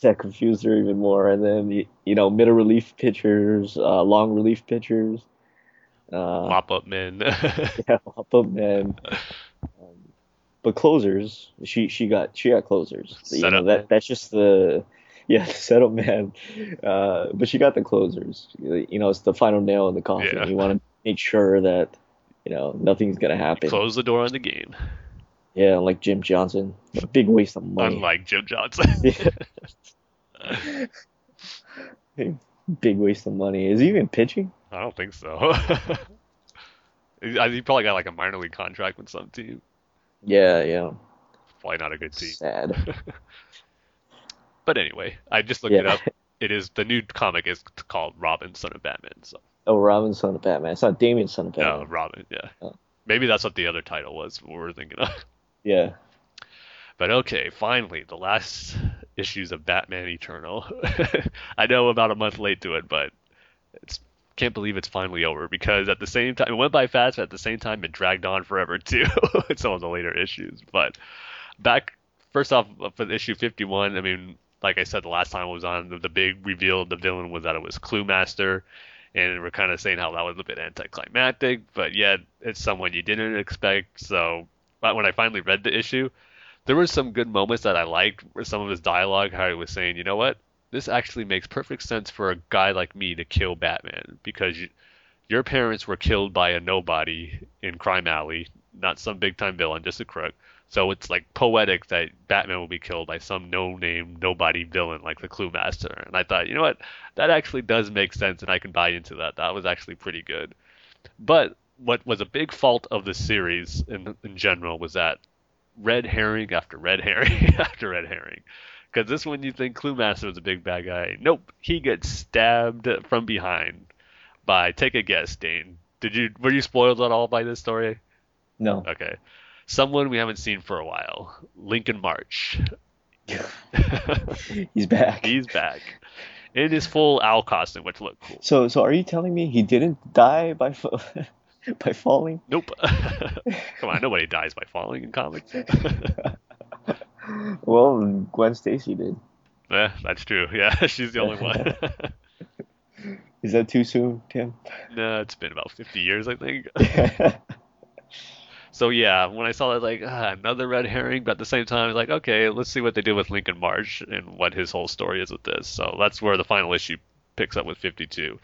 Speaker 9: That confused her even more. And then you, you know, middle relief pitchers, uh, long relief pitchers, uh,
Speaker 10: Mop up men. (laughs)
Speaker 9: yeah, mop up men. Um, but closers, she she got she got closers. You know,
Speaker 10: Setup
Speaker 9: that that's just the yeah (laughs) the setup man. Uh, but she got the closers. You know, it's the final nail in the coffin.
Speaker 10: Yeah.
Speaker 9: You want to make sure that you know nothing's gonna happen.
Speaker 10: Close the door on the game.
Speaker 9: Yeah, like Jim Johnson, a big waste of money.
Speaker 10: Unlike Jim Johnson. (laughs) (laughs)
Speaker 9: big waste of money. Is he even pitching?
Speaker 10: I don't think so. (laughs) he probably got like a minor league contract with some team.
Speaker 9: Yeah, yeah.
Speaker 10: Probably not a good team.
Speaker 9: Sad.
Speaker 10: But anyway, I just looked it up. It is the new comic is called Robin, Son of Batman. So
Speaker 9: Oh, Robin, son of Batman. It's not Damian, son of
Speaker 10: oh,
Speaker 9: Batman. no.
Speaker 10: Robin. Yeah,
Speaker 9: Oh.
Speaker 10: maybe that's what the other title was. What we're thinking of.
Speaker 9: Yeah.
Speaker 10: But okay, finally, the last issues of Batman Eternal. (laughs) I know about a month late to it, but it's can't believe it's finally over because at the same time it went by fast, but at the same time it dragged on forever (laughs) too. with some of the later issues, but back first off uh, for issue 51, I mean, like I said the last time I was on, the, the big reveal the villain was that it was Clue Master. And we're kind of saying how that was a bit anticlimactic, but yet it's someone you didn't expect. So, but when I finally read the issue, there were some good moments that I liked. Where some of his dialogue, how he was saying, you know what, this actually makes perfect sense for a guy like me to kill Batman because you, your parents were killed by a nobody in Crime Alley, not some big time villain, just a crook. So it's like poetic that Batman will be killed by some no name nobody villain like the Clue Master. And I thought, you know what, that actually does make sense, and I can buy into that. That was actually pretty good. But what was a big fault of the series in in general was that red herring after red herring (laughs) after red herring. Because this one you think Clue Master was a big bad guy. Nope, he gets stabbed from behind by take a guess, Dane. Did you were you spoiled at all by this story?
Speaker 9: No.
Speaker 10: Okay. Someone we haven't seen for a while. Lincoln March. (laughs)
Speaker 9: He's back.
Speaker 10: He's back. In his full owl costume, which looked cool.
Speaker 9: So, so are you telling me he didn't die by (laughs) (laughs) by falling?
Speaker 10: Nope. (laughs) Come on, nobody dies by falling in comics. (laughs)
Speaker 9: Well, Gwen Stacy did.
Speaker 10: yeah, that's true. Yeah, she's the only one.
Speaker 9: Is that too soon, Tim?
Speaker 10: no, it's been about 50 years, I think. So yeah, when I saw that, like ah, another red herring, but at the same time, like, okay, let's see what they do with Lincoln March and what his whole story is with this. So that's where the final issue picks up with 52.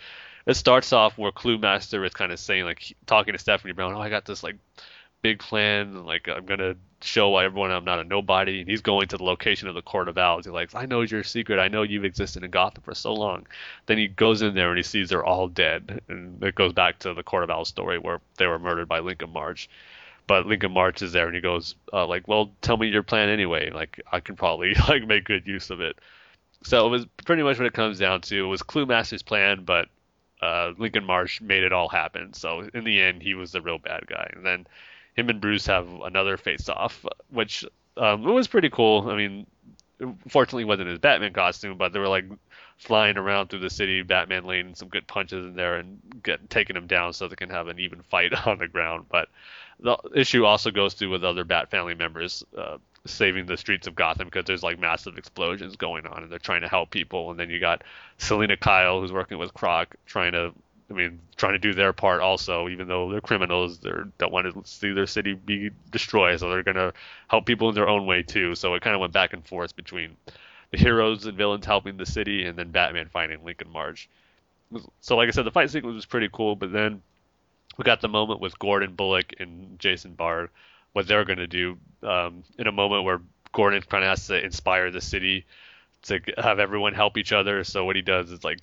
Speaker 10: It starts off where Clue Master is kind of saying, like, talking to Stephanie Brown, oh, I got this like big plan, like I'm gonna show everyone I'm not a nobody. And he's going to the location of the Court of Owls. He's like, I know your secret. I know you've existed in Gotham for so long. Then he goes in there and he sees they're all dead, and it goes back to the Court of Owls story where they were murdered by Lincoln March but Lincoln March is there and he goes uh, like, "Well, tell me your plan anyway. Like I can probably (laughs) like make good use of it." So it was pretty much what it comes down to. It was Clue Master's plan, but uh, Lincoln March made it all happen. So in the end, he was the real bad guy. And then him and Bruce have another face-off, which um, it was pretty cool. I mean, fortunately, wasn't his Batman costume, but they were like flying around through the city, Batman laying some good punches in there and get, taking him down so they can have an even fight (laughs) on the ground. But the issue also goes through with other Bat family members uh, saving the streets of Gotham because there's like massive explosions going on and they're trying to help people. And then you got Selina Kyle who's working with Croc trying to, I mean, trying to do their part also. Even though they're criminals, they don't want to see their city be destroyed, so they're gonna help people in their own way too. So it kind of went back and forth between the heroes and villains helping the city, and then Batman fighting Lincoln March. So like I said, the fight sequence was pretty cool, but then we got the moment with Gordon Bullock and Jason Bard, what they're going to do um, in a moment where Gordon kind of has to inspire the city to have everyone help each other. So what he does is like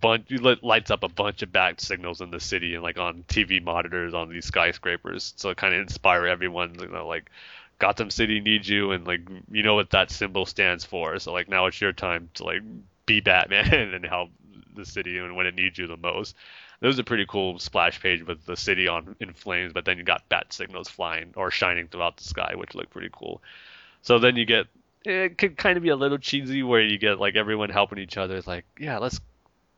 Speaker 10: bunch lights up a bunch of bat signals in the city and like on TV monitors on these skyscrapers, it kind of inspire everyone. You know, like Gotham City needs you, and like you know what that symbol stands for. So like now it's your time to like be Batman (laughs) and help the city and when it needs you the most. It was a pretty cool splash page with the city on in flames, but then you got bat signals flying or shining throughout the sky, which looked pretty cool. So then you get it could kind of be a little cheesy where you get like everyone helping each other. It's like, yeah, let's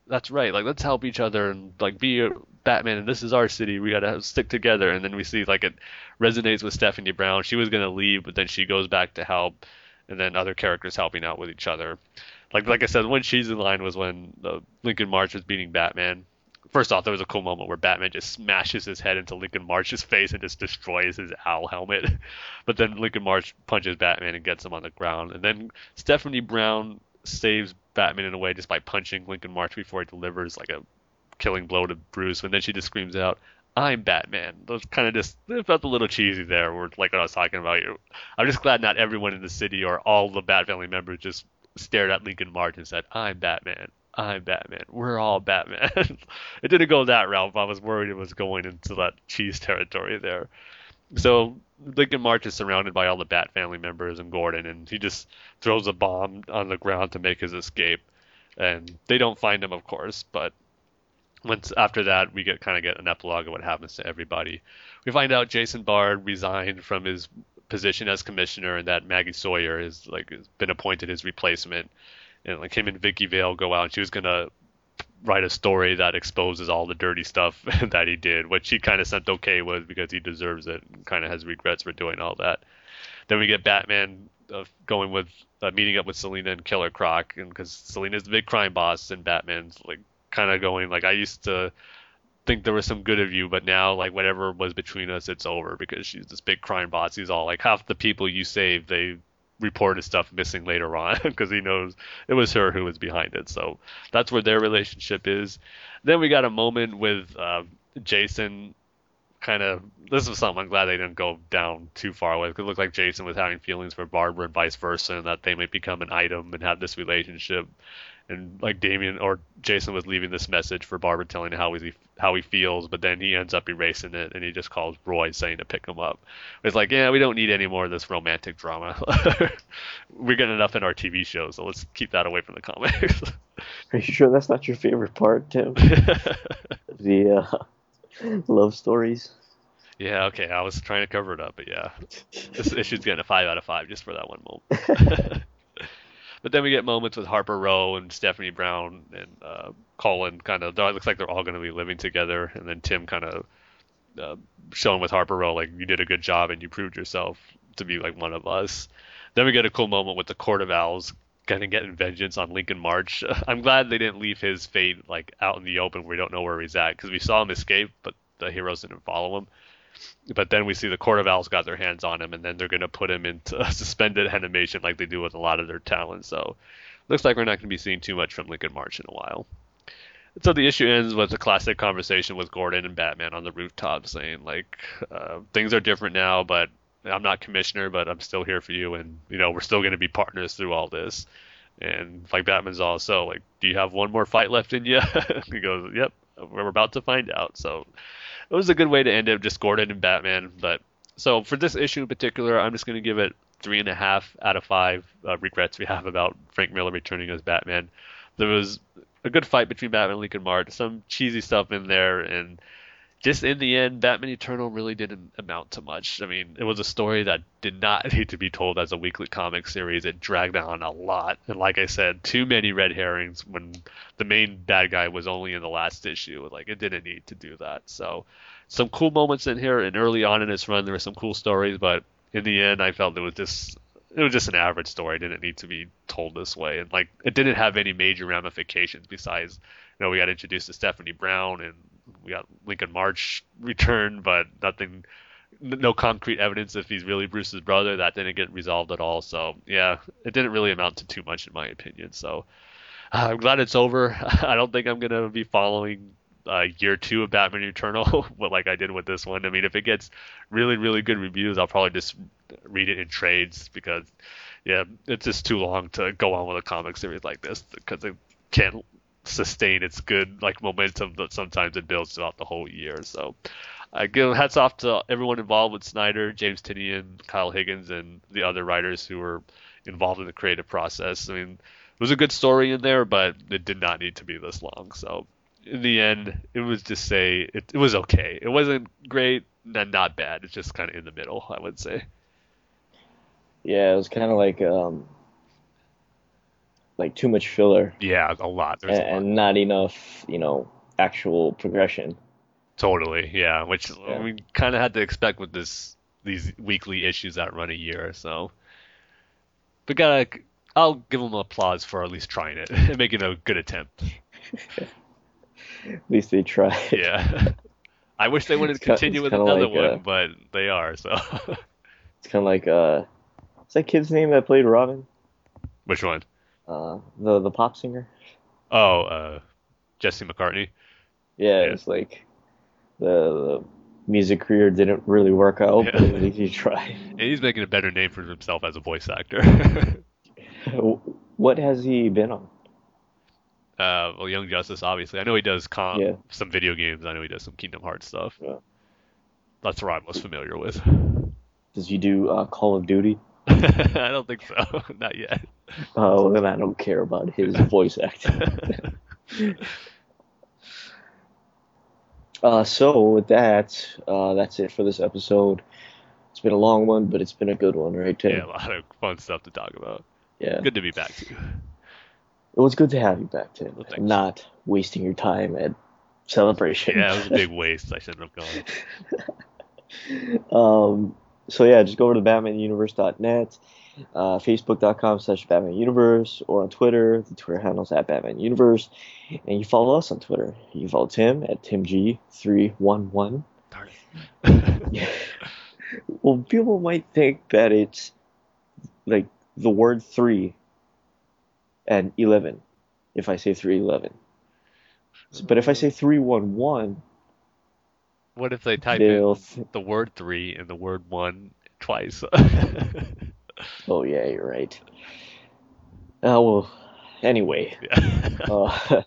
Speaker 10: that's right. Like let's help each other and like be Batman and this is our city. We gotta stick together. And then we see like it resonates with Stephanie Brown. She was gonna leave, but then she goes back to help, and then other characters helping out with each other. Like like I said, when she's in line was when the Lincoln March was beating Batman. First off, there was a cool moment where Batman just smashes his head into Lincoln March's face and just destroys his owl helmet. (laughs) but then Lincoln March punches Batman and gets him on the ground. And then Stephanie Brown saves Batman in a way just by punching Lincoln March before he delivers like a killing blow to Bruce. And then she just screams out, I'm Batman. Those kind of just it felt a little cheesy there. Where like what I was talking about. I'm just glad not everyone in the city or all the Bat family members just stared at Lincoln March and said, "I'm Batman. I'm Batman. We're all Batman." (laughs) it didn't go that route. but I was worried it was going into that cheese (laughs) territory there. So Lincoln March is surrounded by all the Bat family members and Gordon, and he just throws a bomb on the ground to make his escape. And they don't find him, of course, but once after that, we get kind of get an epilogue of what happens to everybody. We find out Jason Bard resigned from his position as commissioner, and that Maggie Sawyer is like has been appointed his replacement. And like him and Vicky Vale go out, and she was gonna write a story that exposes all the dirty stuff (laughs) that he did, which he kind of sent okay with because he deserves it and kind of has regrets for doing all that. Then we get Batman uh, going with uh, meeting up with Selina and Killer Croc, and because Selina's the big crime boss, and Batman's like kind of going like I used to think there was some good of you, but now like whatever was between us, it's over because she's this big crime boss. He's all like half the people you saved, they reported stuff missing later on (laughs) because he knows it was her who was behind it. So that's where their relationship is. Then we got a moment with uh, Jason. Kind of, this was something I'm glad they didn't go down too far with. It looked like Jason was having feelings for Barbara and vice versa, and that they might become an item and have this relationship and like Damian or Jason was leaving this message for Barbara telling how he how he feels, but then he ends up erasing it and he just calls Roy saying to pick him up. It's like, yeah, we don't need any more of this romantic drama. (laughs) We're getting enough in our TV shows, so let's keep that away from the comics. (laughs)
Speaker 9: Are you sure that's not your favorite part, Tim? (laughs) the uh, love stories.
Speaker 10: Yeah, okay. I was trying to cover it up, but yeah, this issue's getting a five out of five just for that one moment. But then we get moments with Harper Row and Stephanie Brown and uh, Colin. Kind of, it looks like they're all going to be living together. And then Tim kind of uh, showing with Harper Row, like you did a good job and you proved yourself to be like one of us. Then we get a cool moment with the Court of Owls kind of getting vengeance on Lincoln March. (laughs) I'm glad they didn't leave his fate like out in the open where we don't know where he's at because we saw him escape, but the heroes didn't follow him. But then we see the Court of Owls got their hands on him, and then they're going to put him into (laughs) suspended animation like they do with a lot of their talent. So looks like we're not going to be seeing too much from Lincoln March in a while. So the issue ends with a classic conversation with Gordon and Batman on the rooftop, saying like uh, things are different now, but I'm not commissioner, but I'm still here for you, and you know we're still going to be partners through all this. And like Batman's also like, do you have one more fight left in you? (laughs) he goes, yep, we're about to find out. So it was a good way to end it, just Gordon and Batman. But so for this issue in particular, I'm just going to give it three and a half out of five uh, regrets we have about Frank Miller returning as Batman. There was a good fight between Batman and Lincoln March, some cheesy stuff in there, and just in the end, Batman Eternal really didn't amount to much. I mean, it was a story that did not (laughs) need to be told as a weekly comic series. It dragged on a lot, and like I said, too many red herrings when the main bad guy was only in the last issue. Like it didn't need to do that. So, some cool moments in here, and early on in its run, there were some cool stories, but in the end, I felt it was just it was just an average story. It didn't need to be told this way, and like it didn't have any major ramifications besides, you know, we got introduced to Stephanie Brown and we got Lincoln March return, but nothing, no concrete evidence if he's really Bruce's brother. That didn't get resolved at all. So yeah, it didn't really amount to too much in my opinion. So uh, I'm glad it's over. (laughs) I don't think I'm gonna be following uh, year two of Batman Eternal, (laughs) like I did with this one. I mean, if it gets really, really good reviews, I'll probably just read it in trades because, yeah, it's just too long to go on with a comic series like this because it can't sustain its good like momentum that sometimes it builds throughout the whole year. So I give hats off to everyone involved with Snyder, James Tynion, Kyle Higgins, and the other writers who were involved in the creative process. I mean, it was a good story in there, but it did not need to be this long. So in the end, it was just say it, it was okay. It wasn't great and not bad. It's just kind of in the middle, I would say.
Speaker 9: Yeah, it was kind of like um, like too much filler.
Speaker 10: Yeah, a lot.
Speaker 9: And, a lot. and, not enough, you know, actual progression.
Speaker 10: Totally, yeah. Which yeah. we kind of had to expect with this these weekly issues that run a year. or So, but gotta, I'll give them applause for at least trying it and (laughs) making a good attempt. (laughs)
Speaker 9: at least they tried.
Speaker 10: Yeah. (laughs) I wish they wouldn't continue with another like, one, uh, but they are. So
Speaker 9: it's kind of like uh, what's that kid's name that played Robin?
Speaker 10: Which one?
Speaker 9: Uh, the the pop singer.
Speaker 10: Oh, uh, Jesse McCartney.
Speaker 9: Yeah, yeah. it's like the, the, music career didn't really work out, yeah. but he (laughs) tried.
Speaker 10: And he's making a better name for himself as a voice actor. (laughs)
Speaker 9: what has he been on?
Speaker 10: Uh, well, Young Justice, obviously. I know he does com- yeah. some video games. I know he does some Kingdom Hearts stuff. Yeah. That's what I'm most familiar with.
Speaker 9: Does he do uh, Call of Duty? (laughs)
Speaker 10: I don't think so. (laughs) Not yet.
Speaker 9: Oh, then I don't care about his (laughs) voice acting. uh, so with that, uh, that's it for this episode. It's been a long one, but it's been a good one, right, Tim?
Speaker 10: Yeah, a lot of fun stuff to talk about.
Speaker 9: Yeah.
Speaker 10: Good to be back to you.
Speaker 9: It was good to have you back, Tim. Well, not wasting your time at celebration.
Speaker 10: Yeah, it was a big waste. I shouldn't
Speaker 9: have gone. um, so yeah, just go over to BatmanUniverse.net, uh, Facebook.com slash BatmanUniverse, or on Twitter. The Twitter handle's at BatmanUniverse, and you follow us on Twitter. You follow Tim at TimG311.
Speaker 10: Darn it. (laughs)
Speaker 9: Well, people might think that it's like the word three and 11 if I say 311. But if I say 311.
Speaker 10: What if they type in the word 3 and the word 1 twice? (laughs)
Speaker 9: oh, yeah, you're right. Uh, well, anyway. (laughs) Yeah. uh,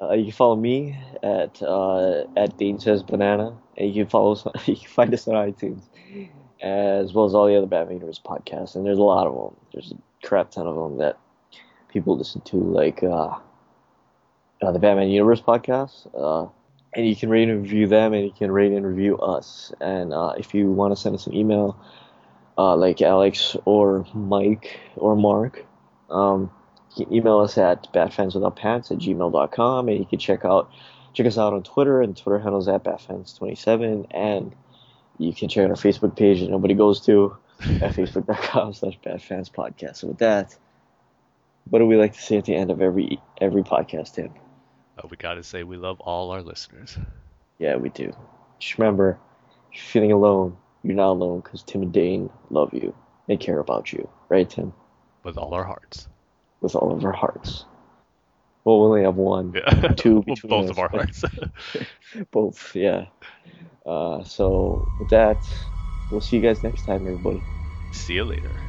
Speaker 9: (laughs) uh, you can follow me at uh, at Dane Says Banana, and you can follow us. You can find us on iTunes, as well as all the other Batman Universe podcasts. And there's a lot of them. There's a crap ton of them that people listen to, like uh, uh, the Batman Universe podcast. And you can rate and review them, and you can rate and review us. And uh, if you want to send us an email, uh, like Alex or Mike or Mark, um, you can email us at batfanswithoutpants at gmail.com, and you can check out check us out on Twitter, and Twitter handles at batfans27, and you can check out our Facebook page that nobody goes to (laughs) at facebook.com slash batfanspodcast. So with that, what do we like to say at the end of every every podcast, Tim?
Speaker 10: Uh, we got to say we love all our listeners.
Speaker 9: Yeah, we do. Just remember, if you're feeling alone, you're not alone because Tim and Dane love you and care about you, right, Tim?
Speaker 10: With all our hearts.
Speaker 9: With all of our hearts. Well, we only have one, yeah. two (laughs) between
Speaker 10: both
Speaker 9: us,
Speaker 10: of our hearts. (laughs)
Speaker 9: both, yeah. Uh, so with that, we'll see you guys next time, everybody.
Speaker 10: See you later.